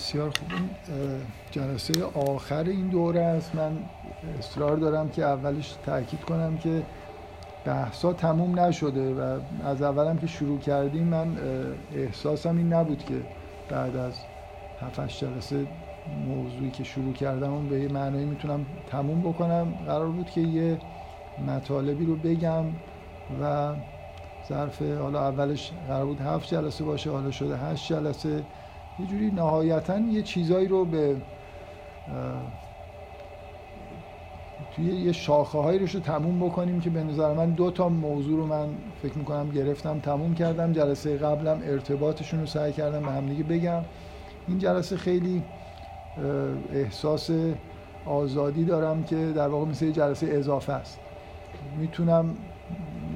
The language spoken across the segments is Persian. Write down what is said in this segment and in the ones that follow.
بسیار خوب. جلسه آخر این دوره است. من اصرار دارم که اولش تاکید کنم که بحثا تموم نشده و از اولم که شروع کردیم من احساسم این نبود که بعد از 7 جلسه موضوعی که شروع کردم اون به یه معنی می‌تونم تموم بکنم. قرار بود که یه مطالبی رو بگم و ظرف حالا اولش قرار بود هفت جلسه باشه حالا شده هشت جلسه. یه جوری نهایتا یه چیزایی رو به توی یه شاخه هایی رو تموم بکنیم که به نظر من دو تا موضوع رو من فکر می‌کنم گرفتم تموم کردم. جلسه قبلم ارتباطشون رو سعی کردم به همدیگه بگم. این جلسه خیلی احساس آزادی دارم که در واقع مثل جلسه اضافه است. می‌تونم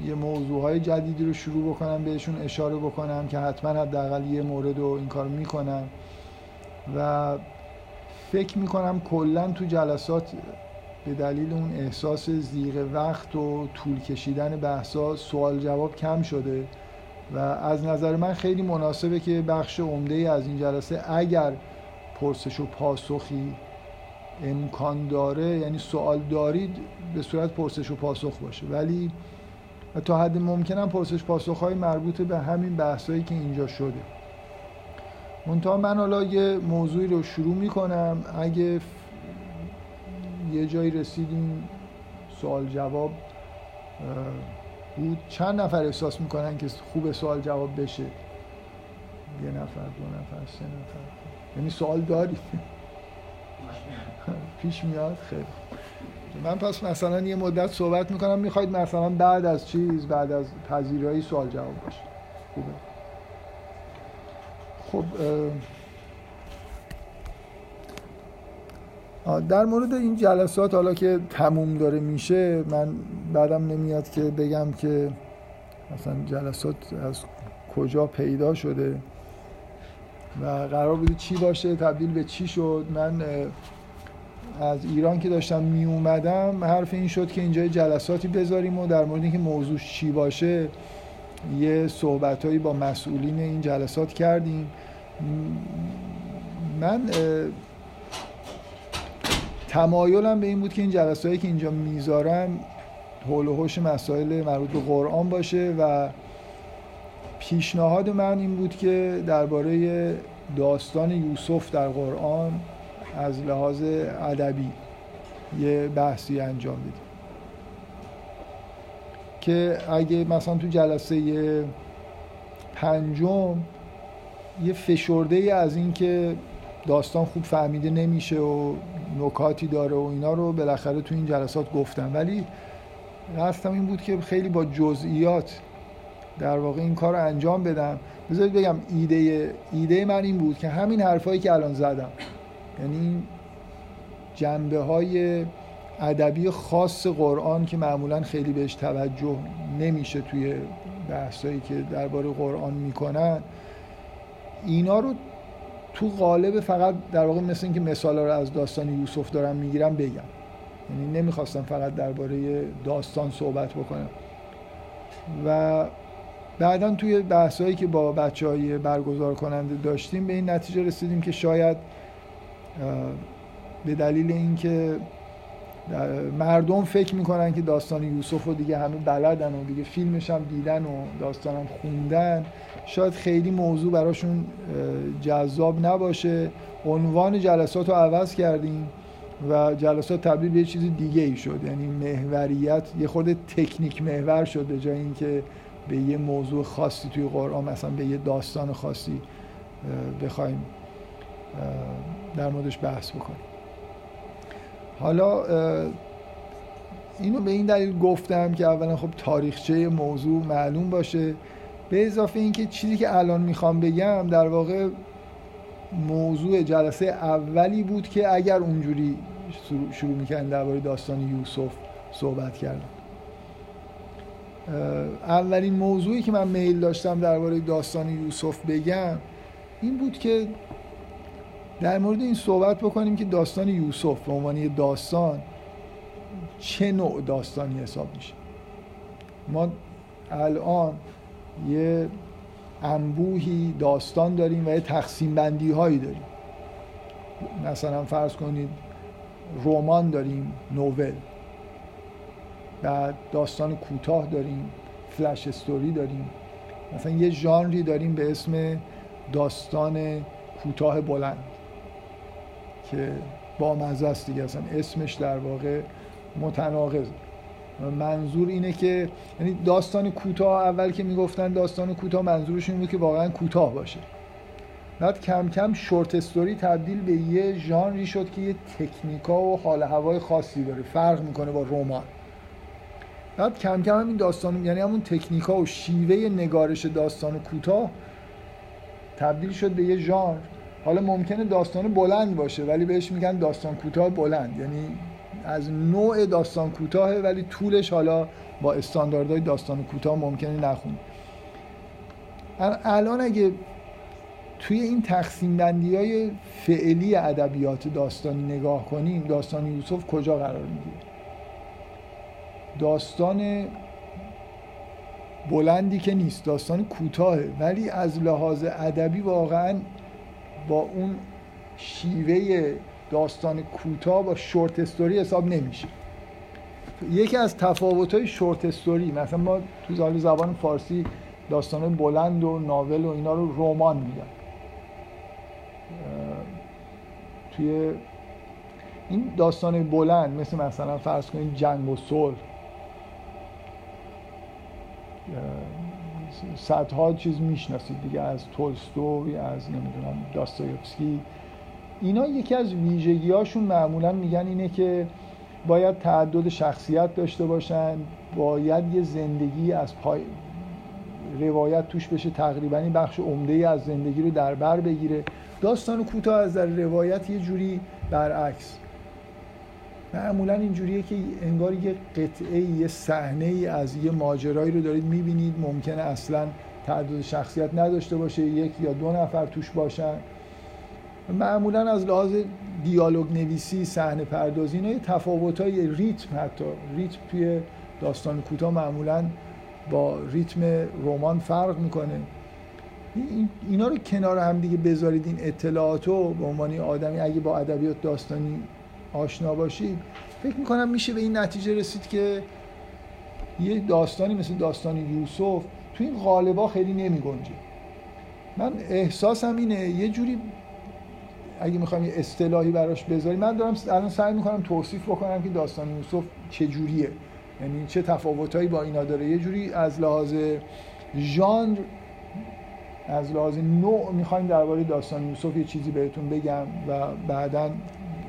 یه موضوع های جدیدی رو شروع بکنم بهشون اشاره بکنم که حتما حداقل یه مورد رو این کار می‌کنم و فکر می‌کنم کلا تو جلسات به دلیل اون احساس زیغ وقت و طول کشیدن بحثا سوال جواب کم شده و از نظر من خیلی مناسبه که بخش عمده از این جلسه اگر پرسش و پاسخی امکان داره یعنی سوال دارید به صورت پرسش و پاسخ باشه. ولی تا حد ممکنم پرسش پاسخ های مربوط به همین بحثایی که اینجا شده. منتها من حالا یه موضوعی رو شروع می‌کنم. اگه یه جایی رسیدیم سوال جواب بود. چند نفر احساس می‌کنن که خوب سوال جواب بشه؟ یه نفر دو نفر سه نفر. یعنی سوال دارید پیش میاد؟ خیلی. من پس مثلا یه مدت صحبت می‌کنم می‌خواید مثلا بعد از چیز بعد از پذیرایی سوال جواب باشه. خوبه. خب در مورد این جلسات حالا که تموم داره میشه من بعدم نمیاد که بگم که مثلا جلسات از کجا پیدا شده و قرار بوده چی باشه تبدیل به چی شد. من از ایران که داشتم می اومدم حرف این شد که اینجا جلساتی بذاریم و در مورد اینکه موضوع چی باشه یه صحبتهایی با مسئولین این جلسات کردیم. من تمایلم به این بود که این جلساتی که اینجا می‌ذارم حول و حوش مسائل مربوط به قرآن باشه و پیشنهاد من این بود که درباره داستان یوسف در قرآن از لحاظ ادبی یه بحثی انجام بدیم. که اگه مثلا تو جلسه پنجم یه فشرده ای از این که داستان خوب فهمیده نمیشه و نکاتی داره و اینا رو بالاخره تو این جلسات گفتم. ولی قصدم این بود که خیلی با جزئیات در واقع این کار رو انجام بدم. بذارید بگم ایده ایده من این بود که همین حرفایی که الان زدم. یعنی جنبه های ادبی خاص قرآن که معمولا خیلی بهش توجه نمیشه توی بحثایی که درباره قرآن می‌کنن اینا رو تو قالب فقط در واقع مثل اینکه مثال رو از داستان یوسف دارم می‌گیرم بگم. یعنی نمی‌خواستم فقط درباره داستان صحبت بکنم. و بعدا توی بحثایی که با بچه های برگزار کننده داشتیم به این نتیجه رسیدیم که شاید به دلیل اینکه مردم فکر می‌کنن که داستان یوسف رو دیگه همه بلدن و دیگه فیلمش هم دیدن و داستانم خوندن شاید خیلی موضوع براشون جذاب نباشه. عنوان جلسات رو عوض کردیم و جلسات تبدیل به یه چیز دیگه ای شد. یعنی محوریت یه خورده تکنیک محور شد به جای اینکه به یه موضوع خاصی توی قرآن مثلا به یه داستان خاصی بخوایم در موردش بحث بکنیم. حالا اینو به این دلیل گفتم که اولا خب تاریخچه موضوع معلوم باشه. به اضافه اینکه چیزی که الان می‌خوام بگم در واقع موضوع جلسه اولی بود که اگر اونجوری شروع می‌کردن درباره داستان یوسف صحبت کردم اولین موضوعی که من میل داشتم درباره داستان یوسف بگم این بود که در مورد این صحبت بکنیم که داستان یوسف به عنوان داستان چه نوع داستانی حساب میشه. ما الان یه انبوهی داستان داریم و یه تقسیم بندی هایی داریم. مثلا فرض کنید رمان داریم نوول. بعد داستان کوتاه داریم فلش استوری داریم. مثلا یه ژانری داریم به اسم داستان کوتاه بلند. که با مزه است دیگه. اصلا اسمش در واقع متناقض. منظور اینه که یعنی داستان کوتاه اول که می‌گفتن داستان کوتاه منظورشون اینه که واقعا کوتاه باشه. بعد کم کم شورت استوری تبدیل به یه ژانری شد که یه تکنیکا و حال هوای خاصی داره. فرق می‌کنه با رمان. بعد کم کم همین داستان یعنی همون تکنیکا و شیوه نگارش داستان کوتاه تبدیل شد به یه ژانر. حالا ممکنه داستان بلند باشه ولی بهش میگن داستان کوتاه بلند. یعنی از نوع داستان کوتاهه ولی طولش حالا با استانداردهای داستان کوتاه ممکنه نخونی الان اگه توی این تقسیم بندی های فعلی ادبیات داستانی نگاه کنیم داستان یوسف کجا قرار می‌گیره؟ داستان بلندی که نیست داستان کوتاهه ولی از لحاظ ادبی واقعا با اون شیوه داستان کوتاه با شورت استوری حساب نمیشه. یکی از تفاوت های شورت استوری مثلا ما تو زبان فارسی داستان بلند و ناول و اینا رو رمان میگن. توی این داستان بلند مثل مثلا فرض کنید جنگ و صلح. صدها چیز می‌شناسید دیگه از تولستوی از نمی‌دونم داستایوفسکی. اینا یکی از ویژگی هاشون معمولا میگن اینه که باید تعدد شخصیت داشته باشن باید یه زندگی از پای روایت توش بشه تقریبا این بخش عمده از زندگی رو در بر بگیره. داستان کوتاه از در روایت یه جوری برعکس. معمولا اینجوریه که انگار یه قطعه یه صحنه ای از یه ماجرایی رو دارید می‌بینید. ممکنه اصلا تعدد شخصیت نداشته باشه یک یا دو نفر توش باشن. معمولا از لحاظ دیالوگ نویسی صحنه پردازی اینا تفاوت های ریتم حتی. ریتم توی داستان کوتاه معمولا با ریتم رمان فرق می‌کنه. اینا رو کنار هم دیگه بذارید این اطلاعاتو به عنوان آدمی اگه با ادبیات داستانی آشنا باشید فکر می‌کنم میشه به این نتیجه رسید که یه داستانی مثل داستان یوسف تو این غالبا خیلی نمی گنجه من احساسم اینه یه جوری اگه می‌خوام یه اصطلاحی براش بذاریم من دارم الان سعی می‌کنم توصیف بکنم که داستان یوسف چه جوریه یعنی چه تفاوتایی با اینا داره. یه جوری از لحاظ ژانر از لحاظ نوع می‌خوایم درباره داستان یوسف یه چیزی بهتون بگم و بعدا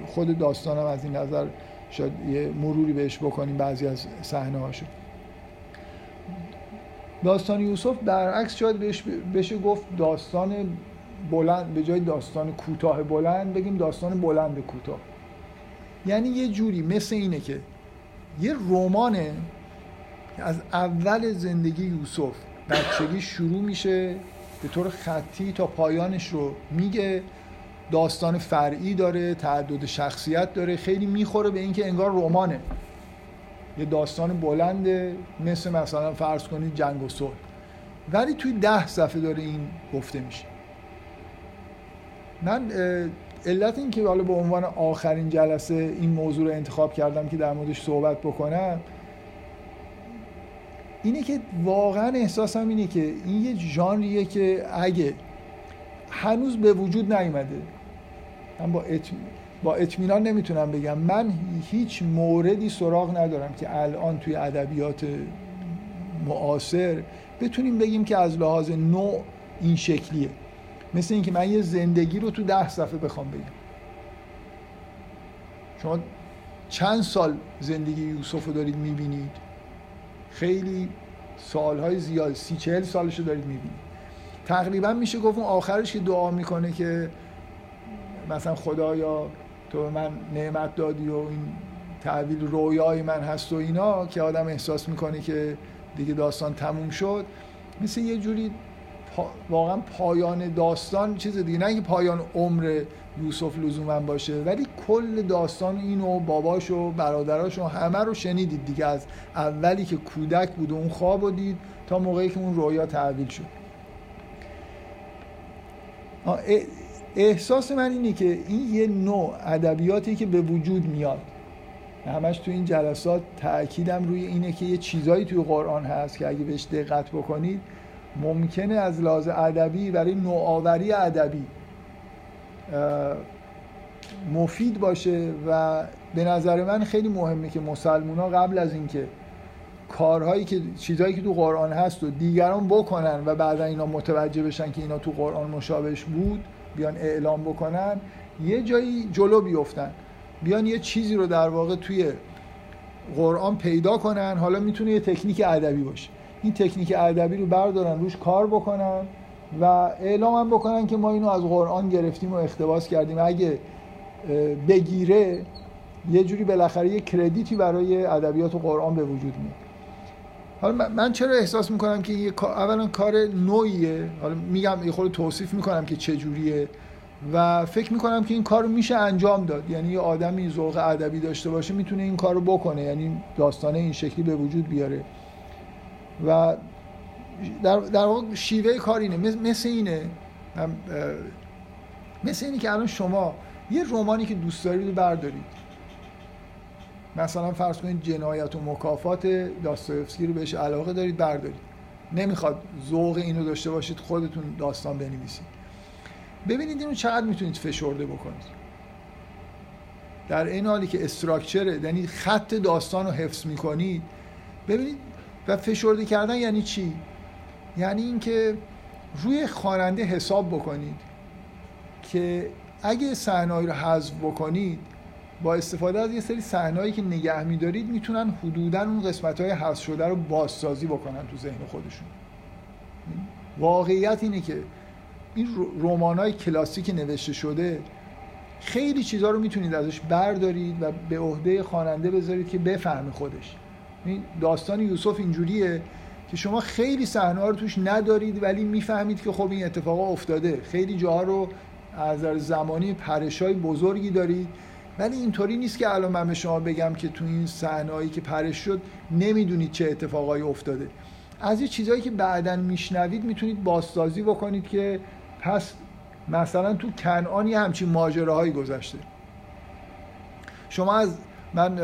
خود داستانم از این نظر شاید یه مروری بهش بکنیم بعضی از صحنه هاشو داستان یوسف برعکس شاید بهش بشه گفت داستان بلند به جای داستان کوتاه بلند بگیم داستان بلند کوتاه. یعنی یه جوری مثل اینه که یه رمانه از اول زندگی یوسف بچگی شروع میشه به طور خطی تا پایانش رو میگه داستان فرعی داره تعدد شخصیت داره خیلی می‌خوره به اینکه انگار رمانه. یه داستان بلنده مثل مثلا فرض کنید جنگ و صلح. ولی توی ده صفحه داره این گفته میشه. من علت این که حالا به عنوان آخرین جلسه این موضوع رو انتخاب کردم که در موردش صحبت بکنم اینه که واقعا احساسم اینه که این یه ژانریه که اگه هنوز به وجود نیومده من با, با اطمینان نمی‌تونم بگم. من هیچ موردی سراغ ندارم که الان توی ادبیات معاصر بتونیم بگیم که از لحاظ نوع این شکلیه. مثل اینکه من یه زندگی رو تو ده صفحه بخوام بگم. شما چند سال زندگی یوسف رو دارید می‌بینید؟ خیلی سالهای زیاد سی چهل سالش رو دارید می‌بینید. تقریبا میشه گفت اون آخرش که دعا می‌کنه که مثلا خدایا تو من نعمت دادی و این تعبیر رویای من هست و اینا که آدم احساس می‌کنه که دیگه داستان تموم شد. مثل یه جوری واقعا پایان داستان چیز دیگه. نه اینکه پایان عمر یوسف لزوما باشه ولی کل داستان اینو باباش و برادراش و همه رو شنیدید دیگه. از اولی که کودک بود و اون خواب و دید تا موقعی که اون رویا تعبیل شد. احساس من اینه که این یه نوع ادبیاتی که به وجود میاد. همش تو این جلسات تاکیدم روی اینه که یه چیزایی توی قرآن هست که اگه بهش دقت بکنید ممکنه از لحاظ ادبی برای نوآوری ادبی مفید باشه و به نظر من خیلی مهمه که مسلمونا قبل از اینکه کارهایی که چیزهایی که تو قرآن هست و دیگران بکنن و بعدا اینا متوجه بشن که اینا تو قرآن مشابهش بود بیان اعلام بکنن یه جایی جلو بیفتن. بیان یه چیزی رو در واقع توی قرآن پیدا کنن حالا می‌تونه یه تکنیک ادبی باشه. این تکنیک ادبی رو بردارن روش کار بکنن و اعلام هم بکنن که ما اینو از قرآن گرفتیم و اختباس کردیم. اگه بگیره یه جوری بالاخره یه کردیتی برای ادبیات و قرآن به وجود میاد. حالا من چرا احساس می‌کنم که یه اولا کار نوعیه. حالا میگم یه خورده توصیف می‌کنم که چه جوریه و فکر می‌کنم که این کار رو میشه انجام داد. یعنی یه آدمی ذوق ادبی داشته باشه می‌تونه این کار رو بکنه. یعنی داستانه این شکلی به وجود بیاره. و در, در واقع شیوه کار اینه. مثل اینه. مثل اینه که الان شما یه رومانی که دوست دارید بردارید. مثلا فرض کنید جنایت و مکافات داستایفسکی رو بهش علاقه دارید بردارید. نمی‌خواد ذوق اینو داشته باشید خودتون داستان بنویسید. ببینید اینو چقدر می‌تونید فشرده بکنید. در این حالی که استراکچره یعنی خط داستان رو حفظ می‌کنید ببینید و فشرده کردن یعنی چی؟ یعنی اینکه روی خواننده حساب بکنید که اگه صحنه‌ای رو حذف بکنید با استفاده از یه سری صحنه‌ای که نگه میدارید می‌تونن حدودا اون قسمت‌های حذف شده رو بازسازی بکنن تو ذهن خودشون. واقعیت اینه که این رمان‌های کلاسیک نوشته شده خیلی چیزها رو می‌تونید ازش بردارید و به عهده خواننده بذارید که بفهمه خودش. داستان یوسف اینجوریه که شما خیلی صحنه رو توش ندارید ولی می‌فهمید که خب این اتفاق افتاده. خیلی جاها رو از زمانی پرشای بزرگی دارید ولی اینطوری نیست که الان من به شما بگم که تو این صحنه‌ای که پرش شد نمی‌دونید چه اتفاقایی افتاده. از این چیزهایی که بعدا میشنوید می‌تونید بازسازی بکنید که پس مثلا تو کنعان یه همچین ماجراهایی گذشته. شما از من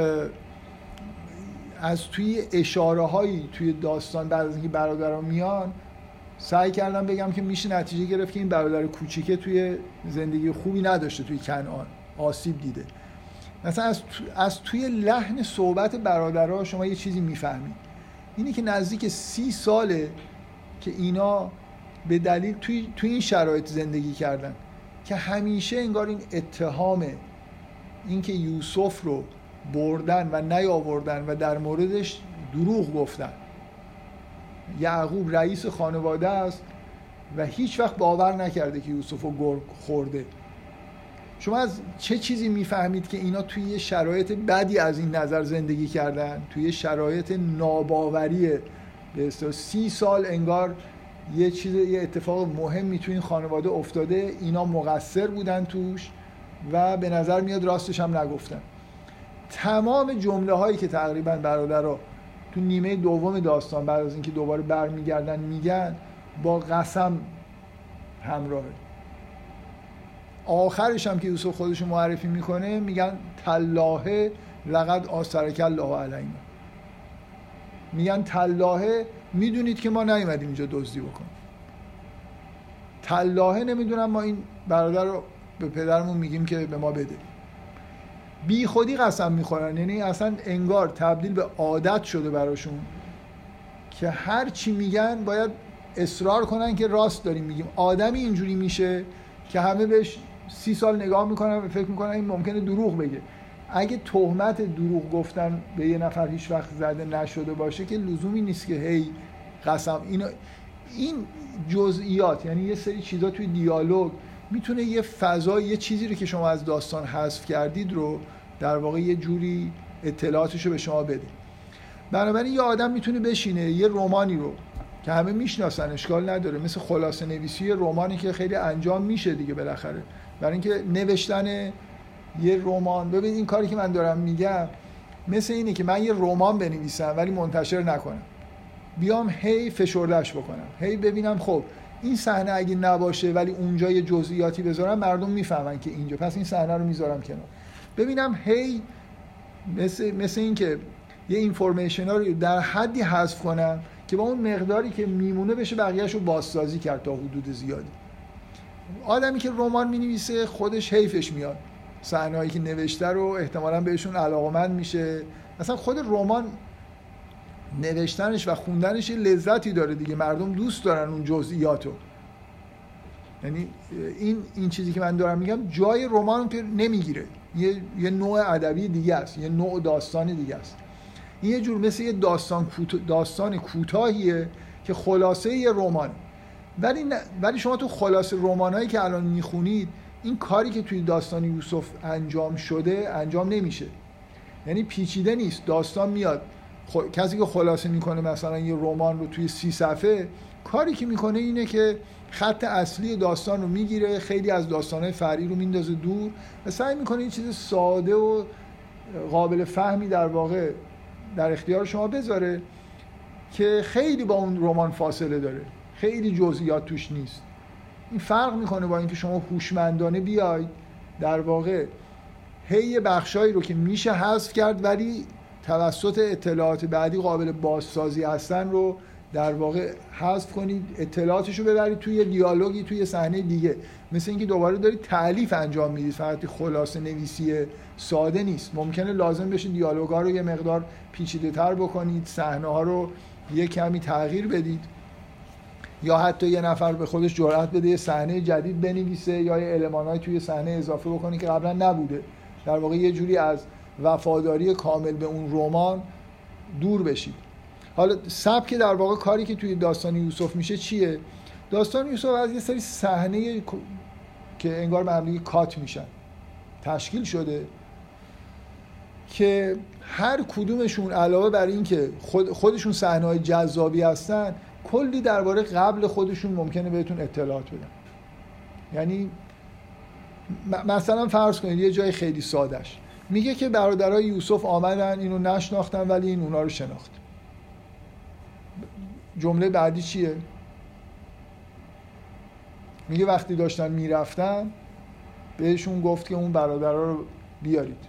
از توی اشاره هایی توی داستان بعد از اینکه برادران میان سعی کردم بگم که میشه نتیجه گرفت که این برادر کوچیکه توی زندگی خوبی نداشته توی کنعان. آسیب دیده. مثلا از, از توی لحن صحبت برادرها شما یه چیزی می‌فهمید اینی که نزدیک سی ساله که اینا به دلیل توی, توی این شرایط زندگی کردن که همیشه انگار این اتهام اینکه یوسف رو بردن و نیاوردن و در موردش دروغ گفتن. یعقوب رئیس خانواده است و هیچ وقت باور نکرده که یوسف رو گرگ خورده. شما از چه چیزی می‌فهمید که اینا توی یه شرایط بدی از این نظر زندگی کردن؟ توی شرایط ناباوری به سی سال انگار یه چیز یه اتفاق مهمی توی این خانواده افتاده اینا مقصر بودن توش و به نظر میاد راستش هم نگفتن. تمام جمله هایی که تقریبا برادر تو نیمه دوم داستان بعد از اینکه دوباره برمیگردن میگن با قسم همراهه آخرش هم که یوسف خودش معرفی می‌کنه میگن تلاهه لقد آسرک الله علینا. میگن تلاهه می‌دونید که ما نیومدیم اینجا دزدی بکنیم. تلاهه نمی‌دونم ما این برادر رو به پدرمون میگیم که به ما بده. بی خودی قسم می‌خورن. یعنی اصلا انگار تبدیل به عادت شده براشون که هر چی میگن باید اصرار کنن که راست داریم میگیم. آدمی اینجوری میشه که همه بهش سی سال نگاه می‌کنن و فکر می‌کنن این ممکنه دروغ بگه. اگه تهمت دروغ گفتن به یه نفر هیچ وقت زده نشده باشه که لزومی نیست که هی قسم اینو این جزئیات یعنی یه سری چیزا توی دیالوگ می‌تونه یه فضا یه چیزی رو که شما از داستان حذف کردید رو در واقع یه جوری اطلاعاتش رو به شما بده. بنابراین یه آدم می‌تونه بشینه یه رومانی رو که همه می‌شناسن اشکال نداره. مثل خلاصه نویسی رومانی که خیلی انجام میشه دیگه بالاخره. برای اینکه نوشتن یه رمان ببین این کاری که من دارم میگم مثل اینه که من یه رمان بنویسم ولی منتشر نکنم. بیام هی فشردش بکنم. هی ببینم خب این صحنه اگه نباشه ولی اونجا یه جزئیاتی بذارم مردم می‌فهمن که اینجا. پس این صحنه رو می‌ذارم کنار. ببینم هی مثل, مثل این که یه اینفورمیشن ها رو در حدی حذف کنم که با اون مقداری که میمونه بشه بقیهش رو بازسازی کرد تا حدود زیادی. آدمی که رمان می خودش حیفش میاد. صحنه‌ای که نوشته رو احتمالا بهشون علاقمند میشه. اصلا خود رمان نوشتنش و خوندنش لذتی داره دیگه. مردم دوست دارن اون جزئیاتو. یعنی این این چیزی که من دارم میگم جای رمان که نمی‌گیره. یه, یه نوع ادبی دیگه است. یه نوع داستان دیگه است. این یه جور مثل یه داستان داستان کوتاهیه که خلاصه یه رمان ولی ولی شما تو خلاصه رمانایی که الان می‌خونید این کاری که توی داستان یوسف انجام شده انجام نمیشه. یعنی پیچیده نیست. داستان میاد. کسی که خلاصه می‌کنه مثلا یه رمان رو توی سی صفحه کاری که می‌کنه اینه که خط اصلی داستان رو می‌گیره خیلی از داستانهای فرعی رو میندازه دور و سعی می‌کنه یه چیز ساده و قابل فهمی در واقع در اختیار شما بذاره که خیلی با اون رمان فاصله داره. خیلی جزئیات توش نیست. این فرق می‌کنه با اینکه شما هوشمندانه بیاید در واقع هی بخشایی رو که میشه حذف کرد ولی توسط اطلاعات بعدی قابل بازسازی هستن رو در واقع حذف کنید اطلاعاتش رو ببرید توی دیالوگی توی صحنه دیگه. مثل اینکه دوباره دارید تعلیف انجام می‌دید فقط خلاصه نویسی ساده نیست. ممکنه لازم بشه دیالوگا رو یه مقدار پیچیده تر بکنید صحنه ها رو یه کمی تغییر بدید. یا حتی یه نفر به خودش جرأت بده یه صحنه جدید بنویسه یا یه المانای توی صحنه اضافه بکنه که قبلا نبوده. در واقع یه جوری از وفاداری کامل به اون رمان دور بشید. حالا سبک در واقع کاری که توی داستان یوسف میشه چیه؟ داستان یوسف از یه سری صحنه که انگار به کات میشن. تشکیل شده که هر کدومشون علاوه بر اینکه خود خودشون صحنه های جذابی هستن کلی درباره قبل خودشون ممکنه بهتون اطلاعات بدن. یعنی مثلا فرض کنید یه جای خیلی سادش میگه که برادرای یوسف آمدن اینو نشناختن ولی این اونا رو شناخت. جمله بعدی چیه؟ میگه وقتی داشتن می‌رفتن بهشون گفت که اون برادرها رو بیارید.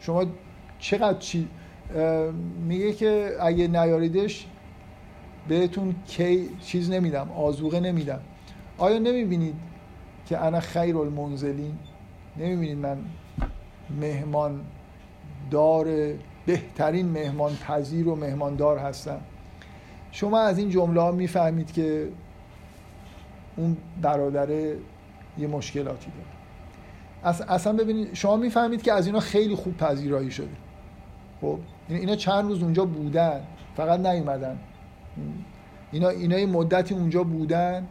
شما چقدر چی میگه که اگه نیاریدش بهتون کی چیز نمیدم آزوغه نمیدم. آیا نمی‌بینید که انا خیر المنزلین نمی‌بینید من مهمان دار بهترین مهمان پذیر و مهماندار هستم. شما از این جمله ها می‌فهمید که اون برادر یه مشکلاتی داره. اصلا ببینید شما می‌فهمید که از اینا خیلی خوب پذیرایی شده. خب اینا چند روز اونجا بودن فقط نیومدن. اینا اینا یه مدتی اونجا بودن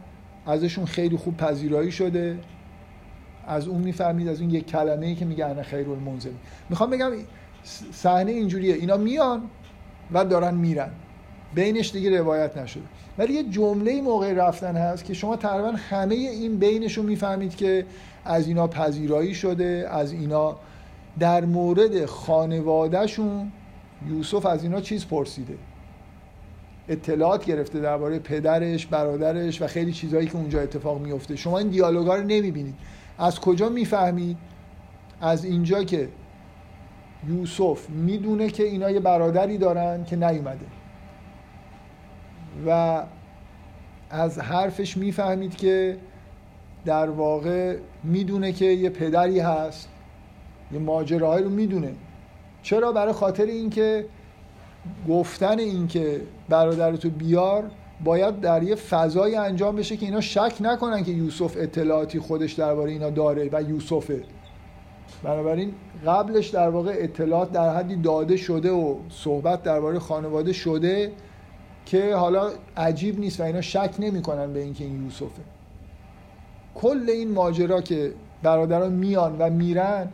ازشون خیلی خوب پذیرایی شده. از اون می‌فهمید از اون یک کلمه ای که میگه انا خیر المنزل می‌خوام بگم صحنه اینجوریه. اینا میان و دارن میرن. بینش دیگه روایت نشده. ولی یه جمله موقع رفتن هست که شما تقریبا همه این بینش رو می‌فهمید که از اینا پذیرایی شده از اینا در مورد خانوادهشون یوسف از اینا چیز پرسیده. اطلاعات گرفته درباره پدرش برادرش و خیلی چیزهایی که اونجا اتفاق میفته شما این دیالوگا رو نمی‌بینید. از کجا می‌فهمید از اینجا که یوسف می‌دونه که اینا یه برادری دارن که نیومده. و از حرفش می‌فهمید که در واقع می‌دونه که یه پدری هست یه ماجراهایی رو می‌دونه. چرا؟ برای خاطر اینکه گفتن اینکه برادرتو بیار باید در یه فضای انجام بشه که اینا شک نکنن که یوسف اطلاعاتی خودش درباره اینا داره و یوسفه. بنابراین قبلش در واقع اطلاعات در حدی داده شده و صحبت درباره خانواده شده که حالا عجیب نیست و اینا شک نمی‌کنن به اینکه این یوسفه. کل این ماجرا که برادران میان و میرن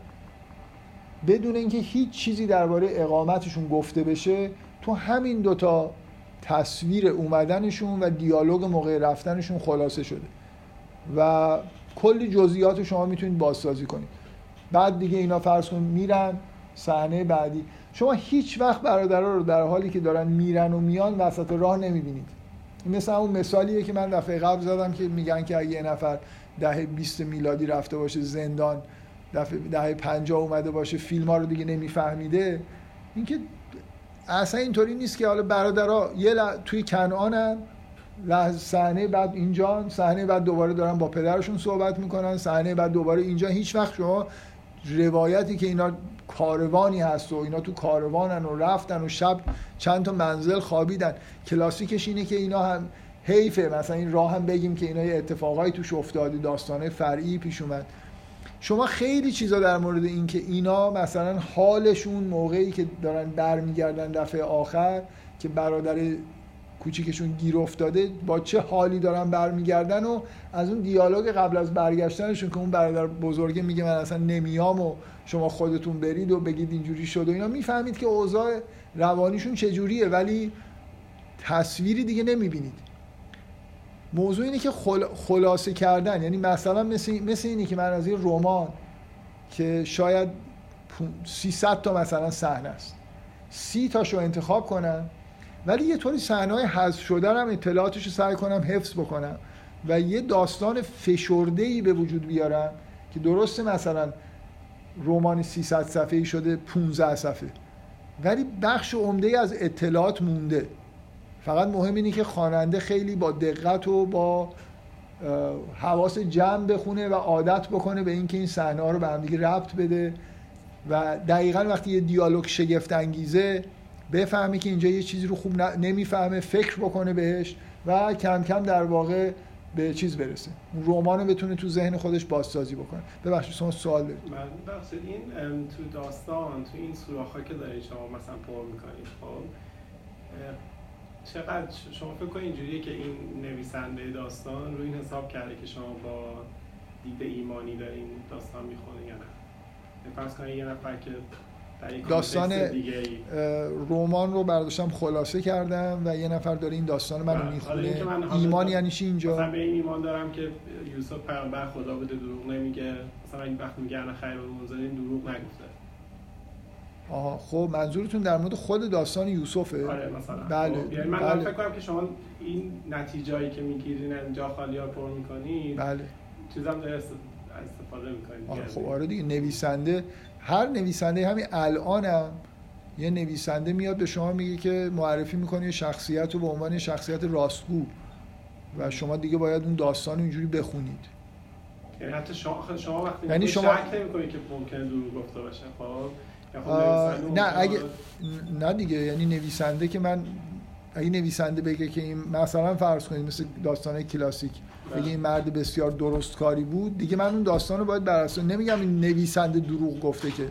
بدون اینکه هیچ چیزی درباره اقامتشون گفته بشه تو همین دوتا تصویر اومدنشون و دیالوگ موقع رفتنشون خلاصه شده. و کلی جزئیات شما می‌تونید بازسازی کنید. بعد دیگه اینا فرض کنید میرن صحنه بعدی. شما هیچ وقت برادرها رو در حالی که دارن میرن و میان وسط راه نمی‌بینید. مثل اون مثالیه که من دفعه قبل زدم که میگن که اگه یه نفر دهه 20 میلادی رفته باشه زندان دفعه دهه 50 اومده باشه فیلم ها رو دیگه نمیفهمیده. اینکه اصلا اینطوری نیست که حالا برادرها یه ل... توی کنعانن لحظه صحنه بعد اینجا صحنه بعد دوباره دارن با پدرشون صحبت می‌کنن صحنه بعد دوباره اینجا. هیچ وقت شما روایتی که اینا کاروانی هست و اینا تو کاروانن و رفتن و شب چند تا منزل خوابیدن. کلاسیکش اینه که اینا هم حیفه. مثلا این راه هم بگیم که اینا یه اتفاقایی توش افتاده داستانه فرعی پیش اومد. شما خیلی چیزا در مورد این که اینا مثلا حالشون موقعی که دارن برمیگردن دفعه آخر که برادر کوچیکشون گیر افتاده با چه حالی دارن برمیگردن و از اون دیالوگ قبل از برگشتنشون که اون برادر بزرگه میگه من اصلا نمیام و شما خودتون برید و بگید اینجوری شد و اینا می‌فهمید که اوضاع روانیشون چجوریه ولی تصویری دیگه نمی‌بینید. موضوع اینه که خلاصه کردن. یعنی مثلا مثل, مثل اینی که من از این رمان که شاید 300 تا مثلا صحنه است. سی تاشو انتخاب کنم ولی یه طوری صحنه های حذف شده هم اطلاعاتش رو سعی کنم حفظ بکنم و یه داستان فشرده ای به وجود بیارم که درسته مثلا رمان 300 صفحه‌ای شده 15 صفحه ولی بخش عمده از اطلاعات مونده. فقط مهم اینه که خواننده خیلی با دقت و با حواس جمع بخونه و عادت بکنه به اینکه این صحنه ها رو به هم دیگه ربط بده و دقیقا وقتی یه دیالوگ شگفت انگیزه بفهمه که اینجا یه چیزی رو خوب نمی‌فهمه فکر بکنه بهش و کم کم در واقع به چیز برسه. اون رمان رو بتونه تو ذهن خودش بازسازی بکنه. ببخشید شما سوال دارید. من این تو داستان تو این سوراخ‌ها که دارید شما مثلا پر می‌کنید خب چقدر شما فکر کنید اینجوریه که این نویسنده داستان رو این حساب کرده که شما با دید ایمانی دارین داستان می‌خونید یا نه؟ فرض کنید یه نفر که داستان رمان رو برداشتم خلاصه کردم و یه نفر داره این داستان منو بله. می‌خونه. ایمان یعنی چی اینجا؟ مثلا به این ایمان دارم که یوسف پیامبر خدا بوده دروغ نمیگه. مثلا این وقت میگه انا خیر این دروغ نگفته. آها خب منظورتون در مورد خود داستان یوسفه؟ آره مثلا. بله خب. یعنی من بله. فکر کنم که شما این نتیجهایی که می‌گیرین اینجا خالی ها پر می‌کنید بله. چیزام داره استفاده می‌کنید خب آره دیگه نویسنده هر نویسنده همین الانم یه نویسنده میاد به شما میگه که معرفی می‌کنه یه شخصیت رو به عنوان شخصیت راستگو و شما دیگه باید اون داستان اینجوری بخونید. یعنی حتی شما, شما وقتی یعنی شما شک نمی‌کنید که ممکنه دروغ گفته باشه خب؟ نه اگه نه دیگه یعنی نویسنده که من اگه نویسنده بگه که این مثلا فرض کنید مثل داستان کلاسیک بگه این مرد بسیار درست کاری بود دیگه من اون داستان رو باید بر اساس نمیگم این نویسنده دروغ گفته که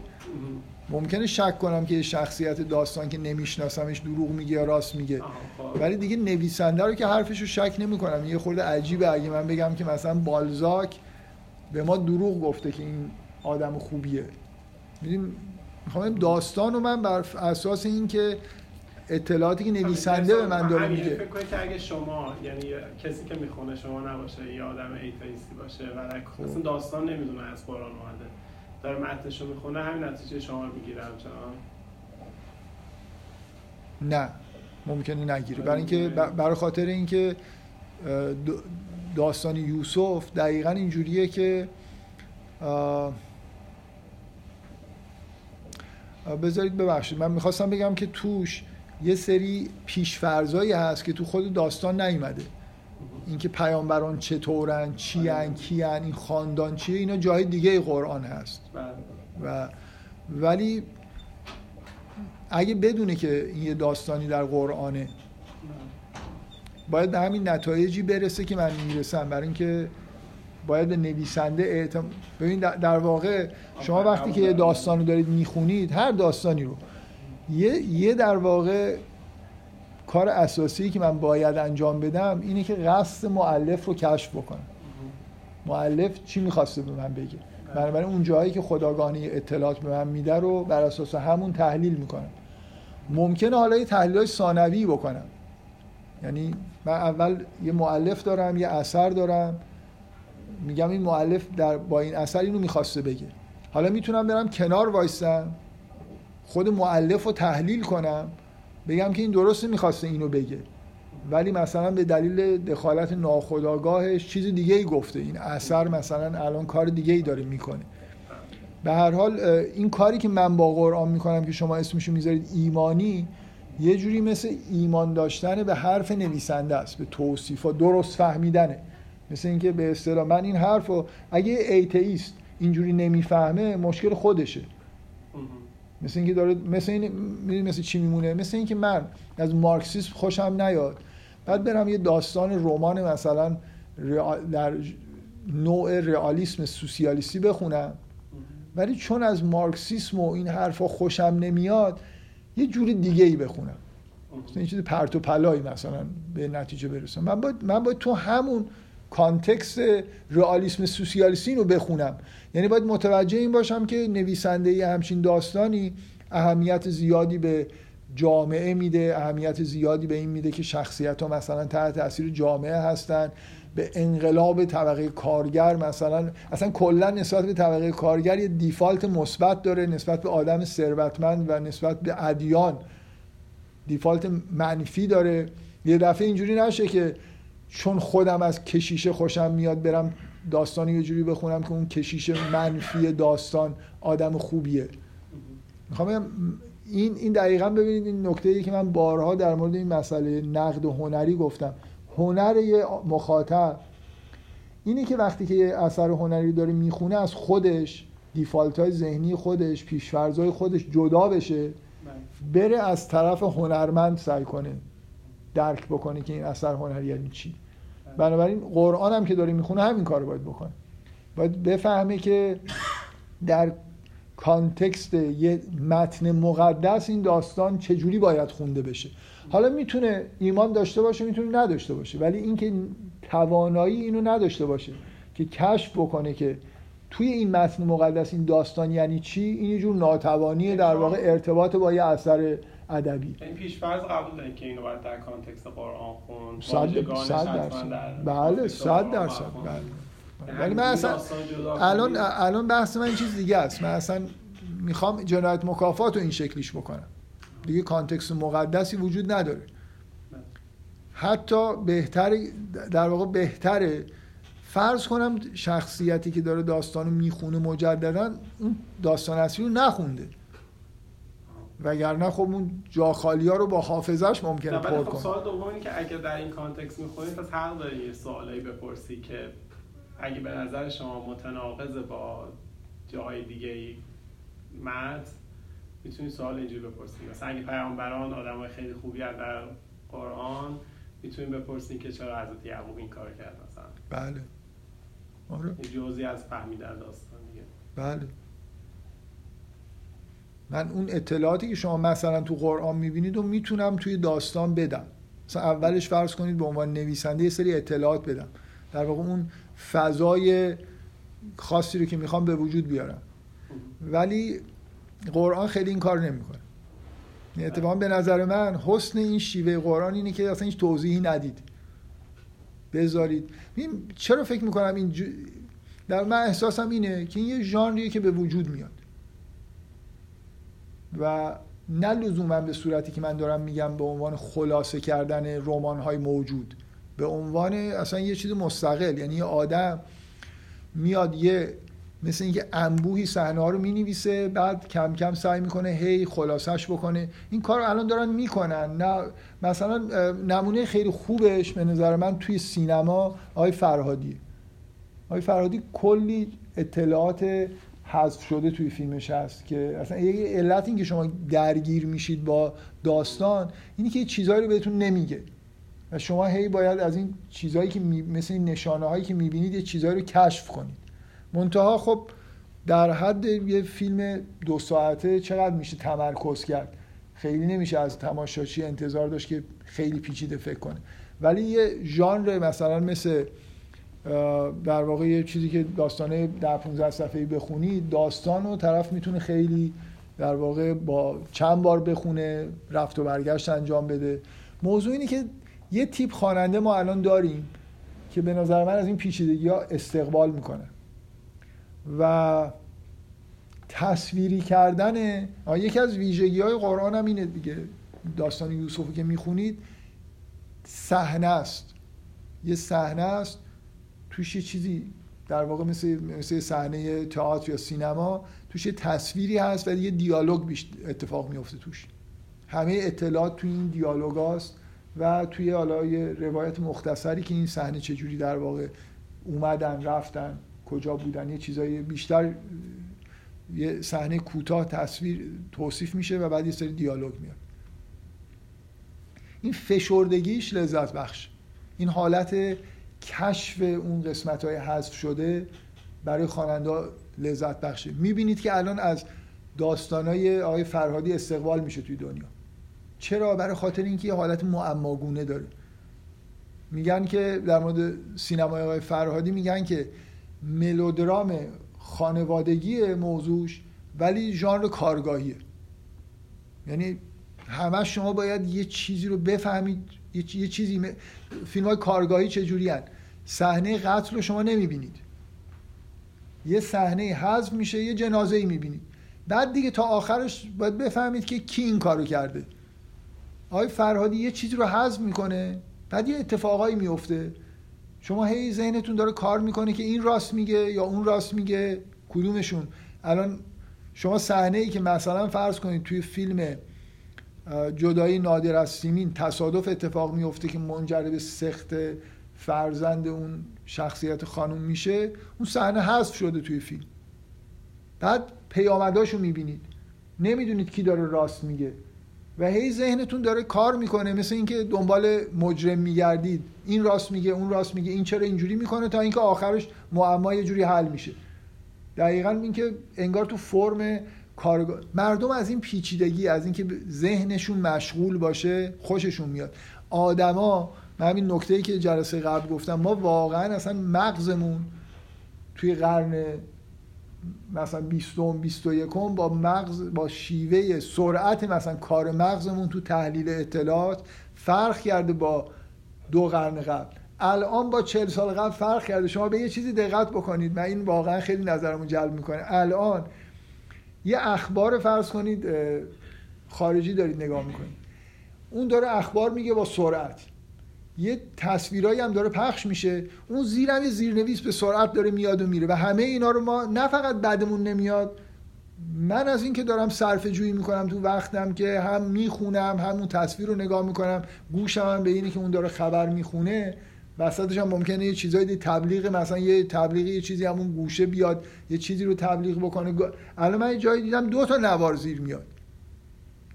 ممکنه شک کنم که شخصیت داستان که نمیشناسمش دروغ میگه یا راست میگه. خب. ولی دیگه نویسنده رو که حرفش رو شک نمی‌کنم. یه خورده عجیبه اگه من بگم که مثلا بالزاک به ما دروغ گفته که این آدم خوبیه. می‌دونیم می‌خوام داستان رو من بر اساس این که اطلاعاتی که نویسنده به من داره میگه فکر کنید که اگه شما یعنی کسی که می‌خونه شما نباشه یه آدم ایتئیستی باشه و خب. اصلا داستان نمی‌دونه از قرآن اومده. داره متنشو می‌خونه همین نتیجه شما رو می‌گیره همچنان. نه ممکنه نگیره برای اینکه برای خاطر اینکه داستان یوسف دقیقا اینجوریه که بذارید ببخشید. من می‌خواستم بگم که توش یه سری پیشفرزایی هست که تو خود داستان نیومده. اینکه پیامبران چطورن چی ان کی این خاندان چیه اینا جای دیگه قرآن هست. و ولی اگه بدونه که این یه داستانی در قرآنه باید به همین نتایجی برسه که من می‌رسم. برای اینکه باید به نویسنده اعتم... ببین در واقع شما وقتی که یه داستان رو دارید می‌خونید هر داستانی رو. یه, یه در واقع کار اساسی که من باید انجام بدم اینه که قصد معلف رو کشف بکنم. معلف چی می‌خواسته به من بگه؟ بنابراین اون جایی که خداگاهی اطلاعات به من میده رو بر اساس همون تحلیل می‌کنم. ممکنه حالا یه تحلیل های ثانوی بکنم. یعنی من اول یه معلف دارم یه اثر دارم. میگم این معلف در با این اثر اینو می‌خواسته بگه. حالا می‌تونم برم کنار وایستم خود معلف رو تحلیل کنم بگم که این درست می‌خواسته اینو بگه. ولی مثلا به دلیل دخالت ناخودآگاهش چیز دیگه ای گفته. این اثر مثلا الان کار دیگه ای داره می‌کنه. به هر حال این کاری که من با قرآن می‌کنم که شما اسمشو می‌ذارید ایمانی یه جوری مثل ایمان داشتن به حرف نویسنده است به توصیف درست فهمیدنه. مثل اینکه به اصطلاح من این حرف رو اگه ایتئیست اینجوری نمی‌فهمه مشکل خودشه. مثل اینکه داره مثل این مثل چی میمونه؟ مثل اینکه من از مارکسیسم خوشم نیاد. بعد برم یه داستان رمان مثلا در نوع رئالیسم سوسیالیستی بخونم. ولی چون از مارکسیسم و این حرفا خوشم نمیاد یه جور دیگه ای بخونم مثلا این چیز پرت و پلایی مثلا به نتیجه برسم. من باید, من باید تو همون کانتکست رئالیسم سوسیالیستی رو بخونم. یعنی باید متوجه این باشم که نویسنده ای همچین داستانی اهمیت زیادی به جامعه میده اهمیت زیادی به این میده که شخصیت ها مثلا تحت تاثیر جامعه هستن. به انقلاب طبقه کارگر مثلا اصلا کلا نسبت به طبقه کارگر یه دیفالت مثبت داره نسبت به آدم ثروتمند و نسبت به ادیان. دیفالت منفی داره. یه دفعه اینجوری نشه که چون خودم از کشیشه خوشم میاد برم داستانی یه جوری بخونم که اون کشیش منفی داستان آدم خوبیه. می‌خوام این این دقیقا ببینید این نکته ای که من بارها در مورد این مسئله نقد و هنری گفتم. هنر یه مخاطب اینه که وقتی که یه اثر هنری داره می‌خونه از خودش دیفالت های ذهنی خودش پیشفرزهای خودش جدا بشه بره از طرف هنرمند سعی کنه. درک بکنه که این اثر هنری یعنی چی. بنابراین قرآن هم که داره می‌خونه همین کار باید بکنه باید بفهمه که در کانتکست یه متن مقدس این داستان چجوری باید خونده بشه. حالا می‌تونه ایمان داشته باشه می‌تونه نداشته باشه ولی اینکه توانایی اینو نداشته باشه که کشف بکنه که توی این متن مقدس این داستان یعنی چی این یه جور ناتوانیه در واقع ارتباط با یه اثر ادبی. این پیشفرض قبول دارین که اینو باید در کانتکست قرآن خون صد درصد. بله صد درصد. بله. ولی من اصلا الان الان بحث من چیز دیگه است. من اصلا می‌خوام جنایت مکافات رو این شکلیش بکنم. دیگه context مقدسی وجود نداره. حتی بهتر در واقع بهتره فرض کنم شخصیتی که داره داستانو می‌خونه مجددا اون داستان اصلی رو نخونده. وگرنه خب اون جا خالی ها رو با حافظش ممکنه پر کنه خب. سوال دوم اینه که اگه در این context می‌خونید پس حق داری یه سوالایی بپرسی که اگه به نظر شما متناقض با جای دیگه ای مد می‌تونید سوال اینجوری بپرسید مثلا اگه پیامبران آدمای خیلی خوبی هستن در قرآن می‌تونید بپرسید که چرا حضرت یعقوب این کار کرد مثلا. بله. آره. جزئی از فهمیدن داستان دیگه. بله. من اون اطلاعاتی که شما مثلا تو قرآن می‌بینید و می‌تونم توی داستان بدم. مثلا اولش فرض کنید به عنوان نویسنده یه سری اطلاعات بدم. در واقع اون فضای خاصی رو که می‌خوام به وجود بیارم. ولی قرآن خیلی این کار نمی‌کنه. اتفاقا به نظر من حسن این شیوه قرآن اینه که اصلا هیچ توضیحی ندید. بذارید. چرا فکر می‌کنم این در من احساسم اینه که این یه ژانریه که به وجود میاد. و نه لزوما به صورتی که من دارم میگم به عنوان خلاصه کردن رمان های موجود. به عنوان اصلا یه چیز مستقل یعنی یه آدم میاد یه مثل اینکه انبوهی صحنه ها رو می‌نویسه بعد کم کم سعی می‌کنه هی خلاصش بکنه. این کار الان دارن می‌کنن. نه مثلا نمونه خیلی خوبش به نظر من توی سینما آقای فرهادی آقای فرهادی کلی اطلاعات حذف شده توی فیلمش هست که اصلا یه علت این که شما درگیر میشید با داستان اینی که چیزهایی رو بهتون نمیگه. و شما هی باید از این چیزهایی که می... مثل این نشانه هایی که می‌بینید یه چیزهایی رو کشف کنید. منتها خب در حد یه فیلم دو ساعته چقدر میشه تمرکز کرد؟ خیلی نمیشه از تماشاچی انتظار داشت که خیلی پیچیده فکر کنه. ولی یه ژانر مثلا مثل در واقع یه چیزی که داستانه در 15 صفحه‌ای بخونی داستان رو طرف می‌تونه خیلی در واقع با چند بار بخونه رفت و برگشت انجام بده. موضوع اینه که یه تیپ خواننده ما الان داریم که به نظر من از این پیچیدگی ها استقبال می‌کنه. و تصویری کردن یکی از ویژگی های قرآن هم اینه دیگه. داستان یوسفی که می‌خونید صحنه است. یه صحنه است توش یه چیزی در واقع مثل مثل صحنه تئاتر یا سینما توش یه تصویری هست و یه دیالوگ اتفاق میفته توش. همه اطلاعات توی این دیالوگ هست و توی حالا یه روایت مختصری که این صحنه چجوری در واقع اومدن رفتن کجا بودن یه چیزای بیشتر یه صحنه کوتاه تصویر توصیف میشه و بعد یه سری دیالوگ میاد. این فشردگیش لذت بخش. این حالت کشف اون قسمت های حذف شده برای خواننده لذت بخشه. می‌بینید که الان از داستانای آقای فرهادی استقبال میشه توی دنیا. چرا؟ برای خاطر اینکه یه حالت معماگونه داره. میگن که در مورد سینمای آقای فرهادی میگن که ملودرام خانوادگی موضوعش ولی ژانر کارگاهیه. یعنی همه شما باید یه چیزی رو بفهمید یه چیزی فیلم های کارگاهی چجوری صحنه قتل رو شما نمی‌بینید. یه صحنه حذف میشه یه جنازه ای می‌بینید. بعد دیگه تا آخرش باید بفهمید که کی این کارو کرده. آقای فرهادی یه چیزی رو حذف می‌کنه بعد یه اتفاقایی میفته شما هی ذهنتون داره کار می‌کنه که این راست میگه یا اون راست میگه. کدومشون؟ الان شما صحنه ای که مثلا فرض کنید توی فیلم جدایی نادر از سیمین تصادف اتفاق میفته که منجر به سخت فرزند اون شخصیت خانم میشه اون صحنه حذف شده توی فیلم. بعد پیامداشو می‌بینید. نمی‌دونید کی داره راست میگه. و هی ذهنتون داره کار می‌کنه مثل اینکه دنبال مجرم میگردید. این راست میگه اون راست میگه. این چرا اینجوری می‌کنه تا اینکه آخرش معما یه جوری حل میشه. دقیقا اینکه انگار تو فرم کارگاه مردم از این پیچیدگی از اینکه ذهنشون مشغول باشه خوششون میاد. آدما من همین نکته ای که جلسه قبل گفتم ما واقعا اصلا مغزمون توی قرن مثلا 20 21 با مغز با شیوه سرعت مثلا کار مغزمون تو تحلیل اطلاعات فرق کرده با دو قرن قبل. الان با 40 سال قبل فرق کرده. شما به یه چیزی دقت بکنید. من این واقعا خیلی نظرمون جلب می‌کنه. الان یه اخبار فرض کنید خارجی دارید نگاه می‌کنید. اون داره اخبار میگه با سرعت. یه تصویرایی هم داره پخش میشه. اون زیرم یه زیرنویس به سرعت داره میاد و میره و همه اینا رو ما نه فقط بدمون نمیاد. من از اینکه دارم صرف جویی می‌کنم تو وقتم که هم می‌خونم همون تصویر رو نگاه می‌کنم گوشم هم به اینه که اون داره خبر می‌خونه وسطش هم ممکنه یه چیزایی تبلیغ مثلا یه تبلیغی یه چیزی همون گوشه بیاد یه چیزی رو تبلیغ بکنه. الان من جایی دیدم دو تا نوار زیر میاد.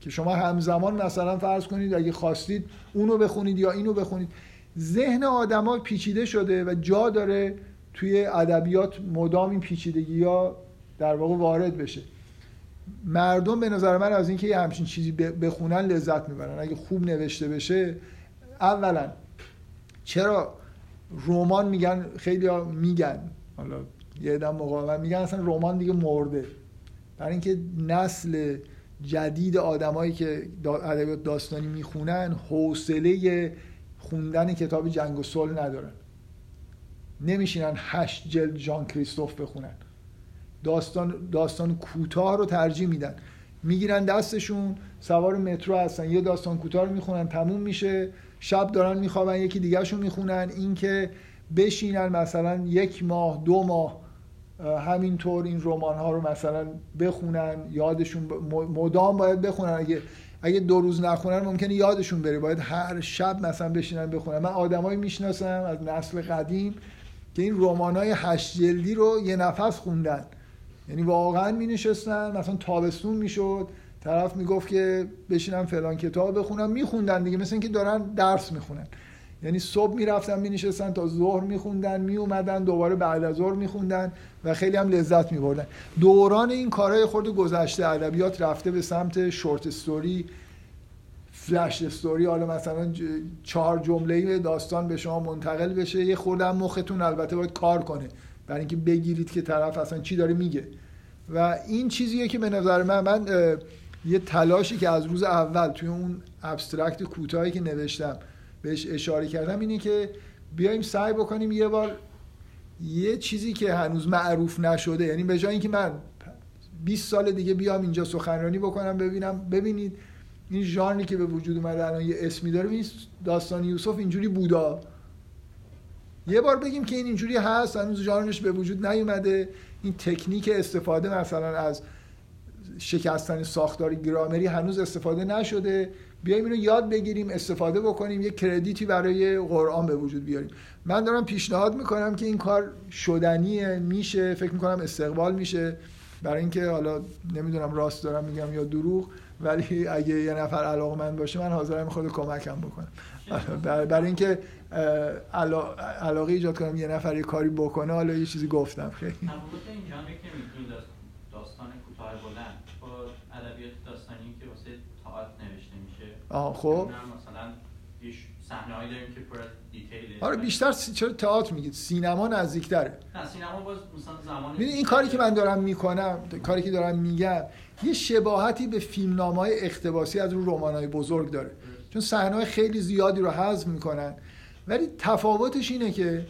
که شما همزمان مثلا فرض کنید اگه خواستید اونو بخونید یا اینو بخونید. ذهن آدما پیچیده شده و جا داره توی ادبیات مدام این پیچیدگی ها در واقع وارد بشه. مردم به نظر من از اینکه یه همچین چیزی بخونن لذت می‌برن. اگه خوب نوشته بشه اولا چرا رمان میگن خیلی ها میگن. حالا یه دم مقاومت میگن اصلا رمان دیگه مرده. برای اینکه نسل جدید آدمایی که ادبیات داستانی می‌خونن حوصله خوندن کتاب جنگ و صلح ندارن. نمیشینن هشت جلد جان کریستوف بخونن. داستان داستان کوتاه رو ترجیح میدن. می‌گیرن دستشون سوار مترو هستن. یه داستان کوتاه رو می‌خونن تموم میشه. شب دارن میخوابن یکی دیگرشون می‌خونن. اینکه بشینن مثلا یک ماه دو ماه همینطور این رمان ها رو مثلا بخونن یادشون مدام باید بخونن. اگه اگه دو روز نخونن ممکنه یادشون بره. باید هر شب مثلا بشینن بخونن. من آدمایی می‌شناسم از نسل قدیم که این رمان های هشت جلدی رو یه نفس خوندن. یعنی واقعا می نشستن مثلا تابستون می‌شد. طرف می‌گفت که بشینم فلان کتاب بخونم. میخوندن دیگه مثل اینکه دارن درس می‌خونن. یعنی صبح می‌رفتن می نشستن تا ظهر میخوندن می اومدن دوباره بعد از ظهر میخوندن و خیلی هم لذت میبردن. دوران این کارهای خورد گذشته ادبیات رفته به سمت short story flash story حالا مثلا چهار جمله داستان به شما منتقل بشه یه خورده مختون البته باید کار کنه. برای اینکه بگیرید که طرف اصلا چی داره میگه. و این چیزیه که به نظر من من یه تلاشی که از روز اول توی اون abstract کوتاهی که نوشتم بهش اشاره کردم اینه که بیایم سعی بکنیم یه بار یه چیزی که هنوز معروف نشده یعنی به جای اینکه من 20 سال دیگه بیام اینجا سخنرانی بکنم ببینم ببینید این ژانری که به وجود اومده الان یه اسمی داره این داستان یوسف اینجوری بودا. یه بار بگیم که این اینجوری هست هنوز ژانرش به وجود نیومده. این تکنیک استفاده مثلا از شکستن ساختار گرامری هنوز استفاده نشده. بیایم اینو یاد بگیریم استفاده بکنیم یه کردیتی برای قرآن به وجود بیاریم. من دارم پیشنهاد می‌کنم که این کار شدنیه میشه فکر می‌کنم استقبال میشه. برای اینکه حالا نمی‌دونم راست دارم میگم یا دروغ ولی اگه یه نفر علاقه من باشه من حاضرم خود کمکم بکنم. برای اینکه علاقه ایجاد کنم یه نفر یه کاری بکنه حالا یه چیزی گفتم. خیلی. داستان کوتاه بلند. با ادبیات داستانی که واسه تئاتر نوشته میشه. آه خب. مثلا صحنه هایی داریم که پر دیتیل آره بیشتر چرا تئاتر میگید؟ سینما نزدیکتره. نه سینما باز مثلا زمان این کاری که من دارم می‌کنم کاری که دارم میگم یه شباهتی به فیلمنامه های اقتباسی از رو رمان های بزرگ داره. چون صحنه خیلی زیادی رو حذف می‌کنن. ولی تفاوتش اینه که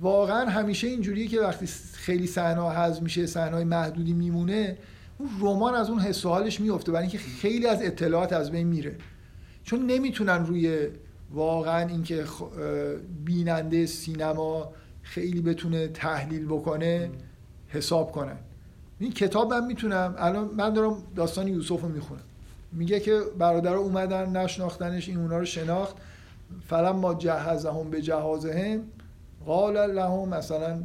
واقعا همیشه اینجوریه که وقتی خیلی صحنه حذف میشه صحنه محدودی میمونه اون رمان از اون حس حالش میفته برای اینکه خیلی از اطلاعات از بین میره. چون نمی‌تونن روی واقعا اینکه بیننده سینما خیلی بتونه تحلیل بکنه حساب کنن. این کتاب من می‌تونم الان من دارم داستان یوسف رو می‌خونم. میگه که برادر اومدن نشناختنش این اونا رو شناخت. فلان ما جهزهم به جهازهم قال لهم مثلا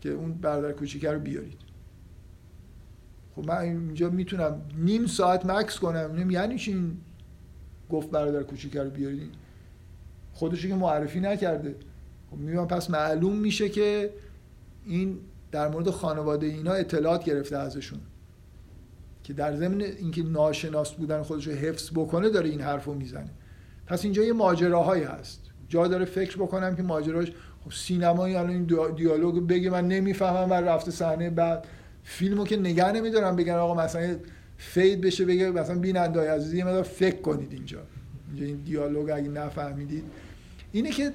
که اون برادر کوچیکه رو بیارید. خب من اینجا می‌تونم نیم ساعت مکس کنم. یعنی چی این گفت برادر کوچیکه رو بیارید خودشو که معرفی نکرده. خب میگم پس معلوم میشه که این در مورد خانواده اینا اطلاعات گرفته ازشون. که در ضمن اینکه ناشناس بودن خودش رو حفظ بکنه داره این حرف رو می‌زنه. پس اینجا یه ماجراهایی هست. جا داره فکر بکنم که ماجراش خب سینمایی الان این دیالوگ بگه من نمی‌فهمم و رفته صحنه بعد فیلمو که نگه نمیدارم بگن آقا مثلا fade بشه بگه مثلا بیننده عزیزی یه مقدار فکر کنید اینجا. اینجا این دیالوگ اگه نفهمیدید. اینه که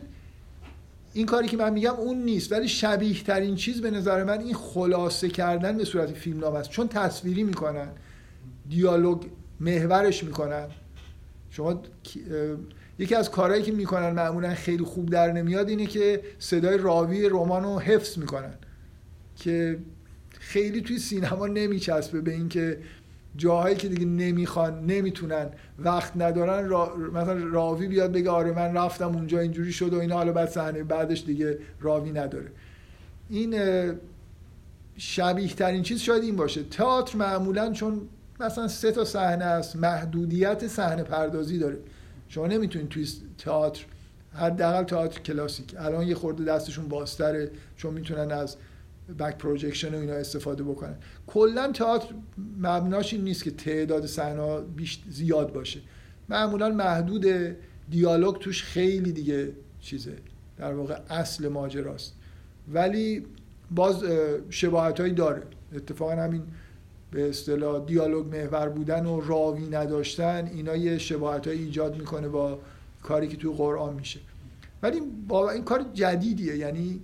این کاری که من میگم اون نیست ولی شبیه ترین چیز به نظر من این خلاصه کردن به صورت فیلمنامه است. چون تصویری می‌کنن دیالوگ محورش می‌کنن. شما یکی از کارهایی که می‌کنن معمولا خیلی خوب در نمیاد اینه که صدای راوی رمان رو حفظ می‌کنن. که خیلی توی سینما نمیچسبه به اینکه جاهایی که دیگه نمی‌خوان نمی‌تونن وقت ندارن را... مثلا راوی بیاد بگه آره من رفتم اونجا اینجوری شد و اینا حالا بعد صحنه بعدش دیگه راوی نداره. این شبیه ترین چیز شاید این باشه. تئاتر معمولا چون مثلا سه تا صحنه است محدودیت صحنه پردازی داره. شما نمی‌تونید توی تئاتر حداقل تئاتر کلاسیک. الان یه خورده دستشون بازتره چون می‌تونن از back projection و اینا استفاده بکنن کلا تئاتر مبناش این نیست که تعداد صحنه زیاد باشه. معمولا محدود دیالوگ توش خیلی دیگه چیزه. در واقع اصل ماجراست. ولی باز شباهت هایی داره. اتفاقا همین به اصطلاح دیالوگ محور بودن و راوی نداشتن اینا یه شباهت ایجاد می‌کنه با کاری که توی قرآن میشه. ولی با این کار جدیدیه. یعنی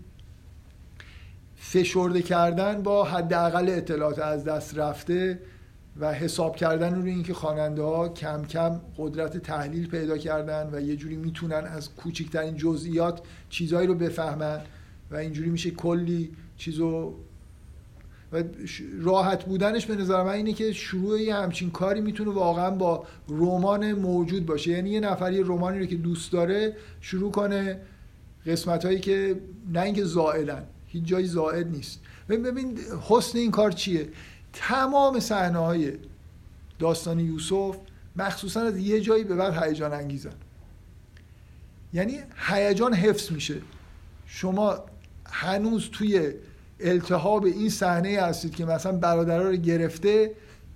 فشرده کردن با حداقل اطلاعات از دست رفته و حساب کردن روی اینکه خواننده ها کم کم قدرت تحلیل پیدا کردن و یه جوری می‌تونن از کوچکترین جزئیات چیزهایی رو بفهمن و اینجوری میشه کلی چیزو و راحت بودنش به نظر من اینه که شروع یه همچین کاری می‌تونه واقعا با رمان موجود باشه. یعنی یه نفری رمانی رو که دوست داره شروع کنه قسمت هایی که نه اینکه زائدن هیچ جایی زائد نیست. ببین حسن این کار چیه؟ تمام صحنه های داستان یوسف مخصوصا از یه جایی به بعد هیجان انگیزن. یعنی هیجان حفظ میشه. شما هنوز توی التهاب این صحنه هستید که مثلا برادرها رو گرفته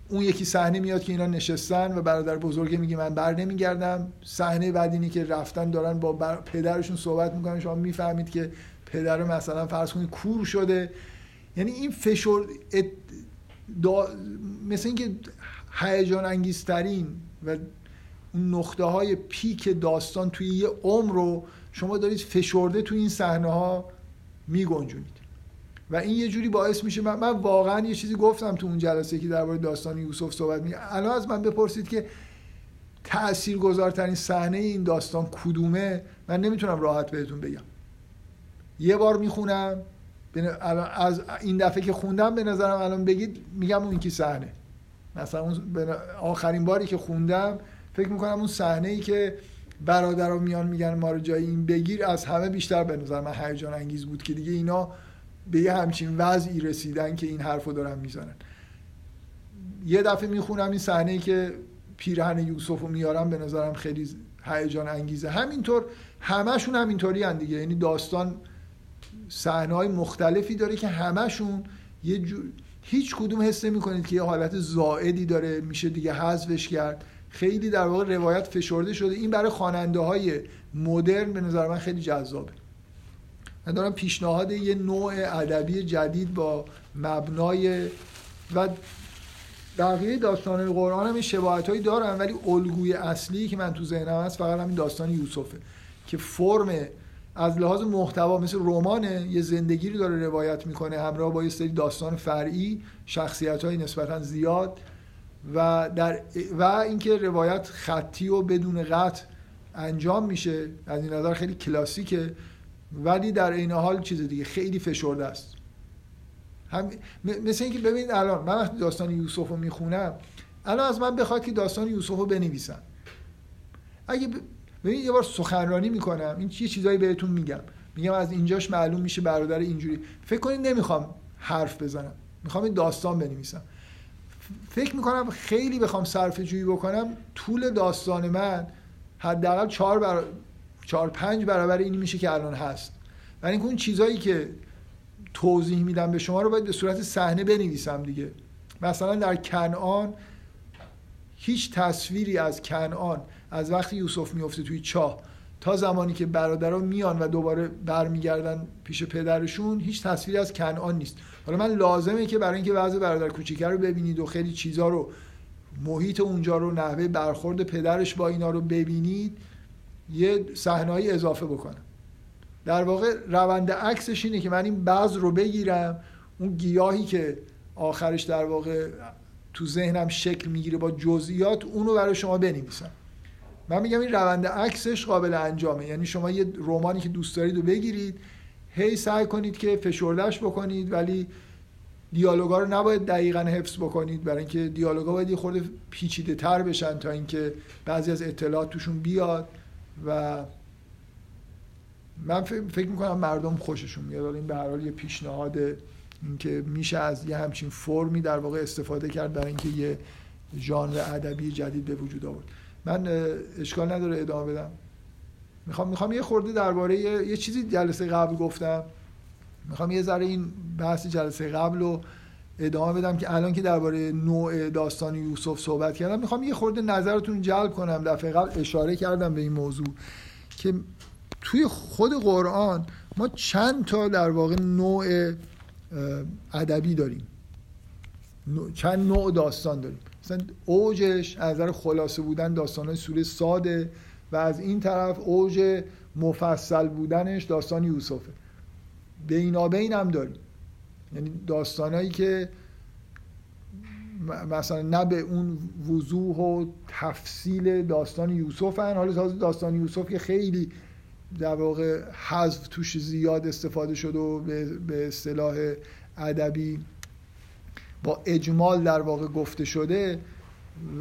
اون یکی صحنه میاد که اینا نشستن و برادر بزرگه میگه من بر نمیگردم. صحنه بعد اینی که رفتن دارن با پدرشون صحبت می‌کنن شما می‌فهمید که پدر مثلا فرض کنید کور شده. یعنی این فشور دا... مثل اینکه هیجان انگیزترین و اون نقطه های پیک داستان توی یه عمر رو شما دارید فشرده توی این صحنه ها میگنجونید. و این یه جوری باعث میشه من, من واقعا یه چیزی گفتم تو اون جلسه که درباره داستان یوسف صحبت می الان از من بپرسید که تأثیر گذارترین صحنه این داستان کدومه؟ من نمی‌تونم راحت بهتون بگم. یه بار می‌خونم از این دفعه که خوندم به نظرم الان بگید میگم اون کی صحنه. مثلا اون آخرین باری که خوندم فکر می‌کنم اون صحنه ای که برادران میان میگن ما رو جای این بگیر از همه بیشتر به نظر من هیجان انگیز بود که دیگه اینا به یه همچین وضعی رسیدن که این حرفو دارن می‌زنن. یه دفعه می‌خونم این صحنه ای که پیرهن یوسف رو میارم به نظرم خیلی هیجان انگیزه. همینطور همشون همینطوری هن دیگه. یعنی داستان صحنه های مختلفی داره که همشون یه جو... هیچ کدوم حس نمی کنید که یه حالت زائدی داره میشه دیگه حذفش کرد. خیلی در واقع روایت فشرده شده. این برای خواننده های مدرن به نظر من خیلی جذابه. من دارم پیشنهاد یه نوع ادبی جدید با مبنای و بقیه داستان قرآن هم شباهت هایی دارن ولی الگوی اصلی که من تو ذهنم هست فقط همین داستان یوسفه که فرم از لحاظ محتوا مثل رمانه یه زندگی رو داره روایت می‌کنه همراه با یه سری داستان فرعی شخصیت های نسبتا زیاد و در و اینکه روایت خطی و بدون قطع انجام میشه از این نظر خیلی کلاسیکه ولی در این حال چیز دیگه خیلی فشرده است. هم مثل اینکه ببینید الان من وقتی داستان یوسف رو می‌خونم الان از من بخواد که داستان یوسف رو بنویسم اگه ببین یه بار سخنرانی می‌کنم این یه چیزایی بهتون میگم. میگم از اینجاش معلوم میشه برادر اینجوری. فکر کنید نمی‌خوام حرف بزنم. می‌خوام این داستان بنویسم. فکر می‌کنم خیلی بخوام صرف جویی بکنم طول داستان من حداقل چهار بر... چهار پنج برابر اینی میشه که الان هست. و اینکه اون چیزایی که توضیح میدم به شما رو باید به صورت صحنه بنویسم دیگه. مثلا در کنعان هیچ تصویری از کنعان از وقتی یوسف میفته توی چاه تا زمانی که برادران میان و دوباره برمیگردن پیش پدرشون هیچ تصویری از کنعان نیست. حالا من لازمه که برای اینکه وضع برادر کوچیکه رو ببینید و خیلی چیزا رو محیط اونجا رو نحوه برخورد پدرش با اینا رو ببینید یه صحنه‌ای اضافه بکنم. در واقع روند عکسش اینه که من این بعض رو بگیرم اون گیاهی که آخرش در واقع تو ذهنم شکل می‌گیره با جزئیات اونو برای شما بنویسم. من میگم این روند عکسش قابل انجامه. یعنی شما یه رومانی که دوست دارید رو بگیرید هی سعی کنید که فشردهش بکنید ولی دیالوگا رو نباید دقیقا حفظ بکنید. برای اینکه دیالوگا باید یه خورده پیچیده تر بشن تا اینکه بعضی از اطلاعات توشون بیاد و من فکر می‌کنم مردم خوششون میاد. این به هر حال یه پیشنهاد اینکه میشه از یه همچین فرمی در واقع استفاده کرد برای اینکه یه ژانر ادبی جدید به وجود آورد. من اشکال نداره ادامه بدم. می‌خوام می‌خوام یه خورده درباره یه،, یه چیزی جلسه قبل گفتم. می‌خوام یه ذره این بحث جلسه قبل رو ادامه بدم که الان که درباره نوع داستان یوسف صحبت کردم می‌خوام یه خورده نظرتون جلب کنم. دفعه قبل اشاره کردم به این موضوع که توی خود قرآن ما چند تا در واقع نوع ادبی داریم. چند نوع داستان داریم. مثلا اوجش از نظر خلاصه بودن داستان سوره ساده و از این طرف اوج مفصل بودنش داستان یوسفه. بینابین هم داریم. یعنی داستانهایی که مثلا نه به اون وضوح و تفصیل داستان یوسف هن حالا تازه داستان یوسف که خیلی در واقع حذف توش زیاد استفاده شده و به اصطلاح ادبی با اجمال در واقع گفته شده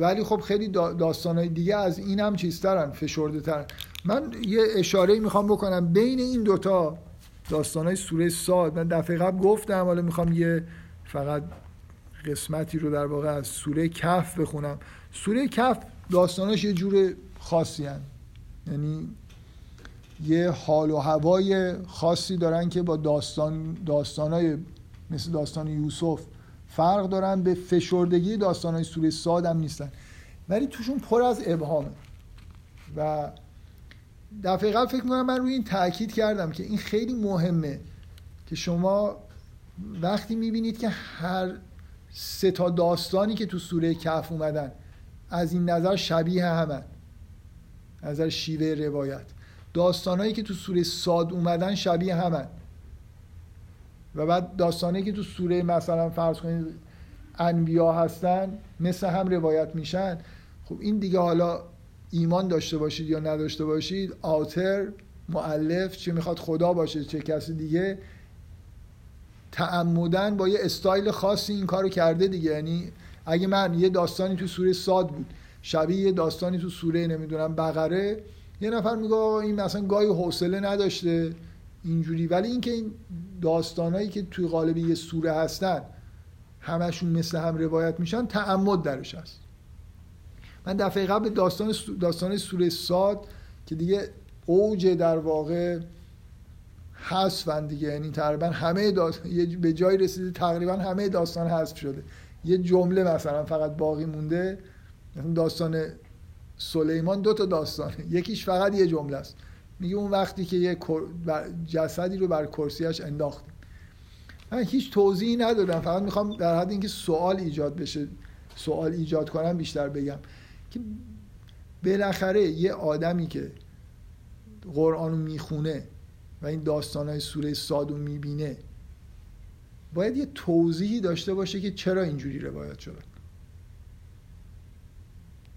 ولی خب خیلی داستانهای دیگه از این هم چیزترن فشرده ترن من یه اشاره می‌خوام بکنم. بین این دوتا داستانهای سوره ساد من دفعه قبل گفتم حالا می‌خوام یه فقط قسمتی رو در واقع از سوره کف بخونم. سوره کف داستاناش یه جور خاصی هن. یعنی یه حال و هوای خاصی دارن که با داستان داستانای مثل داستان یوسف فرق دارن به فشردگی داستان های سوره ساد هم نیستن. ولی توشون پر از ابهامه. و دفعه قبل فکر می‌کنم من روی این تاکید کردم که این خیلی مهمه که شما وقتی می‌بینید که هر سه تا داستانی که تو سوره کف اومدن از این نظر شبیه همن نظر شیوه روایت. داستانهایی که تو سوره ساد اومدن شبیه همن و بعد داستانی که تو سوره مثلا فرض کنید انبیا هستن مثل هم روایت میشن. خب این دیگه حالا ایمان داشته باشید یا نداشته باشید آتر معلف چه می‌خواد خدا باشه چه کسی دیگه تعمدن با یه استایل خاصی این کارو کرده دیگه. یعنی اگه من یه داستانی تو سوره ساد بود شبیه یه داستانی تو سوره نمی‌دونم بقره یه نفر میگه این مثلا گاهی حوصله نداشته. اینجوری. ولی اینکه این داستانایی که توی قالب یه سوره هستن همشون مثل هم روایت میشن تعمد درش هست. من دفعه قبل داستان داستان سوره ساد که دیگه اوج در واقع حذفن دیگه. یعنی تقریبا همه داستان به جای رسیده تقریبا همه داستان حذف شده. یه جمله مثلا فقط باقی مونده. داستان سلیمان دو تا داستانه یکیش فقط یه جمله است. میگه اون وقتی که یه جسدی رو بر کرسیش انداختیم من هیچ توضیحی ندادم. فقط می‌خوام در حد اینکه سوال ایجاد بشه سوال ایجاد کنم بیشتر بگم. که بالاخره یه آدمی که قرآن رو می‌خونه و این داستان های سوره سادو می‌بینه باید یه توضیحی داشته باشه که چرا اینجوری روایت شده.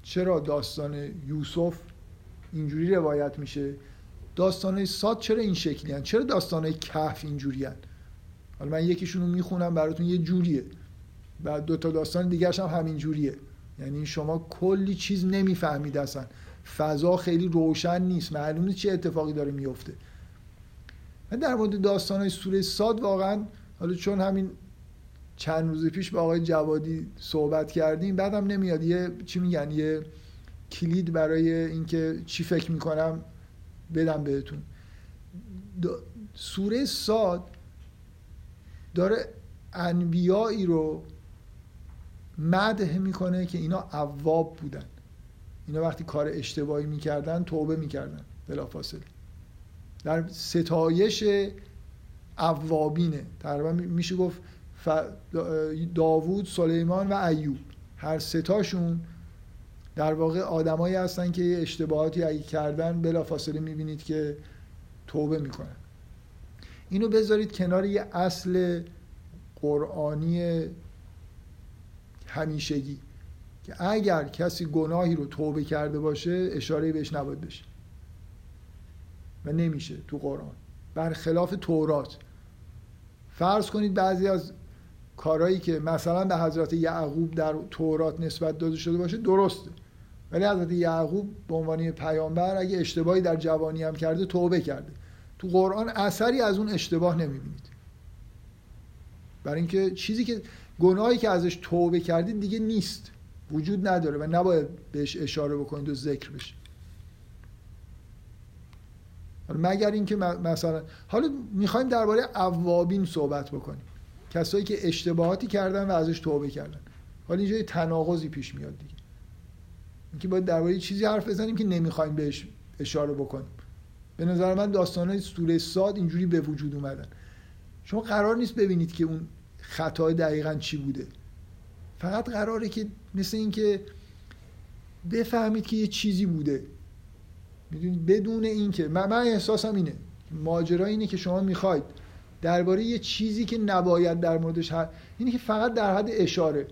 چرا داستان یوسف اینجوری روایت میشه؟ داستان ساد چرا این شکلی هن؟ چرا داستان های کهف اینجوری هن؟ حالا من یکیشون رو می‌خونم براتون یه جوریه. بعد دو تا داستان دیگرش هم همین جوریه. یعنی شما کلی چیز نمی‌فهمید اصلا. فضا خیلی روشن نیست. معلومه چه اتفاقی داره میفته. من در مورد داستان های سوره ساد واقعا حالا چون همین چند روز پیش با آقای جوادی صحبت کردیم بعدم نمیاد. یه چی میگن؟ یه کلید برای اینکه چی فکر می‌کنم؟ بدم بهتون. سوره ساد داره انبیایی رو مدح می‌کنه که اینا عواب بودن. اینا وقتی کار اشتباهی می‌کردن توبه می‌کردن بلافاصله. در ستایش عوابینه تقریبا میشه گفت داوود سلیمان و ایوب. هر ستاشون در واقع آدمایی هستن که اشتباهاتی اگه کردن بلافاصله می‌بینید که توبه می‌کنن. اینو بذارید کنار یه اصل قرآنی همیشگی که اگر کسی گناهی رو توبه کرده باشه اشاره بهش نباید بشه. و نمیشه تو قرآن. برخلاف تورات. فرض کنید بعضی از کارهایی که مثلا به حضرت یعقوب در تورات نسبت داده شده باشه درسته. ولی حضرت یعقوب به عنوان پیامبر اگه اشتباهی در جوانی هم کرده توبه کرده. تو قرآن اثری از اون اشتباه نمی‌بینید. برای اینکه چیزی که گناهی که ازش توبه کردید دیگه نیست. وجود نداره و نباید بهش اشاره بکنید و ذکر بشه. مگر اینکه مثلا حالا می‌خوایم درباره اوابین صحبت بکنیم. کسایی که اشتباهاتی کردن و ازش توبه کردن. حالا اینجا تناقضی پیش میاد دیگه. اینکه باید درباره چیزی حرف بزنیم که نمی‌خوایم بهش اشاره بکنیم. به نظر من داستانهای سوره ساد اینجوری به وجود اومدن. شما قرار نیست ببینید که اون خطای دقیقا چی بوده. فقط قراره که مثل اینکه بفهمید که یه چیزی بوده. می‌دونید؟ بدون اینکه. من, من احساسم اینه. ماجرا اینه که شما می‌خواید درباره یه چیزی که نباید در موردش هست اینه که فقط در حد اشاره.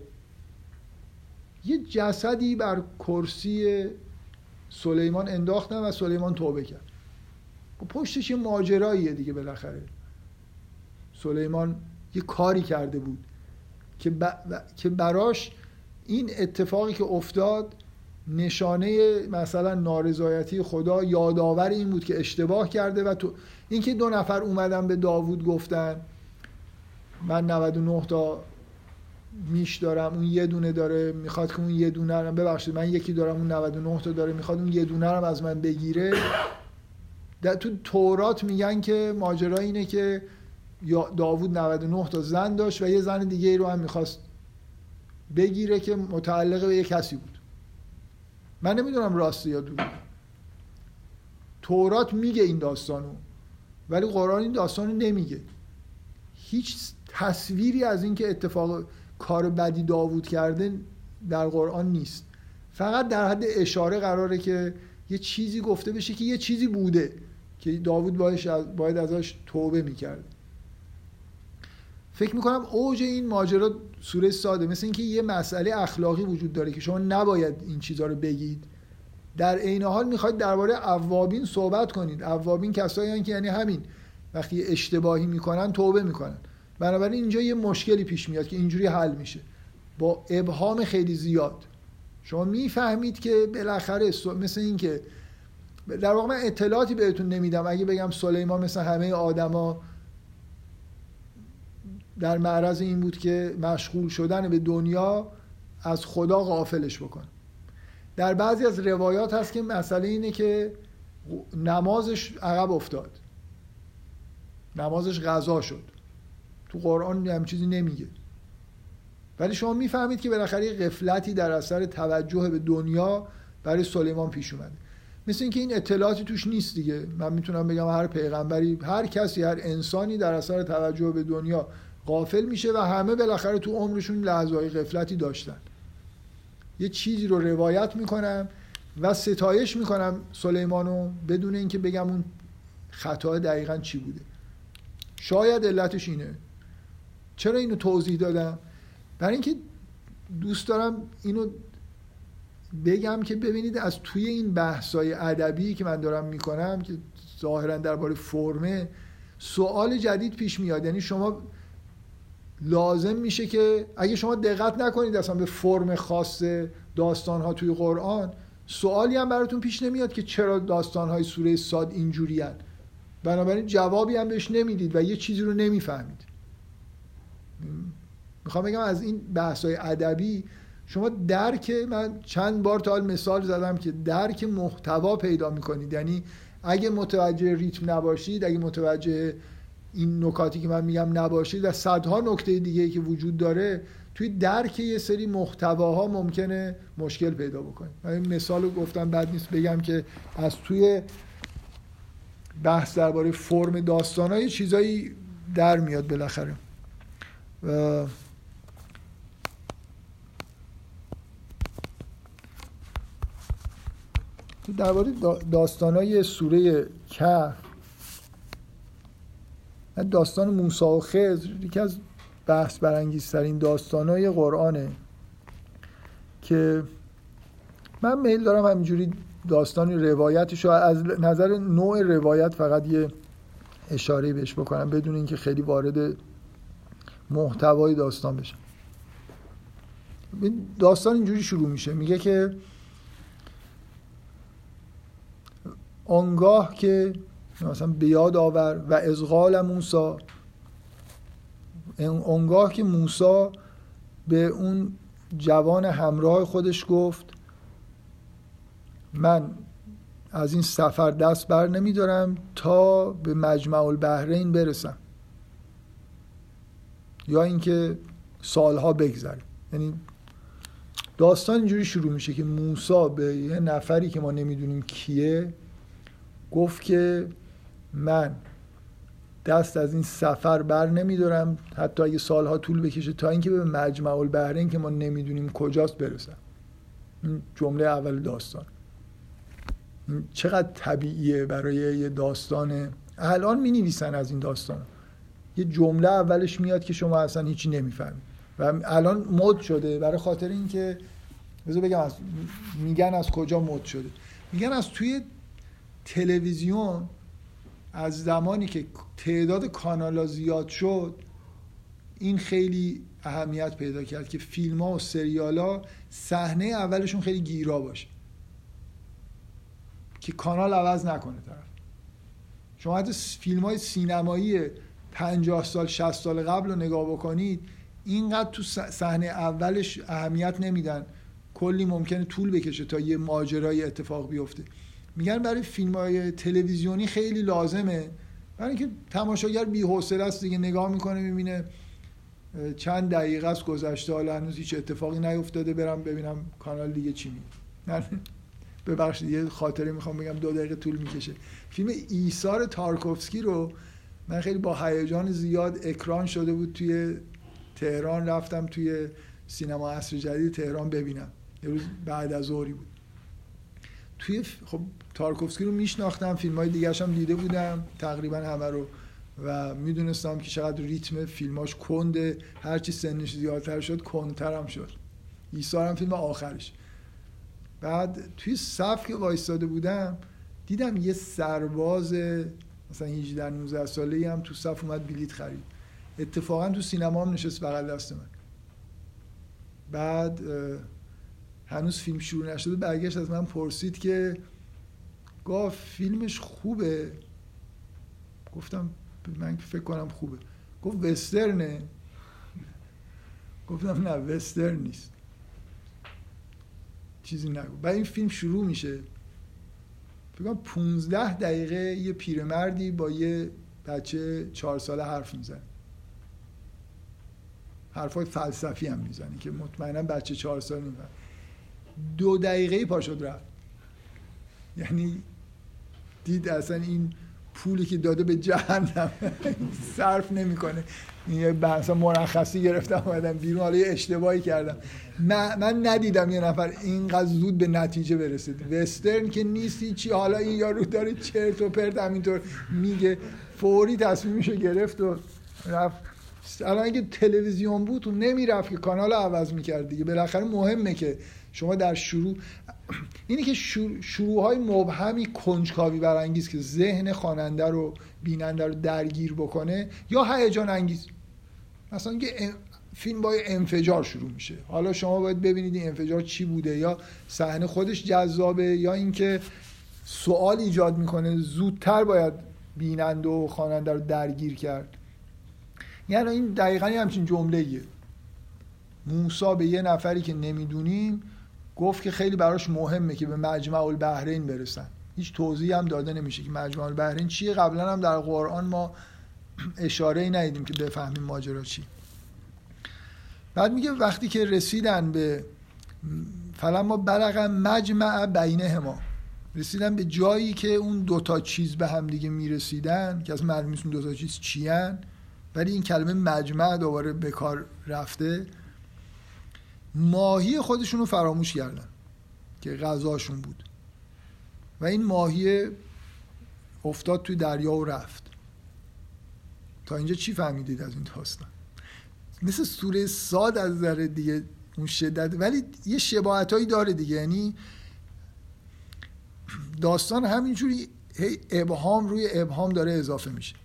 یه جسدی بر کرسی سلیمان انداختن و سلیمان توبه کرد. پشتش یه ماجراییه دیگه بالاخره. سلیمان یه کاری کرده بود که, که براش این اتفاقی که افتاد نشانه مثلا نارضایتی خدا یادآور این بود که اشتباه کرده و تو اینکه دو نفر اومدن به داوود گفتن. من 99 تا میش دارم اون یه دونه داره می‌خواد که اون یه دونه رو ببخشید من یکی دارم اون 99 تا داره می‌خواد اون یه دونه رو از من بگیره. در تو تورات میگن که ماجرا اینه که داوود 99 تا زن داشت و یه زن دیگه ای رو هم می‌خواست بگیره که متعلق به یه کسی بود. من نمی‌دونم راسته یا دروغ. تورات میگه این داستانو ولی قرآن این داستانو نمیگه. هیچ تصویری از اینکه اتفاق کار بدی داوود کرده در قرآن نیست. فقط در حد اشاره قراره که یه چیزی گفته بشه که یه چیزی بوده که داوود باید ازش توبه می‌کرد. فکر می‌کنم اوج این ماجرا سوره ساده مثل اینکه یه مسئله اخلاقی وجود داره که شما نباید این چیزها رو بگید. در عین حال می‌خواید درباره اوابین صحبت کنید. اوابین کسایی که یعنی همین وقتی اشتباهی می‌کنن توبه می‌کنن. بنابراین اینجا یه مشکلی پیش میاد که اینجوری حل میشه. با ابهام خیلی زیاد. شما می‌فهمید که بالاخره مثل این که در واقع من اطلاعاتی بهتون نمیدم. اگه بگم سلیمان مثل همه آدما در معرض این بود که مشغول شدن به دنیا از خدا غافلش بکن. در بعضی از روایات هست که مسئله اینه که نمازش عقب افتاد. نمازش غذا شد. تو قرآن هم چیزی نمیگه. ولی شما می‌فهمید که بالاخره قفلتی در اثر توجه به دنیا برای سلیمان پیش اومده. مثل اینکه این اطلاعاتی توش نیست دیگه. من می‌تونم بگم هر پیغمبری هر کسی هر انسانی در اثر توجه به دنیا غافل میشه و همه بالاخره تو عمرشون لحظه های غفلتی داشتن. یه چیزی رو روایت می‌کنم و ستایش می‌کنم سلیمانو بدون اینکه بگم اون خطا دقیقا چی بوده. شاید علتش اینه. چرا اینو توضیح دادم؟ برای اینکه دوست دارم اینو بگم که ببینید از توی این بحثای ادبی که من دارم می‌کنم که ظاهرا درباره فرمه سوال جدید پیش میاد. یعنی شما لازم میشه که اگه شما دقت نکنید اصلا به فرم خاص داستان ها توی قرآن سوالی هم براتون پیش نمیاد که چرا داستان های سوره ساد اینجوری. بنابراین جوابی هم بهش نمی‌دید و یه چیزی رو نمی‌فهمید. می‌خوام بگم از این بحث های ادبی شما درک من چند بار تا مثال زدم که درک محتوا پیدا می‌کنید. یعنی اگه متوجه ریتم نباشید اگه متوجه این نکاتی که من میگم نباشید و صدها نکته دیگه که وجود داره توی درک یه سری محتواها ممکنه مشکل پیدا بکنید این مثال رو گفتم بعد نیست بگم که از توی بحث درباره فرم داستان های چیزایی در میاد بالاخره. و درباره داستانای سوره کهف داستان موسی و خضر یکی از بحث برانگیزترین داستانای قرآنه که من میل دارم همینجوری داستان روایتش رو از نظر نوع روایت فقط یه اشاره بهش بکنم بدون اینکه خیلی وارد محتوای داستان بشم داستان اینجوری شروع میشه. میگه که آنگاه که مثلا به یاد آور و ازغال موسا اونگاه که موسا به اون جوان همراه خودش گفت من از این سفر دست بر نمیدارم تا به مجمع البحرین برسم. یا اینکه سالها بگذره. یعنی داستان اینجوری شروع میشه که موسا به یه نفری که ما نمی‌دونیم کیه گفت که من دست از این سفر بر نمیدارم حتی اگه سالها طول بکشه تا اینکه به مجمع البحرین که ما نمی‌دونیم کجاست برسم. این جمله اول داستان. چقدر طبیعیه برای یه داستان. الان می نویسن از این داستان. یه جمله اولش میاد که شما اصلا هیچی نمی‌فهمید. و الان مد شده برای خاطر اینکه بذار بگم از میگن از کجا مد شده. میگن از توی تلویزیون از زمانی که تعداد کانالا زیاد شد این خیلی اهمیت پیدا کرد که فیلم ها و سریال ها صحنه اولشون خیلی گیرا باشه. که کانال عوض نکنه طرف. شما حتی فیلم های سینمایی 50 سال 60 سال قبل رو نگاه بکنید اینقدر تو صحنه اولش اهمیت نمیدن. کلی ممکنه طول بکشه تا یه ماجرای اتفاق بیفته. میگن برای فیلم های تلویزیونی خیلی لازمه. برای اینکه تماشاگر بی است دیگه نگاه می‌کنه می‌بینه چند دقیقه است گذشته حالا هنوز هیچ اتفاقی نیفتاده برم ببینم کانال دیگه چی میگه ببخشید یه خاطره می‌خوام بگم دو دقیقه طول می‌کشه. فیلم ایثار تارکوفسکی رو من خیلی با هیجان زیاد اکران شده بود توی تهران. رفتم توی سینما عصر جدید تهران ببینم. یه روز بعد از ظهری بود. توی خب تارکوفسکی رو میشناختم فیلم های دیگرش هم دیده بودم تقریبا همه رو. و می‌دونستم که چقدر ریتم فیلماش کنده. هرچی سنش زیادتر شد کندتر شد. ایسار هم فیلم آخرش. بعد توی صف که وایستاده بودم دیدم یه سرباز مثلا 18 19 ساله هم تو صف اومد بلیت خرید. اتفاقا تو سینما هم نشست بغل دست من. بعد هنوز فیلم شروع نشده. برگشت از من پرسید که گفت فیلمش خوبه؟ گفتم من فکر کنم خوبه. گفت وسترنه. گفتم نه وسترن نیست. چیزی نگو. بعد این فیلم شروع میشه. فکر کنم 15 دقیقه یه پیرمردی با یه بچه چهار ساله حرف می‌زنه. حرفای فلسفی هم می‌زنه که مطمئنا بچه چهار ساله می‌زنه دو دقیقه پا شد رفت. یعنی دید اصلا این پولی که داده به جهنم. صرف نمی‌کنه. یه بحثا مرخصی گرفتم اومدم بیرون. حالا یه اشتباهی کردم. من, من ندیدم یه نفر اینقدر زود به نتیجه برسید. وسترن که نیستی چی حالا این یارو داره چرت و پرت همینطور میگه. فوری تصمیمشو گرفت و رفت. الان اگه تلویزیون بود تو نمی‌رفت که کانال عوض می‌کرد دیگه. بالاخره مهمه که شما در شروع اینی که شروع های مبهمی کنجکاوی برانگیز که ذهن خواننده رو بیننده رو درگیر بکنه یا هیجان انگیز. مثلا اینکه فیلم با انفجار شروع میشه. حالا شما باید ببینید این انفجار چی بوده یا صحنه خودش جذابه یا اینکه سوال ایجاد می‌کنه زودتر باید بیننده و خواننده رو درگیر کرد. یعنی این دقیقا همچین جمله موسا به یه نفری که نمی‌دونیم گفت که خیلی براش مهمه که به مجمع البحرین برسن. هیچ توضیحی هم داده نمیشه که مجمع البحرین چیه. قبلا هم در قرآن ما اشاره ای ندیدیم که بفهمیم ماجرا چی. بعد میگه وقتی که رسیدن به فلما بلغ مجمع بینه ما. رسیدن به جایی که اون دوتا چیز به هم دیگه می‌رسیدن که از معلوم دوتا چیز چیان ولی این کلمه مجمع دوباره به کار رفته. ماهی خودشون رو فراموش کردن که غذاشون بود. و این ماهی افتاد توی دریا و رفت. تا اینجا چی فهمیدید از این داستان؟ مثل سوره ساد از ذره دیگه اون شدت ولی یه شباهت هایی داره دیگه. یعنی داستان همینجوری هی ابهام روی ابهام داره اضافه میشه.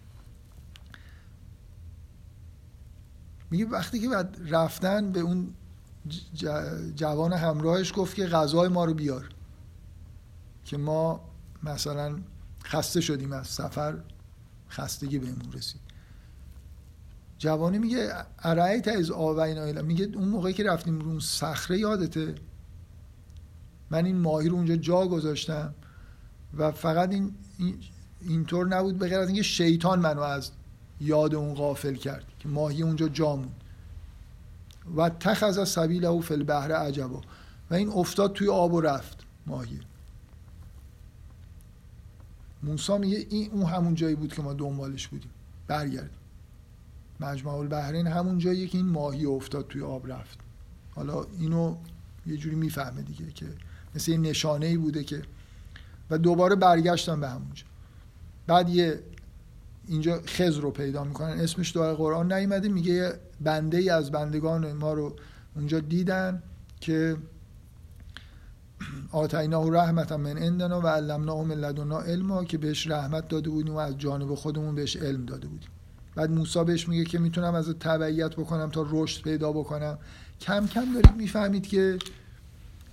میگه وقتی که بعد رفتن به اون جوان همراهش گفت که غذای ما رو بیار. که ما مثلا خسته شدیم از سفر خستگی بهمون رسید. جوانی میگه ارائیت از آوینا میگه اون موقعی که رفتیم رو اون صخره یادته؟ من این ماهی رو اونجا جا گذاشتم و فقط این اینطور نبود به غیر از اینکه شیطان منو از یاد اون غافل کرد که ماهی اونجا جا موند. و تخذ سبیل او فل بحر عجبا. و این افتاد توی آب و رفت. ماهی. موسی میگه این اون همون جایی بود که ما دنبالش بودیم. برگردیم. مجمع البحرین همون جایی که این ماهی افتاد توی آب رفت. حالا اینو یه جوری می‌فهمه دیگه که مثل این نشانه ای بوده که و دوباره برگشتن به همونجا. بعد یه اینجا خز رو پیدا می‌کنن. اسمش دعای قرآن نیومده میگه بنده ای از بندگان ما رو اونجا دیدن که آتیناه رحمتا من عندنا و علمناه من لدنا علما که بهش رحمت داده بودیم و از جانب خودمون بهش علم داده بودیم. بعد موسی بهش میگه که می‌تونم از تبعیت بکنم تا رشد پیدا بکنم. کم کم دارید می‌فهمید که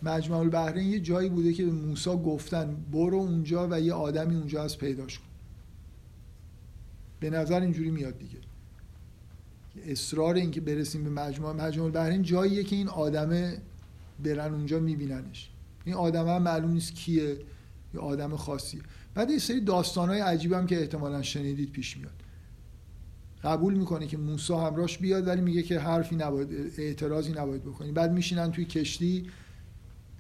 مجمع البحرین یه جایی بوده که موسی گفتن برو اونجا و یه آدمی اونجا از پیداش کن. به نظر اینجوری میاد دیگه. اصرار این که برسیم به مجموعه مجموعه البحرین جاییه که این آدمه برن اونجا میبیننش. این آدم هم معلوم نیست کیه یه آدم خاصیه. بعد یه سری داستانهای عجیب هم که احتمالا شنیدید پیش میاد. قبول می‌کنه که موسی همراش بیاد ولی میگه که حرفی نباید اعتراضی نباید بکنی. بعد میشینن توی کشتی.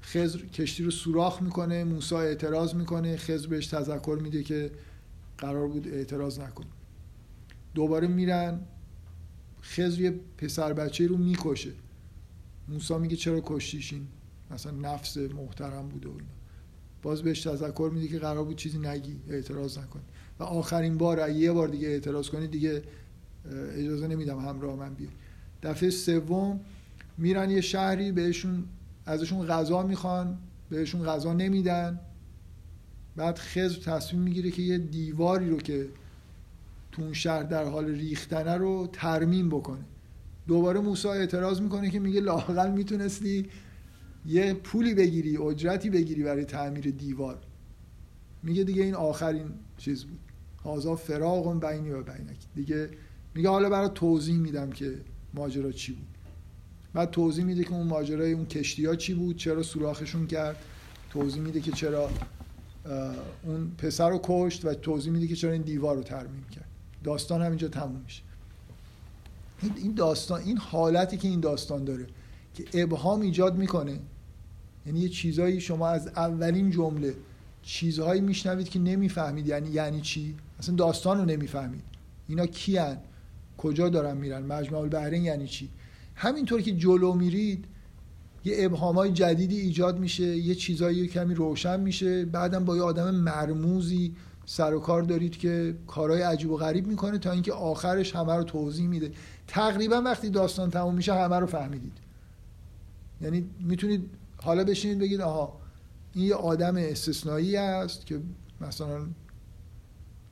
خضر کشتی رو سوراخ می‌کنه موسی اعتراض می‌کنه خضر بهش تذکر میده که قرار بود اعتراض نکنه دوباره میرن خضر یه پسر بچه رو می‌کشه. موسی میگه چرا کشتیشین مثلا نفس محترم بوده اینا. باز بهش تذکر میده که قرار بود چیزی نگی اعتراض نکنی و آخرین بار یه بار دیگه اعتراض کنی دیگه اجازه نمیدم همراه من بیای. دفعه سوم میرن یه شهری بهشون ازشون غذا می‌خوان بهشون غذا نمیدن. بعد خضر تصمیم می‌گیره که یه دیواری رو که تو اون شهر در حال ریختنه رو ترمیم بکنه. دوباره موسی اعتراض می‌کنه که میگه لاقل می‌تونستی یه پولی بگیری اجرتی بگیری برای تعمیر دیوار. میگه دیگه این آخرین چیز بود. هازا فراغ بینی و بینک. دیگه میگه حالا برای توضیح میدم که ماجرا چی بود. بعد توضیح میده که اون ماجرای اون کشتی ها چی بود چرا سوراخشون کرد. توضیح میده که چرا اون پسر رو کشت و توضیح میده که چرا این دیوار رو ترمیم کرد. داستان همینجا تموم میشه. این داستان این حالتی که این داستان داره که ابهام ایجاد می‌کنه یعنی یه چیزایی شما از اولین جمله چیزهایی میشنوید که نمی‌فهمید. یعنی یعنی چی؟ اصلا داستان رو نمی‌فهمید. اینا کیان؟ کجا دارن میرن؟ مجمع البحرین یعنی چی؟ همینطور که جلو میرید یه ابهامای جدیدی ایجاد میشه یه چیزایی کمی روشن میشه بعدم با یه آدم مرموزی سر و کار دارید که کارهای عجیب و غریب می‌کنه تا اینکه آخرش همه رو توضیح میده. تقریبا وقتی داستان تموم میشه همه رو فهمیدید. یعنی می‌تونید حالا بشینید بگید آها این یه آدم استثنایی است که مثلا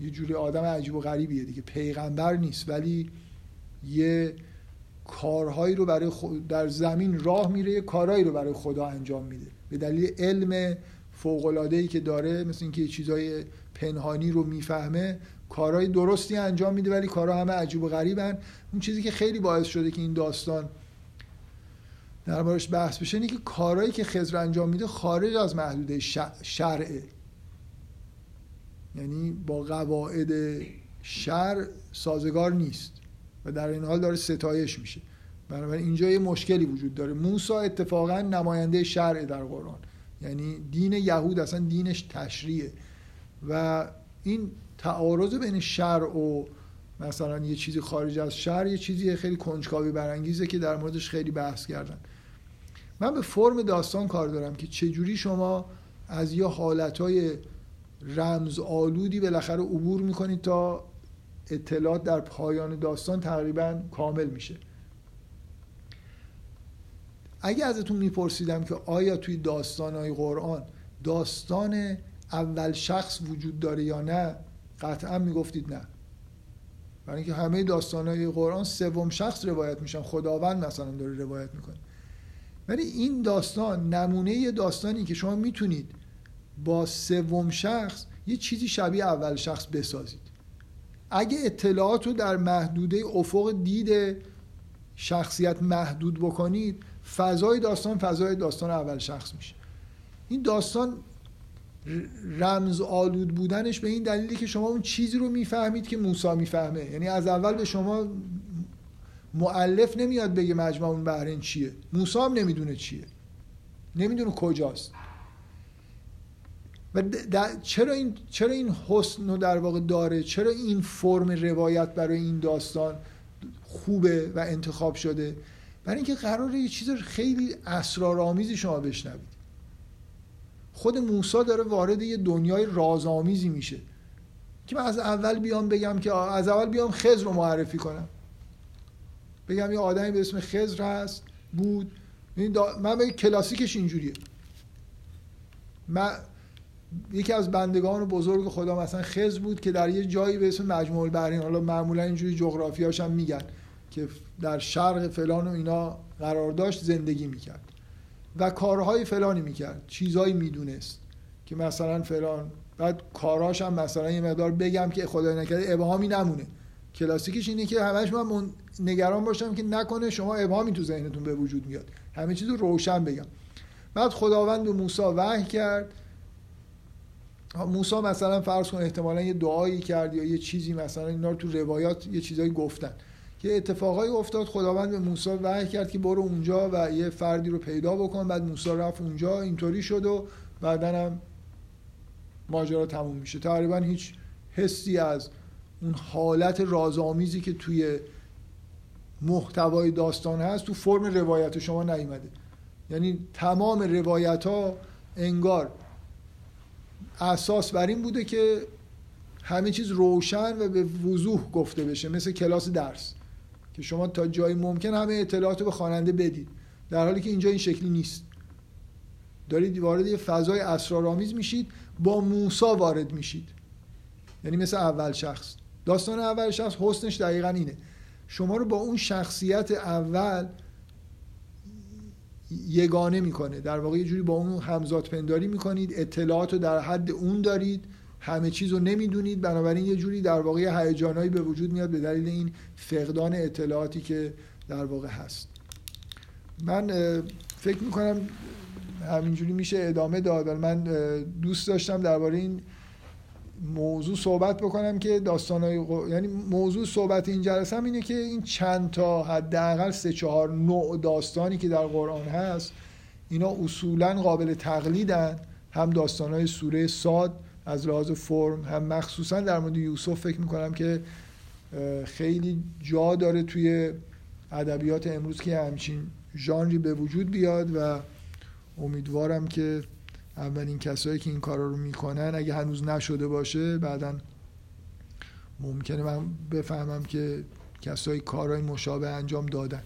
یه جوری آدم عجیب و غریبیه دیگه پیغمبر نیست ولی یه کارهایی رو برای در زمین راه میره یه کارهایی رو برای خدا انجام میده. به دلیل علم فوق ای که داره مثل اینکه چیزای پنهانی رو می‌فهمه کارهای درستی انجام میده ولی کارها همه عجیب و غریبن. اون چیزی که خیلی باعث شده که این داستان دربارش بحث بشه اینه که کارهایی که خضر انجام میده خارج از محدوده شرعه. یعنی با قواعد شرع سازگار نیست و در این حال داره ستایش میشه. بنابراین اینجا یه مشکلی وجود داره. موسی اتفاقا نماینده شرع در قرآن. یعنی دین یهود اصلا دینش تشریعه. و این تعارض بین شرع و مثلا یه چیزی خارج از شرع یه چیزی خیلی کنجکاوی برانگیزه که در موردش خیلی بحث کردن. من به فرم داستان کار دارم که چجوری شما از یه حالتهای رمز آلودی بالاخره عبور می‌کنید تا اطلاعات در پایان داستان تقریبا کامل میشه. اگه ازتون میپرسیدم که آیا توی داستانهای قرآن داستان اول شخص وجود داره یا نه قطعا می‌گفتید نه. برای اینکه همه داستانهای قرآن سوم شخص روایت میشن. خداوند مثلا داره روایت می‌کنه. ولی این داستان نمونه داستانی که شما می‌تونید با سوم شخص یه چیزی شبیه اول شخص بسازید. اگه اطلاعات رو در محدوده افق دید شخصیت محدود بکنید فضای داستان فضای داستان اول شخص میشه. این داستان رمز آلود بودنش به این دلیلی که شما اون چیزی رو می‌فهمید که موسی می‌فهمه. یعنی از اول به شما معلف نمیاد بگه مجمع اون بحرین چیه. موسی هم نمی‌دونه چیه. نمی‌دونه کجاست. و چرا این چرا این حسن رو در واقع داره؟ چرا این فرم روایت برای این داستان خوبه و انتخاب شده؟ برای اینکه قراره یه چیز خیلی اسرارآمیزی شما بشنوید. خود موسی داره وارد یه دنیای رازآمیزی میشه که من از اول بیام بگم که از اول بیام خضر رو معرفی کنم. بگم یه آدمی به اسم خضر هست بود. من به کلاسیکش اینجوریه. من یکی از بندگان بزرگ خدا مثلا خضر بود که در یه جایی به اسم مجموع البحرین حالا معمولا اینجوری جغرافیاش هم میگن که در شرق فلان و اینا قرار داشت زندگی می‌کرد. و کارهای فلانی می‌کرد. چیزهایی می‌دونست که مثلا فلان بعد کاراش هم مثلا یه مقدار بگم که خدای نکرده ابهامی نمونه. کلاسیکش اینه که همش من نگران باشم که نکنه شما ابهامی تو ذهنتون به وجود میاد. همه چیز رو روشن بگم. بعد خداوند به موسی وحی کرد. موسی مثلا فرض کن احتمالا یه دعایی کرد یا یه چیزی مثلا اینا رو تو روایات یه چیزایی گفتن. که اتفاقایی افتاد خداوند به موسی وحی کرد که برو اونجا و یه فردی رو پیدا بکن. بعد موسی رفت اونجا اینطوری شد و بعدا هم ماجرا تموم میشه. تقریبا هیچ حسی از اون حالت رازآمیزی که توی محتوای داستان هست تو فرم روایت شما نیومده. یعنی تمام روایت ها انگار اساس بر این بوده که همه چیز روشن و به وضوح گفته بشه. مثل کلاس درس. که شما تا جایی ممکن همه اطلاعات رو به خواننده بدید. در حالی که اینجا این شکلی نیست. دارید وارد یه فضای اسرارآمیز میشید با موسا وارد میشید. یعنی مثل اول شخص. داستان اول شخص حسنش دقیقا اینه. شما رو با اون شخصیت اول یگانه می‌کنه. در واقع یه جوری با اون همزاد پنداری می‌کنید. اطلاعات رو در حد اون دارید. همه چیز رو نمی‌دونید. بنابراین یه جوری در واقع هیجانایی به وجود میاد به دلیل این فقدان اطلاعاتی که در واقع هست. من فکر می‌کنم همینجوری میشه ادامه داد من دوست داشتم درباره این موضوع صحبت بکنم که داستانهای یعنی موضوع صحبت این جلسه هم اینه که این چند تا حداقل سه چهار نوع داستانی که در قرآن هست اینا اصولا قابل تقلیدن. هم داستانهای سوره ساد از لحاظ فرم هم مخصوصا در مورد یوسف فکر می‌کنم که خیلی جا داره توی ادبیات امروز که همچین ژانری به وجود بیاد و امیدوارم که اولین کسایی که این کارا رو می‌کنن اگه هنوز نشده باشه بعدا ممکنه من بفهمم که کسایی کارهای مشابه انجام دادن.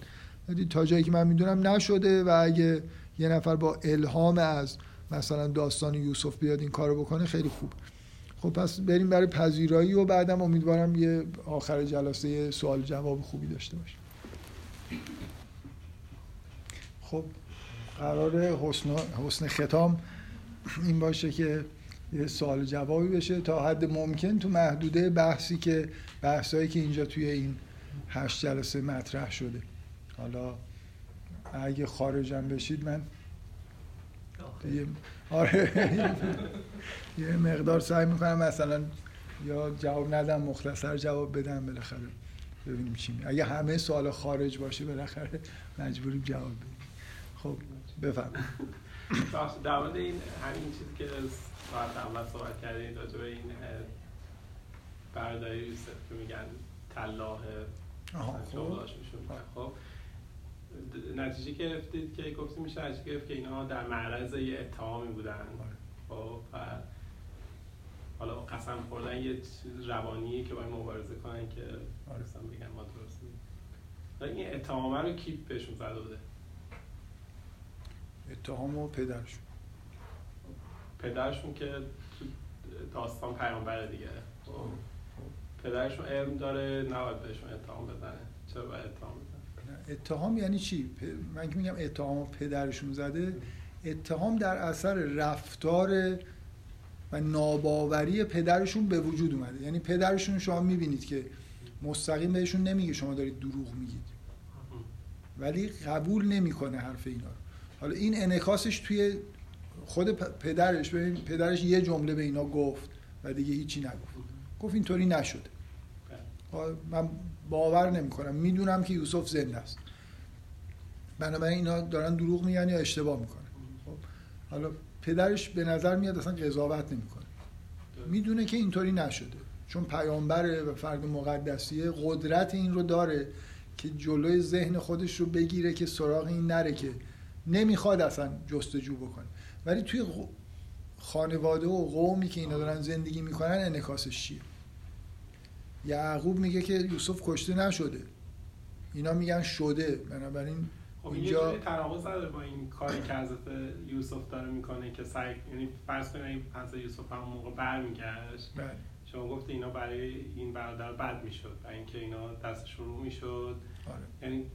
تا جایی که من می‌دونم نشده و اگه یه نفر با الهام از مثلا داستان یوسف بیاد این کارو بکنه خیلی خوب. خب پس بریم برای پذیرایی و بعدم امیدوارم یه آخر جلسه سوال جواب خوبی داشته باشیم. خب قرار حسن, حسن ختام این باشه که یه سوال جوابی بشه تا حد ممکن تو محدوده بحثی که بحثایی که اینجا توی این هشت جلسه مطرح شده. حالا اگه خارجم بشید من آره. یه مقدار سعی می‌کنم مثلا یا جواب ندم مختصر جواب بدم بالاخره. ببینیم چی اگه همه سوال خارج باشه بالاخره مجبوریم جواب بدیم. خب بفهم در مورد این همین چیزی که ساعت اول صحبت کردین راجع به این یوسف که میگن تلاه خب. نتیجه گرفتید که گفتی میشه نتیجه گرفت که اینها در معرض یه اتهامی بودن. خب و حالا قسم خوردن یه چیز روانیه که باید مبارزه کنن که آره. مثلا بگن ما درست این اتهامه رو کی بهشون زده بوده اتهام و پدرشون پدرشون که تو داستان پیامبر دیگه خب. خب. پدرشون علم داره نباید بهشون اتهام بزنه چرا باید اتهام بزنه اتهام یعنی چی؟ من که میگم اتهام پدرشون زده اتهام در اثر رفتار و ناباوری پدرشون به وجود اومده. یعنی پدرشون شما می‌بینید که مستقیم بهشون نمیگه شما دارید دروغ میگید. ولی قبول نمی‌کنه حرف اینا رو. حالا این انعکاسش توی خود پدرش ببین پدرش یه جمله به اینا گفت و دیگه هیچی نگفت. گفت اینطوری نشده. من باور نمی‌کنم. می‌دونم که یوسف زنده است. بنابراین اینا دارن دروغ میگن یا اشتباه می‌کنن. خب حالا پدرش به نظر میاد اصلا قضاوت نمی‌کنه. می‌دونه که اینطوری نشده. چون پیامبره و فرد مقدسیه قدرت این رو داره که جلوی ذهن خودش رو بگیره که سراغ این نره که نمی‌خواد اصلا جستجو بکنه. ولی توی خانواده و قومی که اینا دارن زندگی می‌کنن انکاسش چیه؟ یعقوب میگه که یوسف کشته نشده اینا میگن شده بنابراین خب اینجا تناقض نداره با این کاری که حضرت یوسف داره می‌کنه که سعی یعنی فرض کنید حضرت یوسف هم موقع برمیگشت بله. شما گفت اینا برای این برادر بد می‌شد و اینکه اینا دستشون رو می‌شد آره. یعنی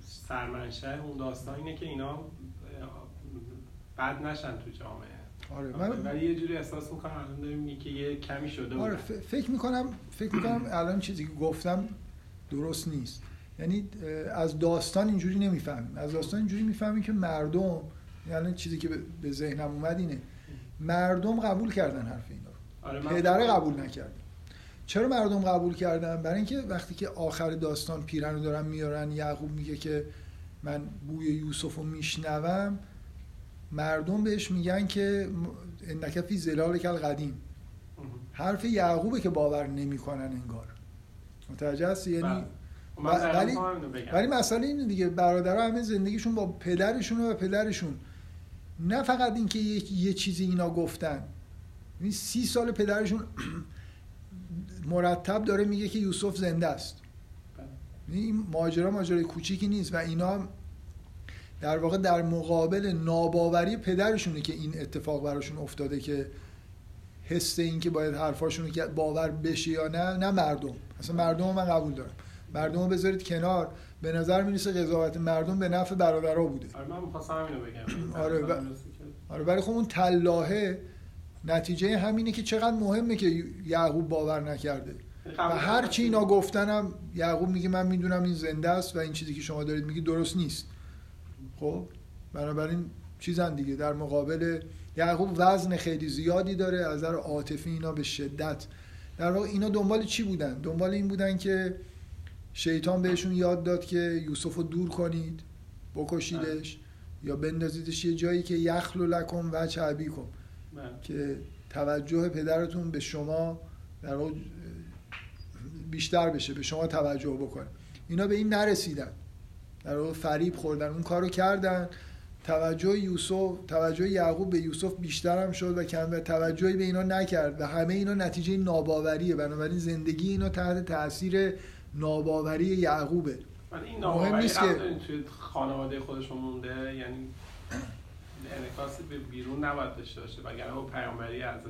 سرمنشه اون داستان اینه که اینا بد نشن تو جامعه آره من ولی یه جوری احساس می‌کنم الان داریم که یه کمی شده آره فکر می‌کنم فکر می‌کنم الان چیزی که گفتم درست نیست. یعنی از داستان اینجوری نمی‌فهمیم. از داستان اینجوری می‌فهمیم که مردم یعنی چیزی که به ذهنم اومد اینه. مردم قبول کردن حرف اینا. رو آره پدره قبول نکردن چرا مردم قبول کردن؟ برای اینکه وقتی که آخر داستان پیرن رو دارن میارن یعقوب میگه که من بوی یوسف رو میشنوم مردم بهش میگن که انک فی زلال کل قدیم. حرف یعقوبه که باور نمی‌کنن انگار. متوجه هستی؟ یعنی بله. ولی ولی مسئله اینه دیگه برادرها همه زندگیشون با پدرشون و پدرشون. نه فقط اینکه یه, یه چیزی اینا گفتن. یعنی سی سال پدرشون مرتب داره میگه که یوسف زنده است. این ماجرا ماجرای کوچیکی نیست و اینا در واقع در مقابل ناباوری پدرشونه که این اتفاق براشون افتاده که حس این که باید حرفاشون که باور بشه یا نه نه مردم. اصلا مردم من قبول دارم. مردم رو بذارید کنار. به نظر می‌رسه قضاوت مردم به نفع برادرها بوده. آره من می‌خواستم اینو بگم. آره، که- آره ولی خب اون تلاهه نتیجه همینه که چقدر مهمه که یعقوب باور نکرده. و هر چی اینا گفتنم یعقوب میگه من می‌دونم این زنده است و این چیزی که شما دارید میگی درست نیست. خب بنابراین چیزن دیگه. در مقابل یعقوب وزن خیلی زیادی داره از نظر عاطفی اینا به شدت. در واقع اینا دنبال چی بودن؟ دنبال این بودن که شیطان بهشون یاد داد که یوسف رو دور کنید بکشیدش یا بندازیدش یه جایی که یخلو لکم و چعبی کن بله. که توجه پدرتون به شما در واقع بیشتر بشه به شما توجه بکنه. اینا به این نرسیدن. در واقع فریب خوردن. اون کارو کردن. توجه یوسف توجه یعقوب به یوسف بیشتر هم شد و کم و توجهی به اینا نکرد و همه اینا نتیجه ناباوریه. بنابراین زندگی اینا تحت تاثیر ناباوری یعقوبه. این مهم نیست که- توی خانواده خودشون مونده؟ یعنی انعکاسی به بیرون نباید داشته باشه. وگرنه با پیامبری حضرت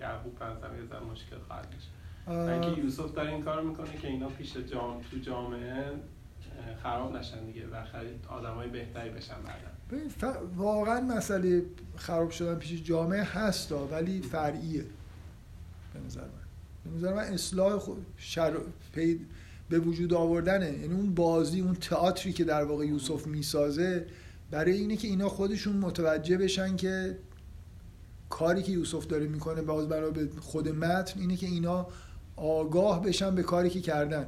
یعقوب به نظرم یه ذره مشکل خواهد و اینکه یوسف داره این کار می‌کنه که اینا پیش جام تو جامعه خراب نشن دیگه و خرید آدمای بهتری بشن ببین، ف- واقعا مسئله خراب شدن پیش جامعه هستا ولی فرعیه. به نظر من. به نظر من اصلاح خود شر... پی... به وجود آوردنه. یعنی اون بازی اون تئاتری که در واقع یوسف می‌سازه برای اینه که اینا خودشون متوجه بشن که کاری که یوسف داره می‌کنه باز برای خود متن اینه که اینا آگاه بشن به کاری که کردن.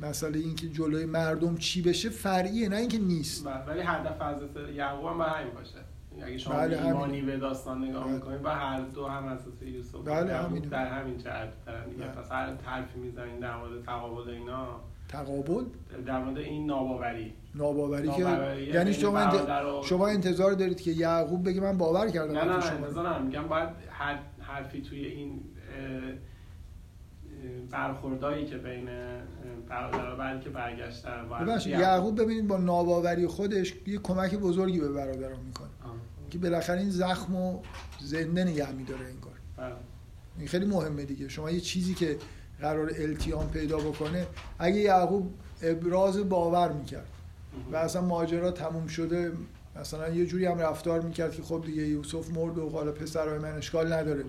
مسئله اینکه جلوی مردم چی بشه فرعیه نه اینکه نیست و- ولی هدف حضرت یعقوب هم همین باشه یعنی اگه شما بله،. ایمانی به داستان نگاه بله. می‌کنید و هر دو هم حضرت یوسف بله، همینه. در همین جهت دارن دیگه بله. پس هر حرفی می‌زنین در مورد تقابل اینا تقابل در مورد این ناباوری ناباوری که یعنی بین شما انت... و- شما انتظار دارید که یعقوب بگه من باور کردم نه نه نه شما رو. انتظار. میگم باید هر حرفی توی این برخوردایی که بین اه، برادرها بلکه برگشتن و یعقوب ببینید با ناباوری خودش یه کمک بزرگی به برادران می‌کنه. آه. که بالاخره این زخم و زنده نگه میداره این کار. بله. این خیلی مهمه دیگه. شما یه چیزی که قرار التیام پیدا بکنه اگه یعقوب ابراز باور می‌کرد و اصلا ماجرا تموم شده مثلا یه جوری هم رفتار می‌کرد که خب دیگه یوسف مرد و حالا پسرای من اشکال نداره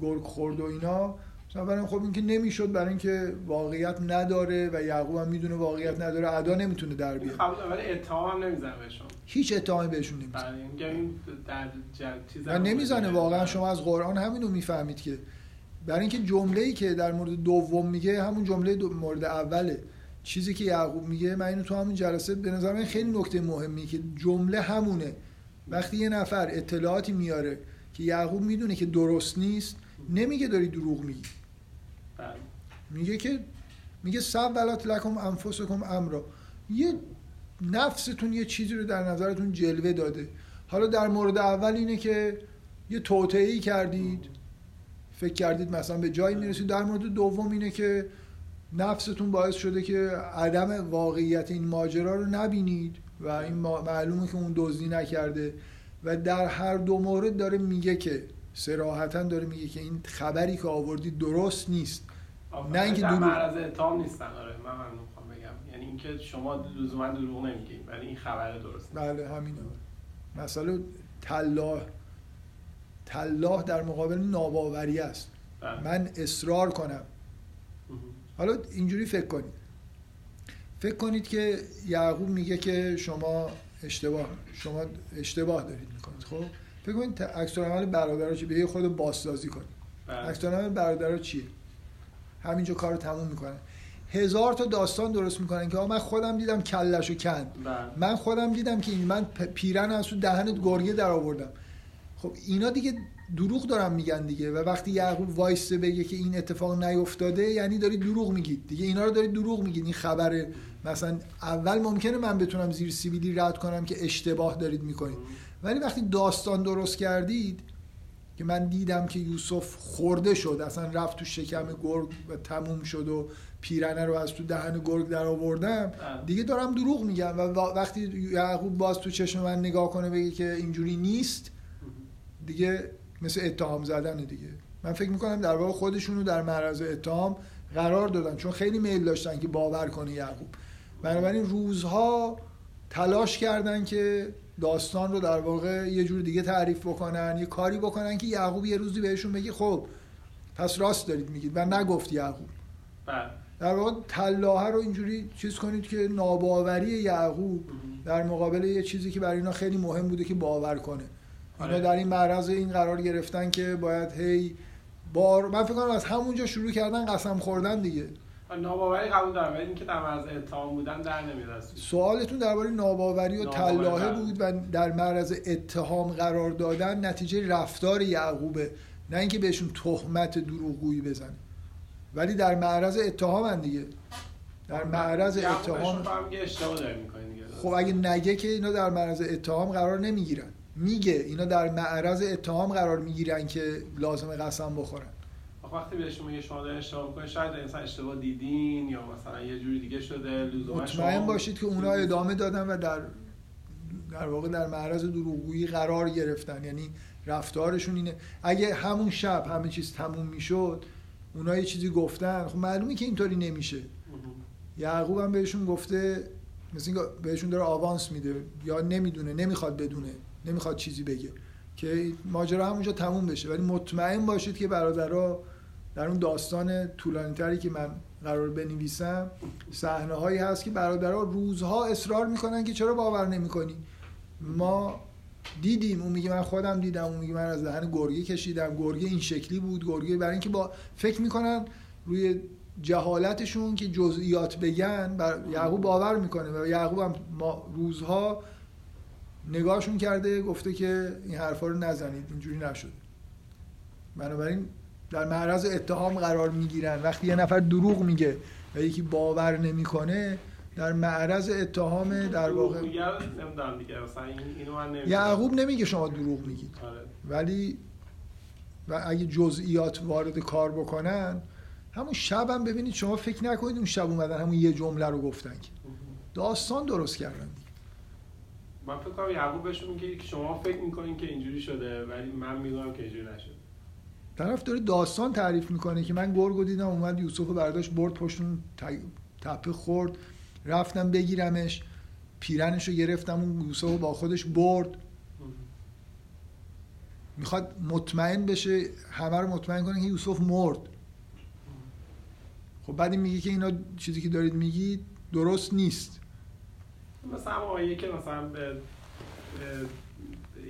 گرگ خورد و اینا مثلا برای خب این که نمی‌شد برای اینکه واقعیت نداره و یعقوب هم می‌دونه واقعیت نداره ادا نمی‌تونه در بیاره قبول ولی اتهام هم نمی‌زنه بهشون هیچ اتهامی بهشون نمی‌زنه. بله این در جر... چیز و نمی‌زنه واقعا شما از قرآن همینو می‌فهمید که برای اینکه جمله‌ای که در مورد دوم میگه همون جمله مورد اوله. چیزی که یعقوب میگه من اینو تو همون جلسه به نظر من خیلی نکته مهمی که جمله همونه. وقتی یه نفر اطلاعاتی میاره که یعقوب می‌دونه که درست نیست نمیگه داری دروغ میگی. میگه که میگه سولات لکم انفسکم امرا. یه نفستون یه چیزی رو در نظرتون جلوه داده. حالا در مورد اول اینه که یه توطئه‌ای کردید. فکر کردید مثلا به جایی می‌رسید. در مورد دوم اینه که نفستون باعث شده که عدم واقعیت این ماجرا رو نبینید و این معلومه که اون دزدی نکرده. و در هر دو مورد داره میگه که سراحتا داره میگه که این خبری که آوردی درست نیست. نه اینکه در دروغ. معرض اتهام نیستن آره. من می‌خوام بگم. یعنی اینکه شما لزوما دروغ نمیگین ولی این خبر درست بله همینه. مسئله تلاه تلاه در مقابل ناباوری است. بله. من اصرار کنم. حالا اینجوری فکر کنید. فکر کنید که یعقوب میگه که شما اشتباه شما اشتباه دارید می‌کنید خب؟ فکر کنید ت- عکس العمل برادرها چیه به خود بازسازی کنید. بله. عکس العمل برادرها چیه؟ همینجا کارو تموم می‌کنن هزار تا داستان درست می‌کنن که من خودم دیدم کلشو کند. بله. من خودم دیدم که این من پیرن از تو دهنت گرگه در آوردم. خب اینا دیگه دروغ دارن میگن دیگه و وقتی یعقوب وایسته بگه که این اتفاق نیفتاده یعنی دارید دروغ میگید دیگه اینا رو دارید دروغ میگید این خبر مثلا اول ممکنه من بتونم زیر سیبیلی رد کنم که اشتباه دارید می‌کنید. ولی وقتی داستان درست کردید که من دیدم که یوسف خورده شد اصلا رفت تو شکم گرگ و تموم شد و پیرنه رو از تو دهن گرگ در آوردم. دیگه دارم دروغ میگم و وقتی یعقوب باز تو چشم من نگاه کنه بگه که اینجوری نیست دیگه مثل اتهام زدن دیگه. من فکر می‌کنم در واقع خودشون رو در معرض اتهام قرار دادن چون خیلی میل داشتن که باور کنه یعقوب. بنابراین روزها تلاش کردن که داستان رو در واقع یه جور دیگه تعریف بکنن یه کاری بکنن که یعقوب یه روزی بهشون بگه خب پس راست دارید میگید و نگفت یعقوب. بله. در واقع تلاهه رو اینجوری چیز کنید که ناباوری یعقوب در مقابل یه چیزی که برای اینا خیلی مهم بوده که باور کنه. اینا آره. در این معرض این قرار گرفتن که باید هی بار من فکر کنم از همونجا شروع کردن قسم خوردن دیگه. ناباوری قبول دارم ولی اینکه در معرض اتهام بودن در نمیاد سوالتون درباره ناباوری و تلاهه. بود و در معرض اتهام قرار دادن نتیجه رفتار یعقوبه نه اینکه بهشون تهمت دروغگویی بزنه. ولی در معرض اتهام دیگه. در معرض اتهام خب اگه نگه که اینا در معرض اتهام قرار نمی‌گیرن. میگه اینا در معرض اتهام قرار می‌گیرن که لازم قسم بخورن. وقتی میگه شما دارین اشتباه می‌کنین شاید انسان اشتباه دیدین یا مثلا یه جوری دیگه شده لزوما مطمئن شما- باشید که اونا ادامه دادن و در در واقع در معرض دروغگویی قرار گرفتن. یعنی رفتارشون اینه. اگه همون شب همه چیز تموم می‌شد اونا یه چیزی گفتن. خب معلومه که اینطوری نمیشه. یعقوب هم بهشون گفته مثل اینکه بهشون داره آوانس میده یا نمی‌دونه نمی‌خواد بدونه نمی‌خواد چیزی بگه که ماجرا همونجا تموم بشه. ولی مطمئن باشید که برادرها در اون داستان طولانی تری که من قرار بنویسم صحنه هایی هست که برادرها روزها اصرار می‌کنن که چرا باور نمی‌کنی. ما دیدیم اون میگه من خودم دیدم اون میگه من از دهن گرگه کشیدم. گرگه این شکلی بود گرگه برای اینکه با فکر می‌کنن روی جهالتشون که جزئیات بگن بر یعقوب باور می‌کنه و یعقوب هم ما روزها نگاهشون کرده گفته که این حرفا رو نزنید اینجوری نشد. بنابراین در معرض اتهام قرار می‌گیرن. وقتی یه نفر دروغ میگه و یکی باور نمی‌کنه در معرض اتهام در واقع یعقوب نمیگه شما دروغ میگید. آره. ولی و اگه جزئیات وارد کار بکنن همون شب هم ببینید شما فکر نکنید اون شب اومدن همون یه جمله رو گفتن که. داستان درست کردن من فکر کنم یعقوب بهشون میگه که شما فکر می‌کنین که اینجوری شده ولی من می‌دونم که اینجوری نشد طرف داره داستان تعریف می‌کنه که من گرگو دیدم اومد یوسف رو برداشت برد پشتون تپه خورد رفتم بگیرمش پیرنش رو گرفتم اون یوسف رو با خودش برد. می‌خواد مطمئن بشه همه رو مطمئن کنه که یوسف مرد. خب بعد این میگه که اینا چیزی که دارید میگید درست نیست. مثلا آیه که مثلا به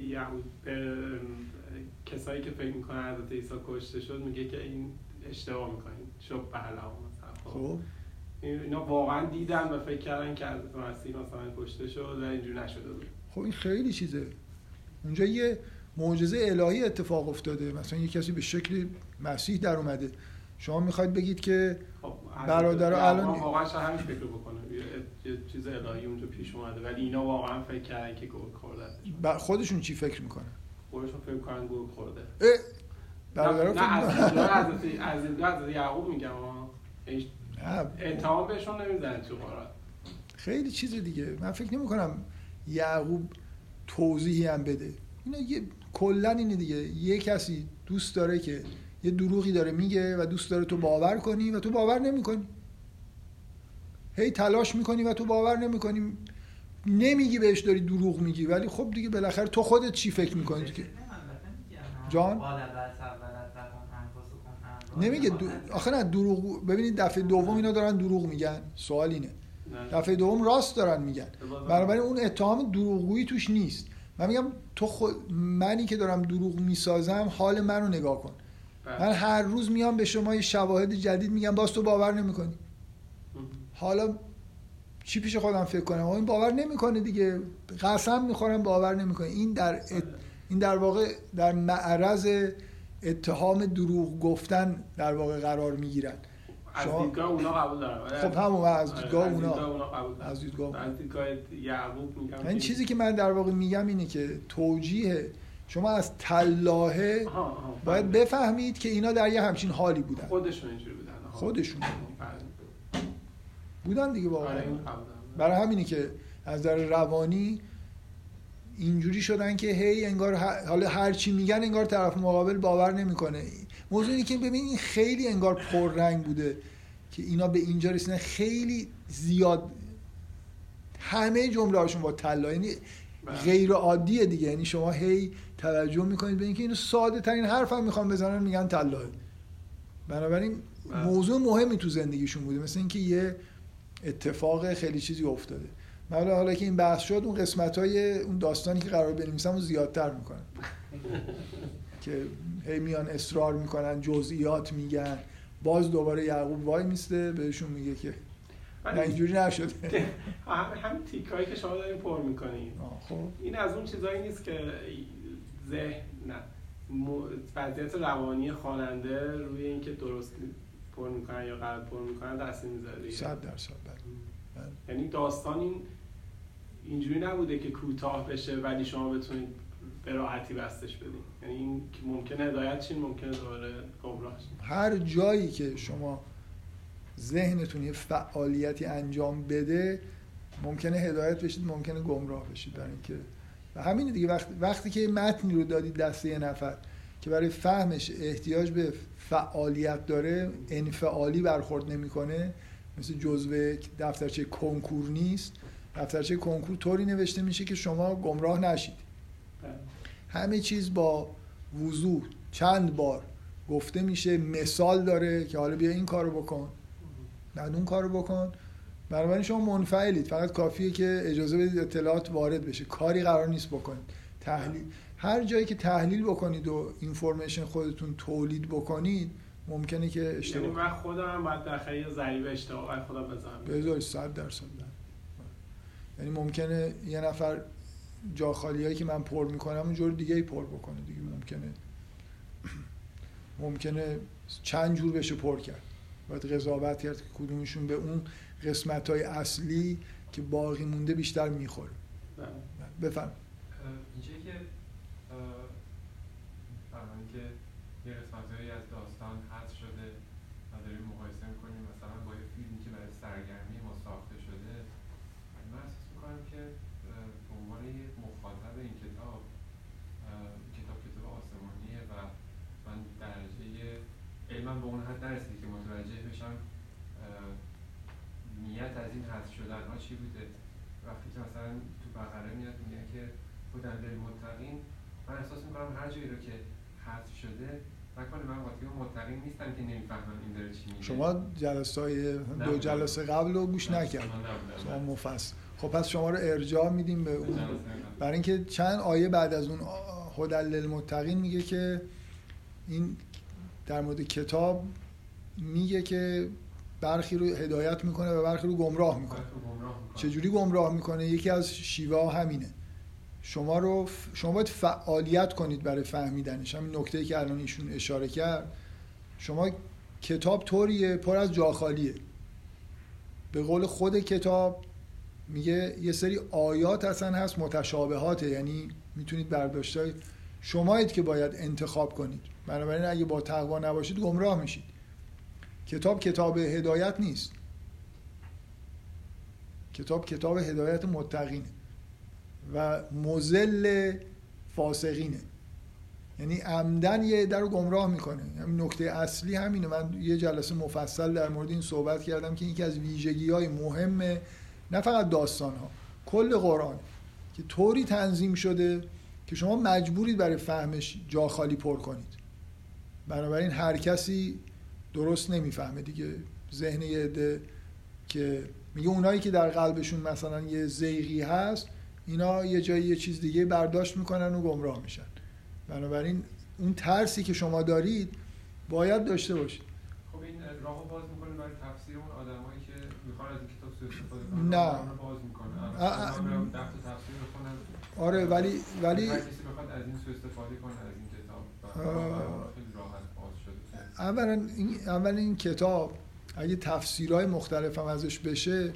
یهود به کسایی که فکر می‌کنن حضرت عیسی کشته شد میگه که این اشتباه می‌کنین شب بله مثلا. خب. خب. اینا واقعا دیدن و فکر کردن که حضرت مسیح مثلا کشته شد و اینجوری نشده بود. خب این خیلی چیزه. اونجا یه معجزه الهی اتفاق افتاده. مثلا یه کسی به شکل مسیح در اومده. شما می‌خواید بگید که خب حضرت الان- واقعا همین فکر بکنه. یه- چیز الهی اونجا پیش اومده. ولی اینا واقعا فکر کردن که گرگ خورده. ب- خودشون چی فکر می‌کنن؟ خودشون فکر کنن گرگ خورده. نه از دیدگاه از حضرت یعقوب میگم اتهام بهشون نمی‌زنه تو قرآن. خیلی چیز دیگه. من فکر نمی کنم یعقوب توضیحی هم بده. اینا یه کلا اینه دیگه. یه کسی دوست داره که یه دروغی داره میگه و دوست داره تو باور کنی و تو باور نمی‌کنی. هی تلاش می‌کنی و تو باور نمی‌کنی. نمیگی بهش داری دروغ میگی ولی خب دیگه بالاخره تو خودت چی فکر می‌کنی که جان؟ نمیگه دو... آخه نه دروغ ببینید دفعه دوم اینا دارن دروغ میگن سوال اینه نه. دفعه دوم راست دارن میگن بنابراین اون اتهام دروغگویی توش نیست من میگم تو خود منی که دارم دروغ می‌سازم حال منو نگاه کن بله. من هر روز میام به شما یه شواهد جدید میگم باز تو باور نمی‌کنی حالا چی پیش خودم فکر کنم؟ این باور نمی‌کنه دیگه. قسم می‌خورم باور نمی‌کنه. این در ات... این در واقع در معرض اتهام دروغ گفتن در واقع قرار می‌گیرن. از دیدگاه اونا قبول دارم ولی خب همون از آره، دیدگاه از اونا. از دیدگاه. از دیدگاه یعقوب میگم این چیزی که من در واقع میگم اینه که توجیه شما از تلاهه باید. بفهمید که اینا در یه همچین حالی بودن. خودشون اینجوری بودن. خودشون. بودن دیگه واقعا آره،. برای همینی که از نظر روانی اینجوری شدن که هی انگار حالا هر چی میگن انگار طرف مقابل باور نمی‌کنه موضوع اینه که ببین این خیلی انگار پررنگ بوده که اینا به اینجا رسیدن خیلی زیاد همه جمله هاشون با طلا یعنی بله. غیر عادیه دیگه یعنی شما هی توجه می‌کنید به اینکه اینو ساده ترین حرف هم می‌خوان بزنن میگن طلاه بنابراین بله. موضوع مهمی تو زندگیشون بوده مثل اینکه یه اتفاق خیلی چیزی افتاده. من حالا حالا که این بحث شد اون قسمت های اون داستانی که قرار بنویسم اون زیادتر می‌کنن. که هی میان اصرار می‌کنن جزئیات میگن. باز دوباره یعقوب وای میسته بهشون میگه که نه اینجوری نشده. هم همین تیکایی که شما دارین پر می‌کنین. خب. این از اون چیزایی نیست که ذهن نه. وضعیت روانی خواننده روی اینکه درست پر می‌کنن یا غلط پر می‌کنن دست می‌ذاره. صد درصد بله. بله. یعنی داستان این اینجوری نبوده که کوتاه بشه ولی شما بتونید به راحتی بستش بدین یعنی این که ممکنه هدایت چین ممکنه دوباره گمراه هر جایی که شما ذهنتون یه فعالیتی انجام بده ممکنه هدایت بشید ممکنه گمراه بشید برای اینکه و همین دیگه وقتی, وقتی که متنی رو دادید دست یه نفر که برای فهمش احتیاج به فعالیت داره انفعالی برخورد نمی‌کنه مثل جزوه دفترچه کنکور نیست. دفترچه کنکور طوری نوشته میشه که شما گمراه نشید. همه چیز با وضوح چند بار گفته میشه مثال داره که حالا بیا این کارو بکن بعد اون کارو بکن. بنابراین شما منفعلید. فقط کافیه که اجازه بدید اطلاعات وارد بشه. کاری قرار نیست بکنید. تحلیل هر جایی که تحلیل بکنید و اینفورمیشن خودتون تولید بکنید ممکنه که یعنی اشتباه من خودم باید داخل یه ضریب اشتباه خودم بزنم بذارید صد درصد نه. یعنی ممکنه یه نفر جا خالی هایی که من پر می‌کنم اون جور دیگه ای پر بکنه دیگه ممکنه ممکنه چند جور بشه پر کرد باید قضاوت کرد که کدومشون به اون قسمت های اصلی که باقی مونده بیشتر می‌خوره بله. بفهم اینجا که اه، فرمانی که یه قسمتهایی از داستان حذف شده و داریم مقایسه می‌کنیم مثلا با یه فیلمی که برای سرگرمی ما ساخته شده من احساس می‌کنم که اه، به عنوان یه مخاطب این کتاب اه، کتاب کتاب آسمانیه و من درجه علمم به اون حد نرسیده که متوجه بشم اه، نیت از این حذف شدن ها چی بوده وقتی که مثلا بقره میاد میگه که هدن للمتقین من احساس می‌کنم هر جایی رو که حذف شده نکنه من قاطی متقین نیستم که نمی‌فهمم این داره چی میگه. شما جلسه های دو جلسه قبل رو گوش نکرد شما مفصل. خب پس شما رو ارجاع میدیم به اون. برای اینکه چند آیه بعد از اون هدل للمتقین میگه که این در مورد کتاب میگه که برخی رو هدایت می‌کنه و برخی رو گمراه می‌کنه. چجوری گمراه می‌کنه؟ یکی از شیوه ها همینه. شما رو شما باید فعالیت کنید برای فهمیدنش. همین نکته که الان ایشون اشاره کرد. شما کتاب طوریه پر از جاخالیه به قول خود کتاب میگه یه سری آیات اصلا هست متشابهاته. یعنی می‌تونید برداشتای شمایید که باید انتخاب کنید. بنابراین اگه با تقوا نباشید گمراه میشید. کتاب کتاب هدایت نیست. کتاب کتاب هدایت متقینه. و مزل فاسقینه. یعنی عمدن یه در رو گمراه می‌کنه. همین نکته اصلی همینه. من یه جلسه مفصل در مورد این صحبت کردم که یکی از ویژگی های مهم نه فقط داستان ها کل قرآن که طوری تنظیم شده که شما مجبورید برای فهمش جا خالی پر کنید. بنابراین هر کسی درست نمی‌فهمه دیگه. ذهن یه عده که میگه اونایی که در قلبشون مثلا یه زیغی هست اینا یه جایی یه چیز دیگه برداشت می‌کنن و گمراه میشن. بنابراین اون ترسی که شما دارید باید داشته باشید. خب این راهو باز می‌کنه برای تفسیر اون آدمایی که می‌خوان از این کتاب سوء استفاده کنن نه. باز می‌کنه. تفسیر آره ولی ولی کسی بخواد از این سوء استفاده کنه از این کتاب و آه. خیلی راحت باز شده که اولا این اولا این کتاب اگه تفسیرهای مختلف هم ازش بشه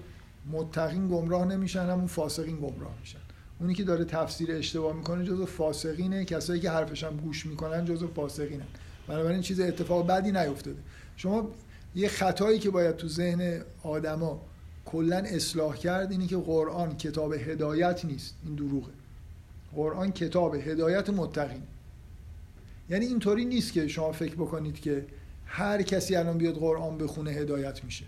متقین گمراه نمیشن همون فاسقین گمراه میشن. اونی که داره تفسیر اشتباه می‌کنه جزو فاسقینه کسایی که حرفش هم گوش می‌کنن جزو فاسقینن. بنابراین چیز اتفاق بدی نیفتاده. شما یه خطایی که باید تو ذهن آدما کلا اصلاح کرد اینه که قرآن کتاب هدایت نیست. این دروغه. قرآن کتاب هدایت متقین. یعنی اینطوری نیست که شما فکر بکنید که هر کسی الان بیاد قرآن بخونه هدایت میشه.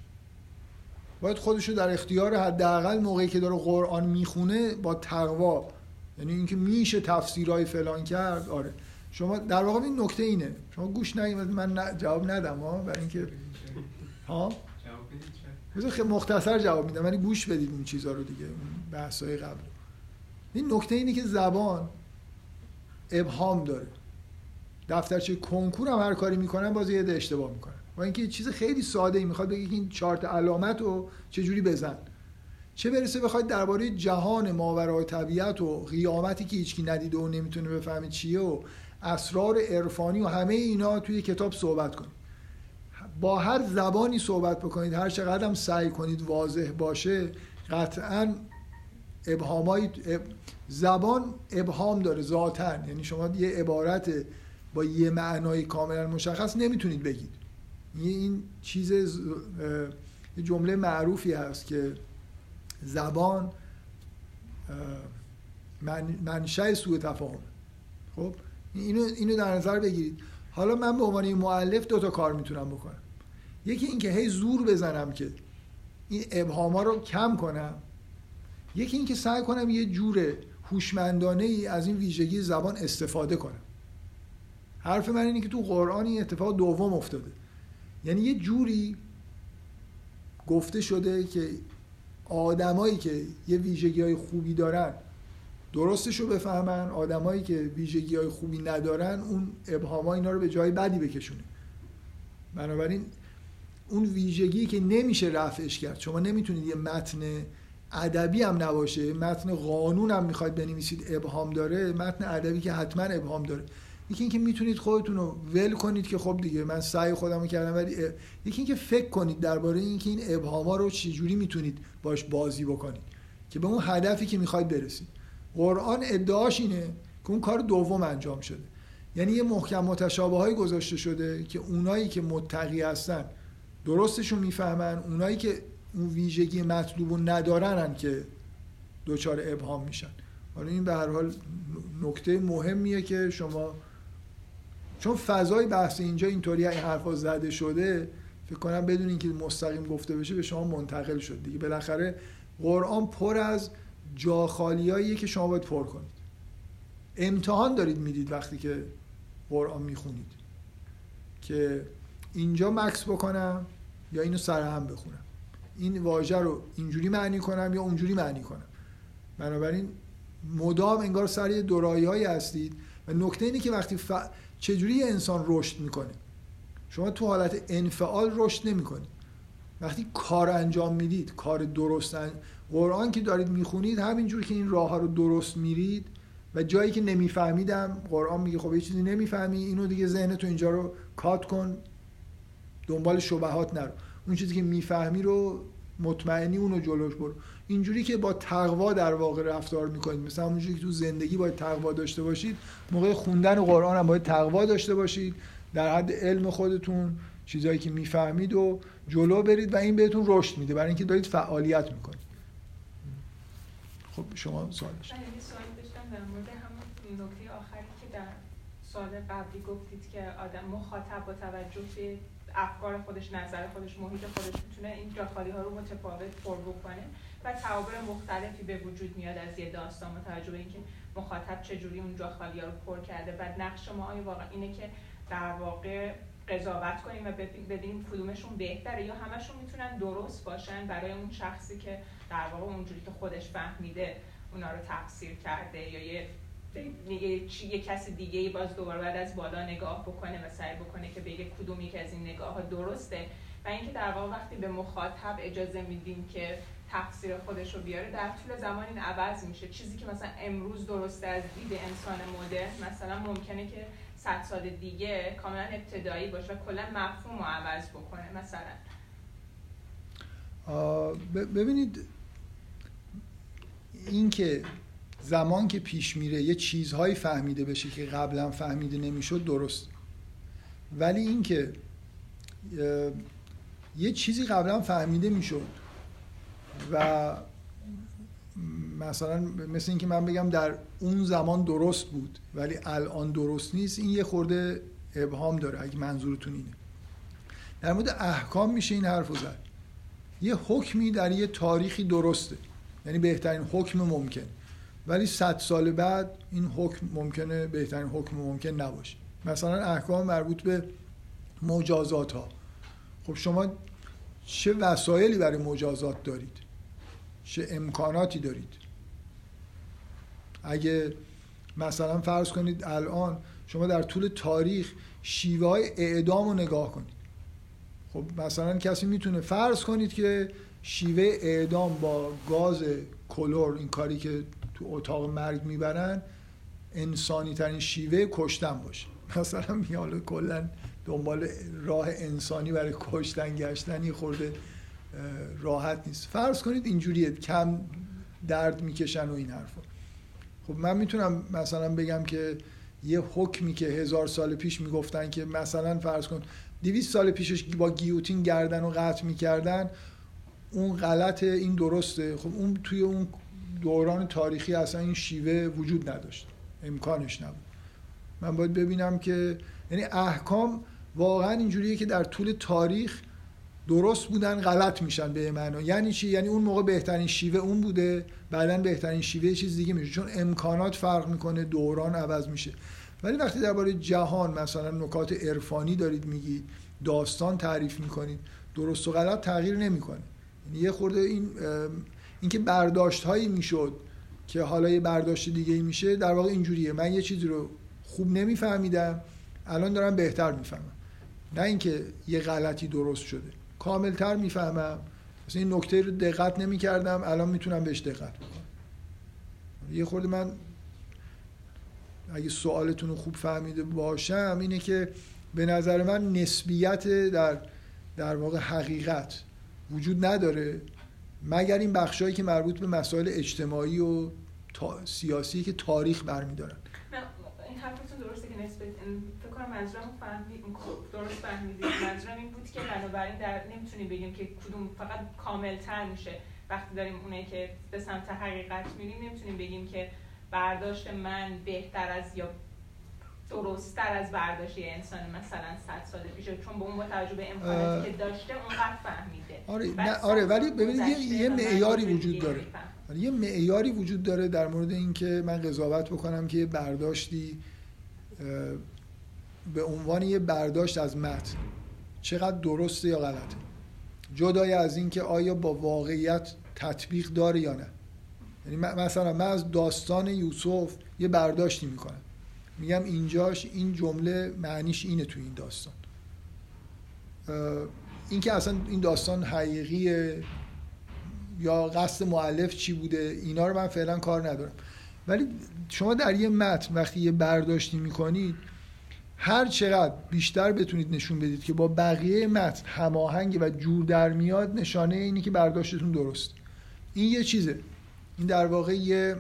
باید خودشو در اختیار حداقل موقعی که داره قرآن می‌خونه با تقوا. یعنی اینکه میشه تفسیرهای فلان کرد آره. شما در واقع این نکته اینه. شما گوش نگید من جواب ندم ها برای اینکه ها؟ بذار خیلی مختصر جواب میدم ولی گوش بدید این چیزها رو دیگه بحث‌های قبل. این نکته اینه که زبان ابهام داره. دفترچه کنکور هم هر کاری می‌کنن باز یه اشتباه می‌کنن. و اینکه چیز خیلی ساده ای می‌خواد بگه این چارت علامت رو چجوری بزن. چه برسه بخواید درباره جهان ماورای طبیعت و قیامتی که هیچکی ندیده و نمی‌تونه بفهمه چیه و اسرار عرفانی و همه اینا توی کتاب صحبت کنید. با هر زبانی صحبت بکنید هر چقدر هم سعی کنید واضح باشه قطعا ابهامای زبان ابهام داره ذاتا. یعنی شما یه عبارت با یه معنای کاملا مشخص نمی‌تونید بگید. این چیز یه جمله معروفی هست که زبان منشأ سوء تفاهم. خب؟ اینو اینو در نظر بگیرید. حالا من به عنوان معلف دو تا کار می‌تونم بکنم. یکی اینکه هی زور بزنم که این ابهاما رو کم کنم. یکی اینکه سعی کنم یه جور هوشمندانه ای از این ویژگی زبان استفاده کنم. حرف من اینه که تو قرآن این اتفاق دوم افتاده. یعنی یه جوری گفته شده که آدمایی که یه ویژگی های خوبی دارن درستش رو بفهمن آدمایی که ویژگی های خوبی ندارن اون ابهام اینا رو به جای بدی بکشونه. بنابراین اون ویژگی که نمیشه رفعش کرد شما نمی‌تونید یه متن ادبی هم نباشه متن قانون هم می‌خواید بنویسید ابهام داره متن ادبی که حتما ابهام داره. یکی اینکه می‌تونید خودتون رو ول کنید که خب دیگه من سعی خودم رو کردم ولی یکی اینکه فکر کنید درباره اینکه این ابهاما رو چجوری می‌تونید باش بازی بکنید که به اون هدفی که می‌خواید برسید. قرآن ادعاش اینه که اون کار دوم انجام شده. یعنی یه محکم متشابه های گذاشته شده که اونایی که متقی هستن درستشون می‌فهمن اونایی که اون ویژگی مطلوب رو ندارن که دوچار ابهام میشن. حالا این به هر حال نکته مهمیه که شما چون فضای بحث اینجا اینطوری این حرفا زده شده فکر کنم بدون اینکه مستقیم گفته بشه به شما منتقل شد دیگه. بالاخره قرآن پر از جاخالیاییه که شما باید پر کنید. امتحان دارید می‌دید وقتی که قرآن می‌خونید. که اینجا مکس بکنم یا اینو سرهم بخونم. این واژه رو اینجوری معنی کنم یا اونجوری معنی کنم. بنابراین مدام انگار سر یه هستید. و نکته اینه که وقتی ف... چجوری انسان رشد می‌کنه؟ شما تو حالت انفعال رشد نمی‌کنید وقتی کار انجام می‌دید کار درست قرآن که دارید می‌خونید همینجور که این راه ها رو درست میرید و جایی که نمیفهمیدم قرآن میگه خب یه چیزی نمی‌فهمی اینو دیگه ذهنتو اینجا رو کات کن دنبال شبهات نرو. اون چیزی که می‌فهمی رو مطمئنی اونو جلوش برو. اینجوری که با تقوا در واقع رفتار می‌کنید. مثلا اونجوری که تو زندگی باید تقوا داشته باشید موقع خوندن قرآن هم باید تقوا داشته باشید. در حد علم خودتون چیزایی که می‌فهمید و جلو برید و این بهتون رشد میده. برای اینکه دارید فعالیت می‌کنید. خب شما سوال داشتید. در مورد همون نکته آخری که در سال قبلی گفتید که آدم مخاطب با توجه به افکار خودش نظر خودش محیط خودش می‌تونه این جاخالی ها رو متفاوت پر بکنه. و مختلفی به وجود میاد از یه داستان با توجه به اینکه مخاطب چجوری اون جاخالی ها رو پر کرده. و نقش ما آیا واقعا اینه که در واقع قضاوت کنیم و ببینیم کدومشون بهتره یا همشون می‌تونن درست باشن برای اون شخصی که در واقع اونجوری که خودش فهمیده اونا رو تفسیر کرده یا یه یه کسی دیگه ای باز دوباره بعد از بالا نگاه بکنه و سعی بکنه که بگه کدوم یک از این نگاه ها درسته. و اینکه در واقع وقتی به مخاطب اجازه میدیم که تفسیر خودش رو بیاره در طول زمان این عوض میشه. چیزی که مثلا امروز درسته از دید انسان مدرن مثلا ممکنه که صد سال دیگه کاملا ابتدایی باشه و کلا مفهوم رو عوض بکنه مثلا. ببینید اینکه زمان که پیش میره یه چیزهایی فهمیده بشه که قبلا فهمیده نمی‌شد درست. ولی اینکه یه چیزی قبلا فهمیده می‌شد. و مثلا مثل اینکه من بگم در اون زمان درست بود ولی الان درست نیست. این یه خورده ابهام داره اگه منظورتون اینه. در مورد احکام میشه این حرف زد. یه حکمی در یه تاریخی درسته. یعنی بهترین حکم ممکن. ولی صد سال بعد این حکم ممکنه بهترین حکم ممکن نباشه. مثلا احکام مربوط به مجازات ها خب شما چه وسایلی برای مجازات دارید؟ چه امکاناتی دارید؟ اگه مثلا فرض کنید الان شما در طول تاریخ شیوه های اعدام رو نگاه کنید. خب مثلا کسی می‌تونه فرض کنید که شیوه اعدام با گاز کلور این کاری که تو اتاق مرگ می‌برن انسانی ترین شیوه کشتن باشه. مثلا میاله کلا دنبال راه انسانی برای کشتن گشتن یه خورده. راحت نیست. فرض کنید اینجوریه کم درد می‌کشن و این حرفا. خب من می‌تونم مثلا بگم که یه حکمی که هزار سال پیش می‌گفتن که مثلا فرض کن 200 سال پیشش با گیوتین گردن و قطع می‌کردن اون غلط این درسته. خب اون توی اون دوران تاریخی اصلا این شیوه وجود نداشت. امکانش نبود. من باید ببینم که یعنی احکام واقعا اینجوریه که در طول تاریخ درست بودن غلط میشن به معنا. یعنی چی؟ یعنی اون موقع بهترین شیوه اون بوده بعدا بهترین شیوه چیز دیگه میشه. چون امکانات فرق می‌کنه دوران عوض میشه. ولی وقتی درباره جهان مثلا نکات عرفانی دارید میگید داستان تعریف می‌کنید درست و غلط تغییر نمی‌کنه. یعنی یه خورده این اینکه برداشت هایی می‌شد که حالا یه برداشت دیگه میشه در واقع اینجوریه. من یه چیزی رو خوب نمیفهمیدم الان دارم بهتر می‌فهمم. نه اینکه یه غلطی درست شده. کاملتر می‌فهمم. مثلا این نکته رو دقت نمی‌کردم الان می‌تونم بهش دقت بکنم. یه خورده من اگه سوالتون رو خوب فهمیده باشم اینه که به نظر من نسبیت در در واقع حقیقت وجود نداره مگر این بخشهایی که مربوط به مسائل اجتماعی و سیاسی که تاریخ برمیدارن. این حرفتون درسته که نسبت کنم منظورم فهمید درست فهمیدید منظورم این بود که بنابراین در نمی‌تونیم بگیم که کدوم فقط کاملتر میشه. وقتی داریم اونه که به سمت حقیقت میریم نمی‌تونیم بگیم که برداشت من بهتر از یا درستتر از برداشت یه انسان مثلا 100 سال پیشه چون به اون با توجه به امکاناتی که داشته اونقدر فهمیده. آره آره ولی ببینید یه, یه معیاری وجود داره. آره، یه معیاری وجود داره در مورد اینکه من قضاوت بکنم که یه برداشتی به عنوان یه برداشت از متن. چقدر درسته یا غلطه جدای از اینکه آیا با واقعیت تطبیق داره یا نه. یعنی مثلا من از داستان یوسف یه برداشتی می‌کنم. میگم اینجاش این جمله معنیش اینه تو این داستان. اینکه اصلا این داستان حقیقیه یا قصد معلف چی بوده اینا رو من فعلا کار ندارم. ولی شما در یه متن وقتی یه برداشتی می‌کنید هر چقدر بیشتر بتونید نشون بدید که با بقیه متن هماهنگ و جور در میاد نشانه اینی که برداشتتون درست. این یه چیزه. این در واقع یه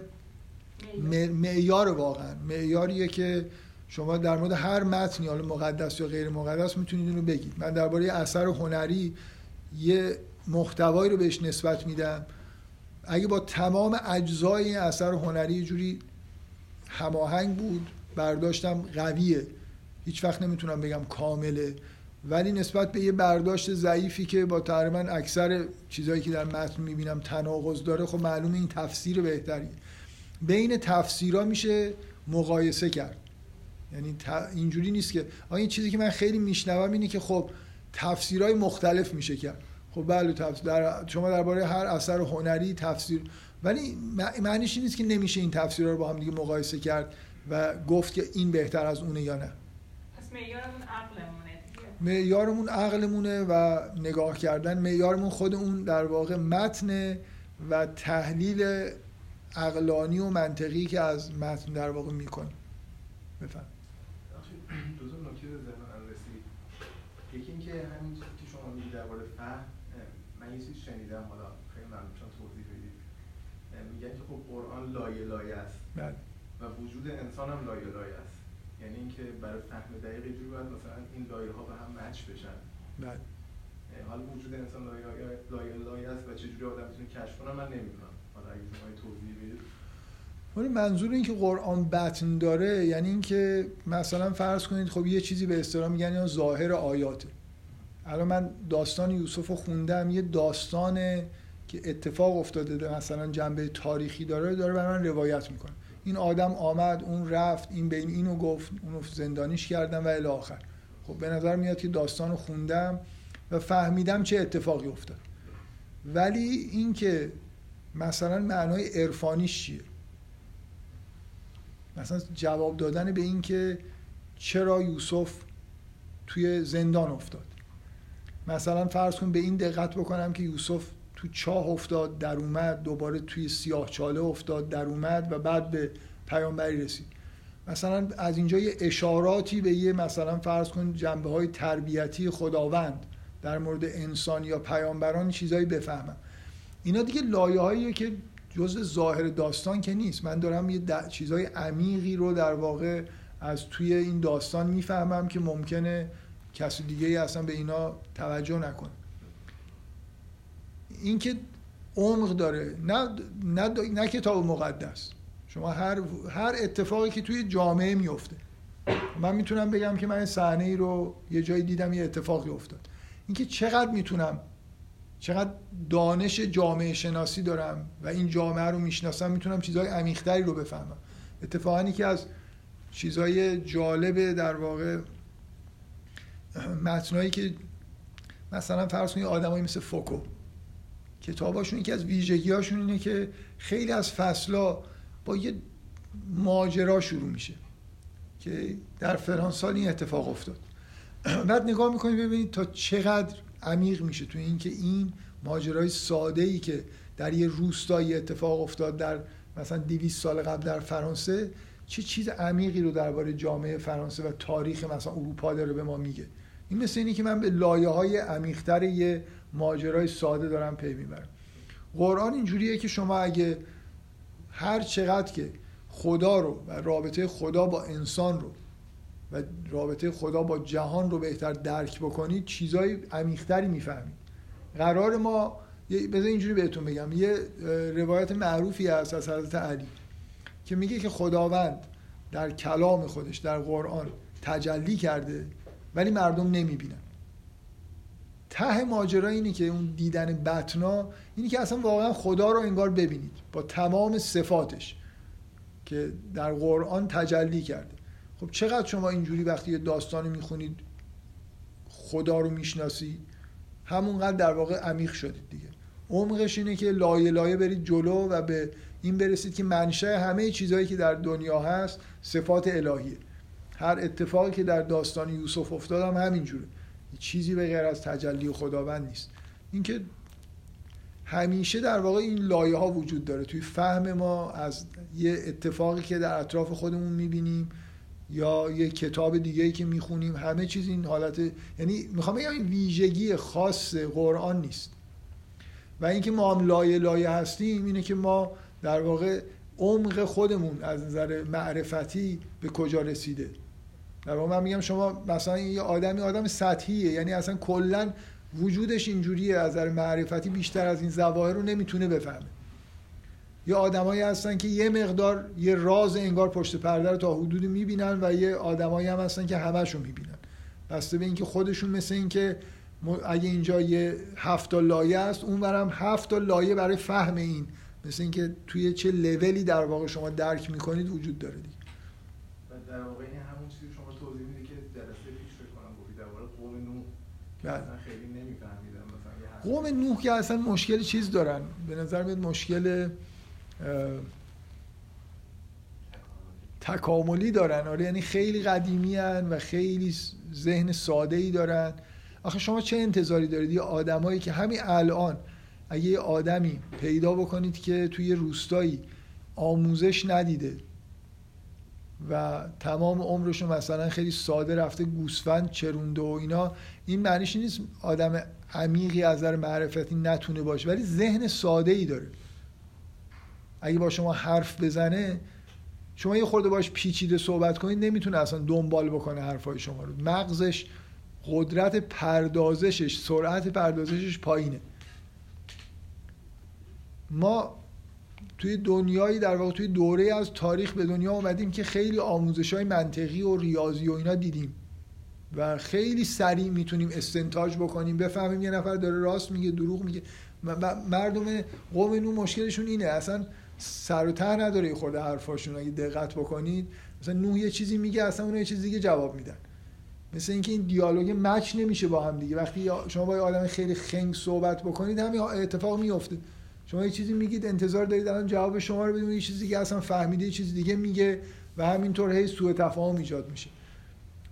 معیار. واقعا. معیاریه که شما در مورد هر متنی حالا مقدس یا غیر مقدس می‌تونید اینو بگید. من درباره اثر هنری یه محتوایی رو بهش نسبت میدم. اگه با تمام اجزای این اثر هنری یه جوری هماهنگ بود برداشتم قویه. هیچ وقت نمی‌تونم بگم کامله. ولی نسبت به یه برداشت ضعیفی که با تقریبا اکثر چیزهایی که در متن می‌بینم تناقض داره خب معلومه این تفسیر بهتریه بین تفسیرها میشه مقایسه کرد. یعنی اینجوری نیست که این چیزی که من خیلی میشنوم اینه که خب تفسیرهای مختلف میشه کرد. خب بله تفسیر در شما درباره هر اثر هنری تفسیر ولی معنیش نیست که نمیشه این تفسیرها رو با هم دیگه مقایسه کرد و گفت که این بهتر از اونه یا نه. معیارمون عقلمونه دیگه. معیارمون عقلمونه و نگاه کردن معیارمون خود اون در واقع متن و تحلیل عقلانی و منطقی که از متن در واقع می‌کنیم بفهم دو تا نکته به ذهن من رسید. یکی اینکه همین چیزی که شما میگید درباره فهم من یه چیزی شنیدم حالا خیلی ممنون چون توضیح بدید. میگن که خب قرآن قرآن لایه لایه است. بله. و وجود انسان هم لایه لایه اینکه برای فهم دقیق یه جوری باید مثلا این لایه ها به هم مچ بشن. بله. حالا وجود انسان لایه لایه- لایه است و چجوری آدم می‌تونه کشف کنه من نمی‌دونم حالا اگه شما توضیح بدید. ولی منظور این که قرآن بطن داره یعنی اینکه مثلا فرض کنید خب یه چیزی به اصطلاح میگن یا ظاهر آیاته الان من داستان یوسف رو خوندم یه داستان که اتفاق افتاده ده مثلا جنبه تاریخی داره داره برای من روایت می‌کنه. این آدم آمد اون رفت این بین اینو گفت اونو زندانیش کردم و الی آخر. خب به نظر میاد که داستان رو خوندم و فهمیدم چه اتفاقی افتاد. ولی اینکه مثلا معنای عرفانیش چیه؟ مثلا جواب دادن به این که چرا یوسف توی زندان افتاد. مثلا فرض کن به این دقت بکنم که یوسف تو چاه افتاد در اومد دوباره توی سیاه چاله افتاد در اومد و بعد به پیامبری رسید. مثلا از اینجا یه اشاراتی به یه مثلا فرض کن جنبه های تربیتی خداوند در مورد انسان یا پیامبران چیزایی بفهمم اینا دیگه لایه که جزء ظاهر داستان که نیست. من دارم یه د- چیزای عمیقی رو در واقع از توی این داستان می‌فهمم که ممکنه کسی دیگه ای اصلا به اینا توجه نکنه. این که عمق داره نه, نه, نه کتاب مقدس. شما هر, هر اتفاقی که توی جامعه میفته من می‌تونم بگم که من صحنه ای رو یه جایی دیدم یه اتفاقی افتاد. اینکه چقدر می‌تونم چقدر دانش جامعه شناسی دارم و این جامعه رو می‌شناسم می‌تونم چیزهای عمیقتری رو بفهمم. اتفاقا که از چیزهای جالب در واقع متنایی که مثلا فرض کنید آدمایی مثل فوکو. کتاباشون یکی از ویژگیهاشون اینه که خیلی از فصلا با یه ماجرا شروع میشه که در فرانسال این اتفاق افتاد. بعد نگاه می‌کنید ببینید تا چقدر عمیق میشه تو اینکه این ماجرای ساده ای که در یه روستایی اتفاق افتاد در مثلا 200 سال قبل در فرانسه چه چیز عمیقی رو درباره جامعه فرانسه و تاریخ مثلا اروپا داره به ما میگه. این مثل اینی که من به لایه های عمیقتر یه ماجرای ساده دارم پی می‌برم. قرآن اینجوریه که شما اگه هر چقدر که خدا رو و رابطه خدا با انسان رو و رابطه خدا با جهان رو بهتر درک بکنید چیزای عمیقتری می‌فهمید قرار ما بذار اینجوری بهتون بگم. یه روایت معروفی هست از حضرت علی که میگه که خداوند در کلام خودش در قرآن تجلی کرده ولی مردم نمی‌بینن. ته ماجرا اینه که اون دیدن بطنا اینه که اصلا واقعا خدا رو انگار ببینید. با تمام صفاتش که در قرآن تجلی کرده. خب چقدر شما اینجوری وقتی یه داستانی می‌خونید خدا رو می‌شناسید همونقدر در واقع عمیق شدید دیگه. عمقش اینه که لایه لایه برید جلو و به این برسید که منشأ همه چیزهایی که در دنیا هست صفات الهیه. هر اتفاقی که در داستان یوسف افتاد هم همینجوره. چیزی به غیر از تجلی خداوند نیست. اینکه همیشه در واقع این لایه ها وجود داره. توی فهم ما از یه اتفاقی که در اطراف خودمون می‌بینیم یا یه کتاب دیگه ای که می‌خونیم همه چیز این حالت یعنی می‌خوام بگم این ویژگی خاص قرآن نیست. و اینکه ما هم لایه لایه هستیم اینه که ما در واقع عمق خودمون از نظر معرفتی به کجا رسیده. در من میگم شما مثلا یه آدمی آدم سطحیه. یعنی اصلا کلا وجودش اینجوریه. از نظر معرفتی بیشتر از این ظواهر رو نمی‌تونه بفهمه. یه آدمایی هستن که یه مقدار یه راز انگار پشت پرده رو تا حدودی می‌بینن و یه آدمایی هم هستن که همشو می‌بینن. بسته به اینکه خودشون مثل اینکه اگه اینجا یه هفت تا لایه است اون برم هفت تا لایه برای فهم این مثل اینکه توی چه لولی در واقع شما درک می‌کنید وجود داره دیگه. در واقع این همون چیزی که شما توضیح میده که جلسه پیش فکر کنم گفتی درباره قوم نوح که بله. اصلا خیلی قوم نوح که اصلا مشکل چیز دارن. به نظر میاد مشکل تکاملی دارن. آره یعنی خیلی قدیمی هن و خیلی ذهن ساده ای دارن. آخه شما چه انتظاری دارید؟ یه آدمایی که همین الان اگه یه آدمی پیدا بکنید که توی روستایی آموزش ندیده و تمام عمرش مثلا خیلی ساده رفته گوسفند چرونده و اینا. این معنیش نیست آدم عمیقی از نظر معرفتی نتونه باشه ولی ذهن ساده ای داره. اگه با شما حرف بزنه شما یه خورده باش پیچیده صحبت کنید نمی‌تونه اصلا دنبال بکنه حرفای شما رو. مغزش قدرت پردازشش سرعت پردازشش پایینه. ما توی دنیایی در واقع توی دوره از تاریخ به دنیا اومدیم که خیلی آموزش های منطقی و ریاضی و اینا دیدیم. و خیلی سریع می‌تونیم استنتاج بکنیم. بفهمیم یه نفر داره راست میگه دروغ میگه. مردم قوم نو مشکلشون اینه. اصلا سر و ته نداره خورده حرفاشون. اگه دقت بکنید مثلا نوح یه چیزی میگه اصلا اون یه چیز دیگه جواب میدن. مثل اینکه این دیالوگ مچ نمیشه با هم دیگه. وقتی شما با یه آدم خیلی خنگ صحبت بکنید همین اتفاق میفته شما یه چیزی میگید انتظار دارید الان جواب شما رو بدون یه چیزی که اصلا فهمیده یه چیز دیگه میگه و همینطور هی سوء تفاهم ایجاد میشه.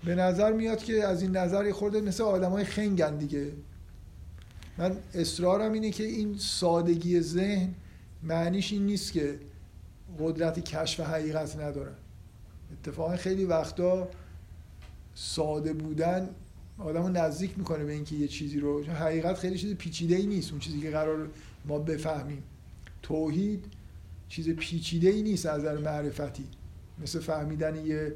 به نظر میاد که از این نظر خورده مثل آدمای خنگن دیگه. من اصرارم اینه که این سادگی ذهن معنیش این نیست که قدرت کشف حقیقت ندارن اتفاقا خیلی وقتا ساده بودن آدم رو نزدیک می‌کنه به اینکه یه چیزی رو. حقیقت خیلی چیز پیچیده ای نیست. اون چیزی که قرار ما بفهمیم. توحید چیز پیچیده ای نیست از نظر معرفتی. مثل فهمیدن یه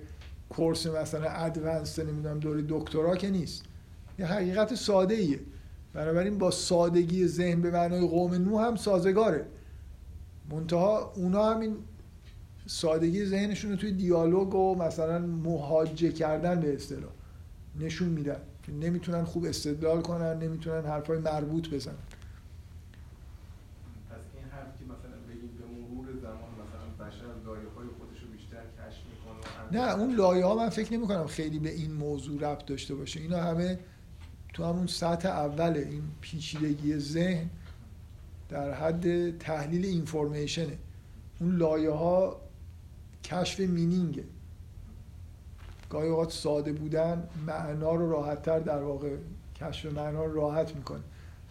کورس مثلا ادوانس نمی‌دونم دوره دکترا که نیست. یه حقیقت ساده ایه بنابراین با سادگی ذهن به معنای قوم نو هم سازگاره. منتها اونا همین سادگی ذهنشون رو توی دیالوگ و مثلا مهاجه کردن به اصطلاح نشون میدن. نمی‌تونن خوب استدلال کنن نمی‌تونن حرفای مربوط بزنن پس این حرف که مثلا بگیم به مرور زمان مثلا بشر لایه های خودش رو بیشتر کشف می‌کنه نه اون لایه ها من فکر نمی کنم خیلی به این موضوع ربط داشته باشه. اینا همه تو همون سطح اول این پیچیدگی ذهن در حد تحلیل اینفورمیشنه. اون لایه ها کشف مینینگه. گاهی اوقات ساده بودن معنا رو راحتتر در واقع کشف معنا رو راحت می‌کنه.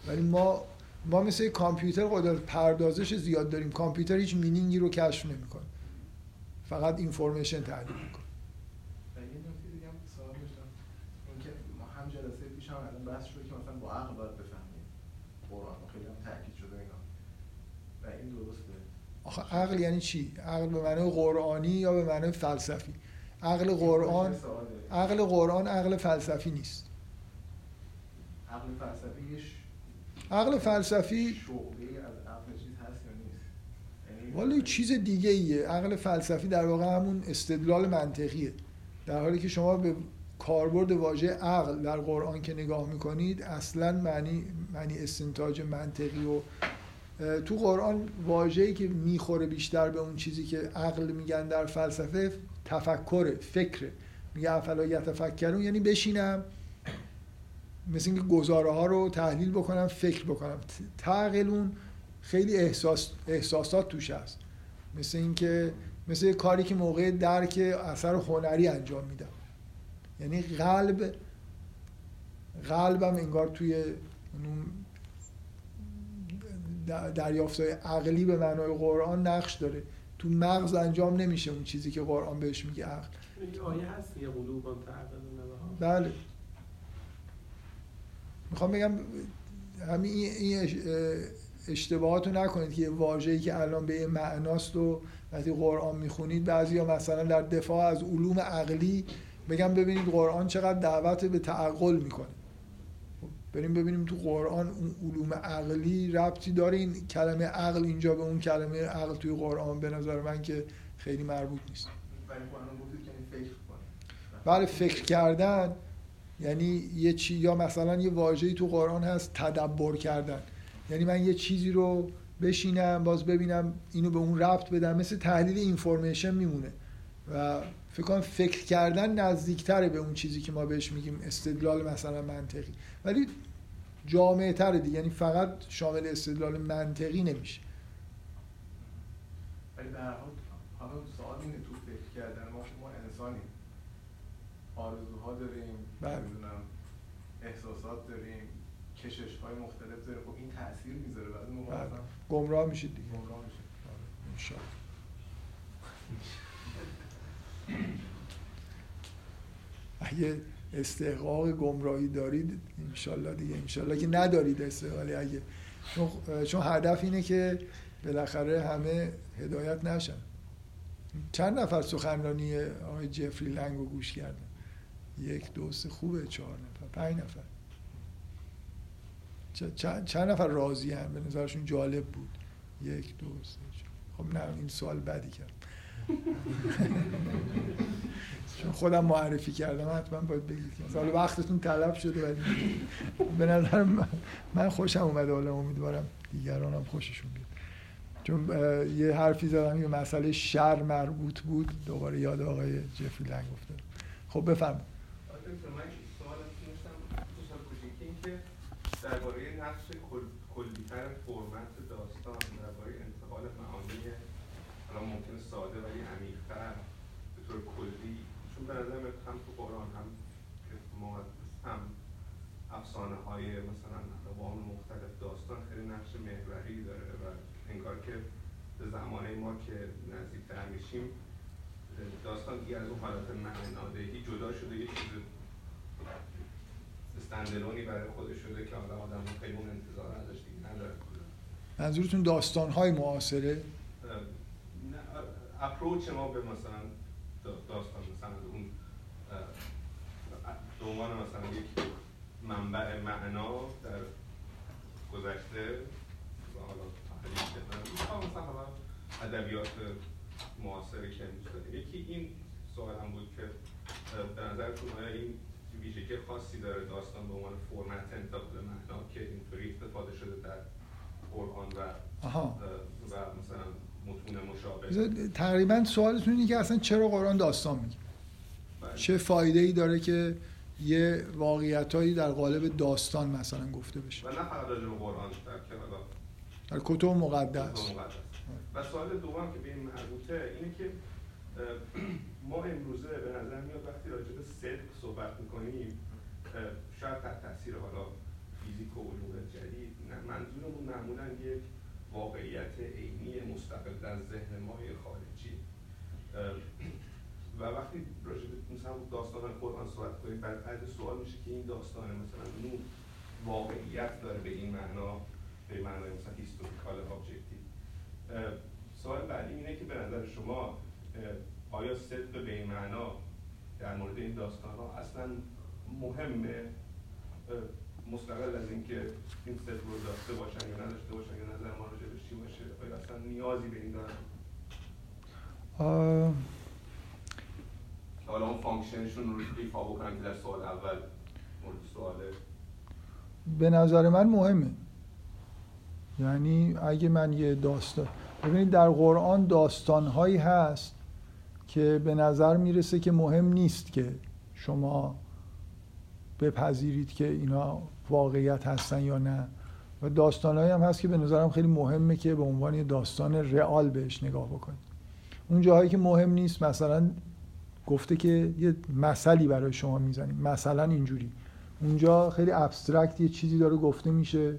ولی ما ما مثل کامپیوتر قدرت پردازش زیاد داریم. کامپیوتر هیچ مینینگی رو کشف نمی‌کنه. فقط اینفورمیشن تحلیل می‌کنه. هم جلسه پیش هم الان بحث شد که مثلا با عقل باید بفهمیم. قرآن خیلی هم تاکید شده اینا. و این درسته. آخه عقل یعنی چی؟ عقل به معنای قرآنی یا به معنای فلسفی؟ عقل قرآن. عقل قرآن عقل فلسفی نیست. عقل فلسفی یه ش- عقل فلسفی شعبه از عقل چیز هست یا نیست یعنی والا چیز دیگه ایه. عقل فلسفی در واقع همون استدلال منطقیه. در حالی که شما به کاربرد واژه عقل در قرآن که نگاه می‌کنید اصلا معنی معنی استنتاج منطقی و تو قرآن واژه‌ای که می‌خوره بیشتر به اون چیزی که عقل میگن در فلسفه تفکره فکره. میگه افلا یتفکرون یعنی بشینم مثل اینکه گزاره ها رو تحلیل بکنم فکر بکنم. تعقلون خیلی احساس احساسات توش هست. مثل اینکه مثل یه کاری که موقع درک اثر هنری انجام میدم. یعنی قلب قلبم انگار توی اون دریافتای عقلی به معنای قرآن نقش داره. تو مغز انجام نمیشه اون چیزی که قرآن بهش میگه. عقل. آیه هست یه قلوب هم تعقلون بله. می‌خوام بگم همین این اشتباهات رو نکنید که یه واژه‌ای که الان به معناست و وقتی قرآن می‌خونید بعضی مثلا در دفاع از علوم عقلی بگم ببینید قرآن چقدر دعوت به تعقل می‌کنه. خب، بریم ببینیم تو قرآن اون علوم عقلی ربطی داره. این کلمه عقل اینجا به اون کلمه عقل توی قرآن به نظر من که خیلی مربوط نیست. کنه. بله فکر کردن یعنی یه چی یا مثلا یه واژه‌ای تو قرآن هست تدبر کردن. یعنی من یه چیزی رو بشینم باز ببینم اینو به اون ربط بدم. مثل تحلیل اینفورمیشن میمونه. و فکر کنم فکر کردن نزدیکتره به اون چیزی که ما بهش میگیم استدلال مثلا منطقی. ولی جامعه تره دیگه. یعنی فقط شامل استدلال منطقی نمیشه. ولی به هر حال حالا سوال اینه تو فکر کردن ما ما انسانیم. آرزوها داریم بله. نمی‌دونم احساسات داریم کشش های مختلف داره. خب تاثیر می‌ذاره بعد موقع بله. گمراه میشید دیگه. گمراه میشه انشاءالله. اگه استحقاق گمراهی دارید انشالله دیگه انشالله که ندارید استحقاقی. اگه چون چون هدف اینه که بالاخره همه هدایت نشن. چند نفر سخنرانی آقای جفری لنگ رو گوش کردن؟ یک دو سه. خوبه چهار نفر. پنج نفر. چند نفر راضی هم به نظرشون جالب بود. یک دو سه خب نه این سوال بدی کرد. چون خودم معرفی کردم حتما باید بگید سال وقتتون طلب شده ولی به نظر من خوشم اومده. حالا امیدوارم دیگران هم خوششون بیاد. چون یه حرفی زدم یه مسئله شر مربوط بود. دوباره یاد آقای جفری لنگ افتاد. خب بفرمایید. درباره نقش کلیتر فرمت داستان درباره انتقال معانی حالا ممکن ساده ولی عمیق‌تر به طور کلی چون به نظر هم تو قرآن هم هم افسانه های مثلا اقوام مختلف داستان خیلی نقش محوری داره و انگار که به زمانه ما که نزدیکتر میشیم داستان دیگه از اون حالت معنادهی جدا شده یه چیز استندلونی برای خودش شده که حالا آدم خیلی اون انتظار ازش دیگه نداره منظورتون داستان های معاصره؟ اپروچ ما به مثلا داستان مثلا اون به عنوان مثلا یک منبع معنا در گذشته و حالا مثلا حالا ادبیات معاصری که امروز یکی این سوال هم بود که به نظرتون آیا این ویژگی خاصی داره داستان به عنوان فرمت انتقال معنا که اینطوری استفاده شده در قرآن و و مثلا متون مشابه. تقریبا سوالتون اینه که اصلا چرا قرآن داستان میگه؟ بله. چه فایده ای داره که یه واقعیتایی در قالب داستان مثلا گفته بشه؟ و نه فقط قرآن در در کتب مقدس. و سوال دوم که به این مربوطه اینه که ما امروزه به نظر میاد وقتی راجع به صدق صحبت می‌کنیم شاید تحت تاثیر حالا فیزیک و علوم جدید منظورمون معمولا یک واقعیت عینی مستقل در ذهن ما خارجی. و وقتی راجع مثلا داستان قرآن صحبت کنیم بعد سوال میشه که این داستان مثلا نون واقعیت داره به این معنا به معنای مثلا historical objective سوال بعدی اینه که به نظر شما آیا صدق به این معنا در مورد این داستان ها اصلا مهمه؟ مستقل از اینکه این صدق رو داشته باشن یا نداشته باشن یا نظر ما راجع چی باشه؟ آیا اصلا نیازی به این دارن؟ حالا اون فانکشنشون رو ایفا بکنن که در سوال اول مورد سواله. به نظر من مهمه. یعنی اگه من یه داستان ببینید در قرآن داستانهایی هست که به نظر می‌رسه که مهم نیست که شما بپذیرید که اینا واقعیت هستن یا نه. و داستانهایی هم هست که به نظرم خیلی مهمه که به عنوان یه داستان رئال بهش نگاه بکنید. اون جاهایی که مهم نیست مثلا گفته که یه مثلی برای شما می‌زنیم. مثلا اینجوری. اونجا خیلی ابسترکت یه چیزی داره گفته میشه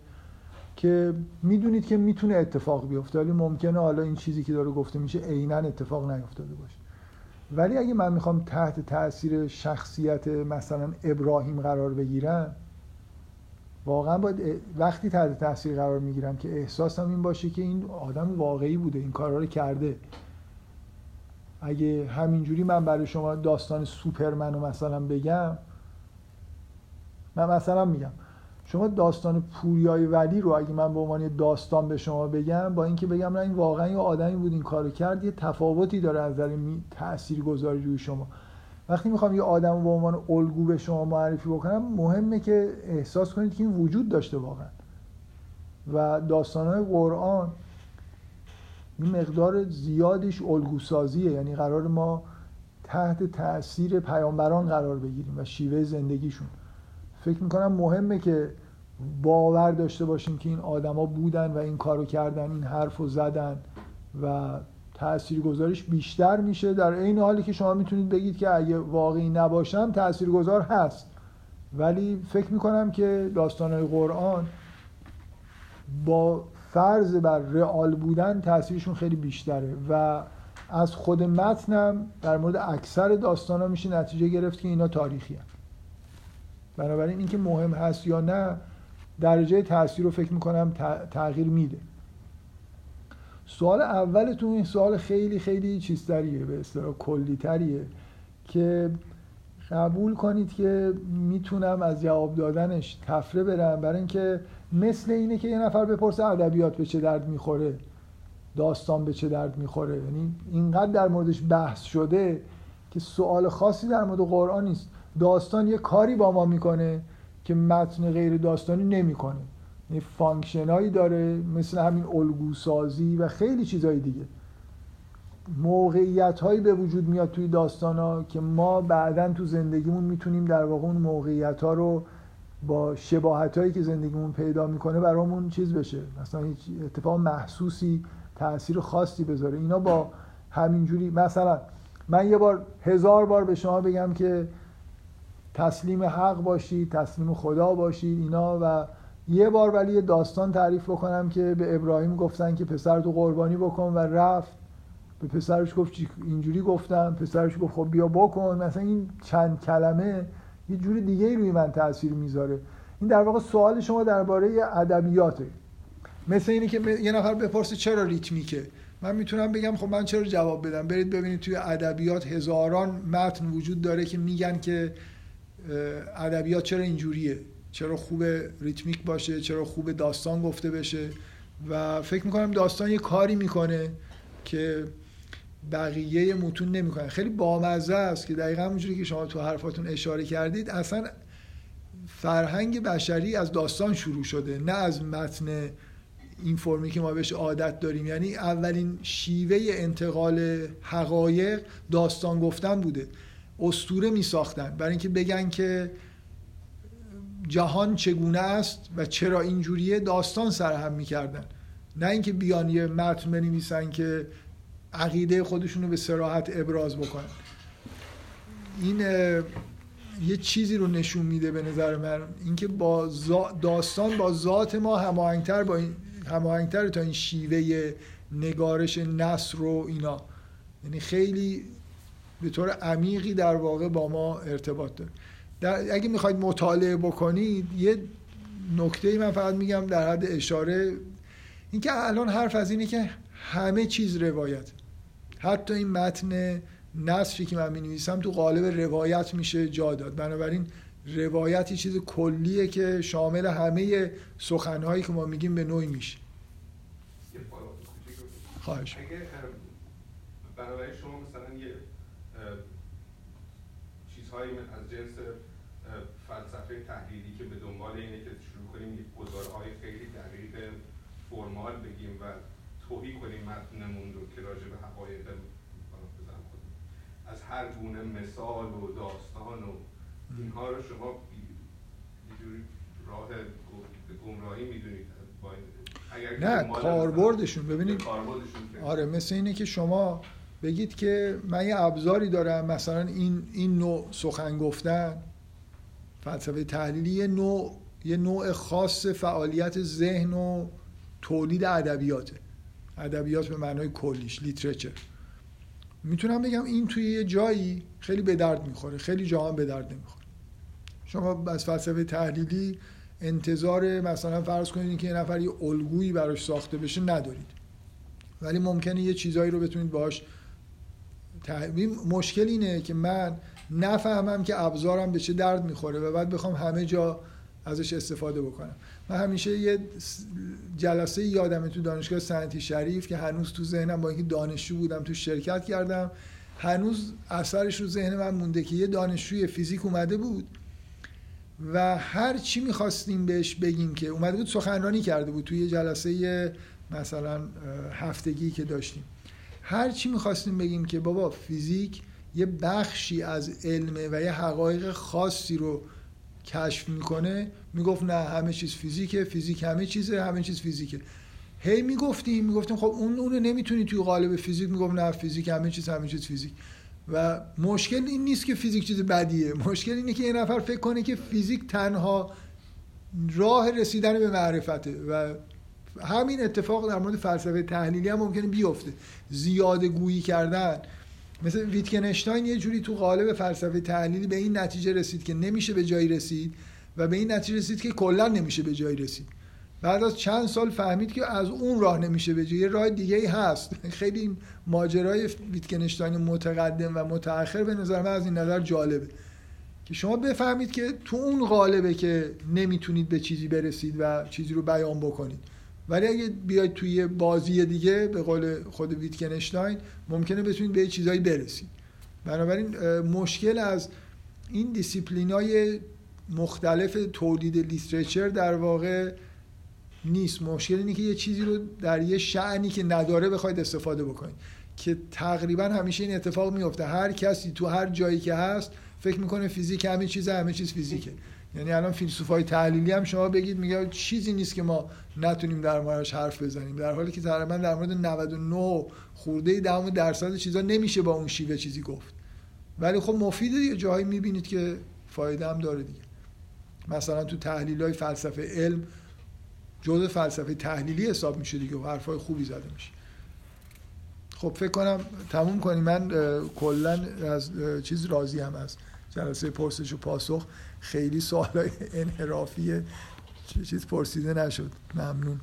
که می‌دونید که می‌تونه اتفاق بیفته ولی ممکنه حالا این چیزی که داره گفته میشه عینا اتفاق نیفتاده باشه. ولی اگه من می‌خوام تحت تاثیر شخصیت مثلا ابراهیم قرار بگیرم واقعا باید وقتی تحت تاثیر قرار می‌گیرم که احساسم این باشه که این آدم واقعی بوده این کارا رو کرده. اگه همینجوری من برای شما داستان سوپرمن رو مثلا بگم من مثلا میگم شما داستان پوریای ولی رو اگه من به عنوان داستان به شما بگم با اینکه بگم نه این واقعا یه آدمی بود این کارو کرد یه تفاوتی داره از نظر تاثیر گذاری روی شما. وقتی می‌خوام یه آدم به عنوان الگو به شما معرفی بکنم مهمه که احساس کنید که این وجود داشته واقعا. و داستانهای قرآن این مقدار زیادش الگوسازیه یعنی قرار ما تحت تاثیر پیامبران قرار بگیریم و شیوه زندگیشون. فکر می‌کنم مهمه که باور داشته باشیم که این آدما بودن و این کارو کردن این حرف رو زدن و تاثیرگذارش بیشتر میشه. در این حالی که شما می‌تونید بگید که اگه واقعی نباشم تاثیرگذار هست. ولی فکر می‌کنم که داستانهای قرآن با فرض بر رئال بودن تاثیرشون خیلی بیشتره و از خود متنم در مورد اکثر داستان ها میشه نتیجه گرفت که اینا تاریخی هست بنابراین اینکه مهم هست یا نه درجه تاثیر رو فکر می‌کنم تغییر میده. سوال اولتون این سوال خیلی خیلی چیزتریه به اصطلاح کلیتریه که قبول کنید که می‌تونم از جواب دادنش تفره برم برای اینکه مثل اینه که یه نفر بپرسه ادبیات به چه درد می‌خوره داستان به چه درد می‌خوره. یعنی اینقدر در موردش بحث شده که سوال خاصی در مورد قرآن نیست. داستان یه کاری با ما می‌کنه که متن غیر داستانی نمی‌کنه. یعنی فانکشنایی داره مثل همین الگو سازی و خیلی چیزهای دیگه. موقعیت هایی به وجود میاد توی داستان ها که ما بعدا تو زندگیمون می‌تونیم در واقع اون موقعیت ها رو با شباهت هایی که زندگیمون پیدا می‌کنه برامون چیز بشه. مثلا هیچ اتفاق محسوسی تاثیر خاصی بذاره. اینا با همینجوری مثلا من یه بار هزار بار به شما بگم که تسلیم حق باشید تسلیم خدا باشید اینا و یه بار ولی یه داستان تعریف بکنم که به ابراهیم گفتن که پسر تو قربانی بکن و رفت. به پسرش گفت اینجوری گفتم. پسرش گفت خب بیا بکن. مثلا این چند کلمه یه جوری دیگه روی من تاثیر می‌ذاره. این در واقع سوال شما درباره ادبیاته. مثل اینه که یه نفر بپرسه چرا ریتمیکه. من می‌تونم بگم خب من چرا جواب بدم؟ برید ببینید توی ادبیات هزاران متن وجود داره که میگن که ادبیات چرا اینجوریه؟ چرا خوب ریتمیک باشه؟ چرا خوب داستان گفته بشه؟ و فکر می‌کنم داستان یه کاری می‌کنه که بقیه متون نمی‌کنه. خیلی بامزه است که دقیقا همونجوری که شما تو حرفاتون اشاره کردید اصلا فرهنگ بشری از داستان شروع شده نه از متن این فرمی که ما بهش عادت داریم. یعنی اولین شیوه انتقال حقایق داستان گفتن بوده. استوره می ساختن برای اینکه بگن که جهان چگونه است و چرا اینجوریه داستان سرهم می‌کردن. نه اینکه بیان یه متن بنویسن که عقیده خودشون به سراحت ابراز بکنن. این یه چیزی رو نشون میده به نظر من. اینکه با داستان با ذات ما هماهنگتر با این هماهنگتر تا این شیوه نگارش نصر رو اینا. یعنی خیلی به طور عمیقی در واقع با ما ارتباط داره. در اگه می‌خواید مطالعه بکنید یه نکته ای من فقط میگم در حد اشاره اینکه الان حرف از اینه که همه چیز روایت. حتی این متن نصری که من می تو قالب روایت میشه جا داد. بنابراین روایتی چیز کلیه که شامل همه سخنهایی که ما میگیم به نوعی میشه. خواهش. اگه برای شما مثلا یه چیزهایی از جنس فلسفه تحلیلی که به دنبال اینه که شروع کنیم یک گزارهای خیلی دقیق فرمال بگیم و توهی کنیم متنمون رو که راجع به حقایق از هر گونه مثال و داستان و اینها رو شما یه راه گمراهی می‌دونید نه کاربردشون. ببینید آره مثل اینه که شما بگید که من یه ابزاری دارم مثلا این این نوع سخن گفتن فلسفه تحلیلی یه نوع یه نوع خاص فعالیت ذهن و تولید ادبیاته. ادبیات به معنای کلیش لیترچر. می‌تونم بگم این توی یه جایی خیلی به درد می‌خوره خیلی جاها به درد نمی‌خوره. شما از فلسفه تحلیلی انتظار مثلا فرض کنید که یه نفر یه الگویی براش ساخته بشه ندارید. ولی ممکنه یه چیزایی رو بتونید باش مشکل اینه که من نفهمم که ابزارم به چه درد می‌خوره و بعد بخوام همه جا ازش استفاده بکنم. من همیشه یه جلسه یادمه تو دانشگاه سنتی شریف که هنوز تو ذهنم با اینکه دانشجو بودم تو شرکت کردم. هنوز اثرش رو ذهن من مونده که یه دانشجوی فیزیک اومده بود و هر چی می‌خواستیم بهش بگیم که اومده بود سخنرانی کرده بود توی یه جلسه مثلا هفتگی که داشتیم. هر چی می‌خواستیم بگیم که بابا فیزیک یه بخشی از علمه و یه حقایق خاصی رو کشف می‌کنه می‌گفت نه همه چیز فیزیکه فیزیک همه چیزه همه چیز فیزیکه. هی می‌گفتیم می‌گفتیم خب اون اونو نمی‌تونی توی قالب فیزیک می‌گفت نه فیزیک همه چیز همه چیز فیزیک. و مشکل این نیست که فیزیک چیز بدیه. مشکل اینه که یه نفر فکر کنه که فیزیک تنها راه رسیدن به معرفته و همین اتفاق در مورد فلسفه تحلیلی هم ممکنه بیفته. زیاده گویی کردن. مثل ویتکنشتاین یه جوری تو قالب فلسفه تحلیلی به این نتیجه رسید که نمیشه به جایی رسید و به این نتیجه رسید که کلا نمیشه به جایی رسید. بعد از چند سال فهمید که از اون راه نمیشه بجه یه راه دیگه ای هست. خیلی ماجرای ویتکنشتاین متقدم و متأخر به نظر من از این نظر جالبه. که شما بفهمید که تو اون قالبه که نمی‌تونید به چیزی برسید و چیزی رو بیان بکنید. ولی اگه بیاید توی بازی دیگه به قول خود ویتکنشتاین ممکنه بتونید به چیزایی برسید بنابراین مشکل از این دیسیپلینای مختلف تولید literature در واقع نیست. مشکل اینه که یه چیزی رو در یه شأنی که نداره بخواید استفاده بکنید. که تقریبا همیشه این اتفاق میفته. هر کسی تو هر جایی که هست فکر می‌کنه فیزیک همه چیز همه چیز فیزیکه. یعنی الان فیلسوفای تحلیلی هم شما بگید میگه چیزی نیست که ما نتونیم در موردش حرف بزنیم. در حالی که تقریبا در مورد 99 خورده دهم درصد چیزا نمیشه با اون شیوه چیزی گفت. ولی خب مفیده یه جایی می‌بینید که فایده هم داره دیگه. مثلا تو تحلیل های فلسفه علم جزء فلسفه تحلیلی حساب میشه دیگه و حرفای خوبی زده میشه. خب فکر کنم تموم کنیم من کلا از چیز راضی هم از جلسه پرسش و پاسخ. خیلی سوالای انحرافی چیز پرسیده نشد. ممنون.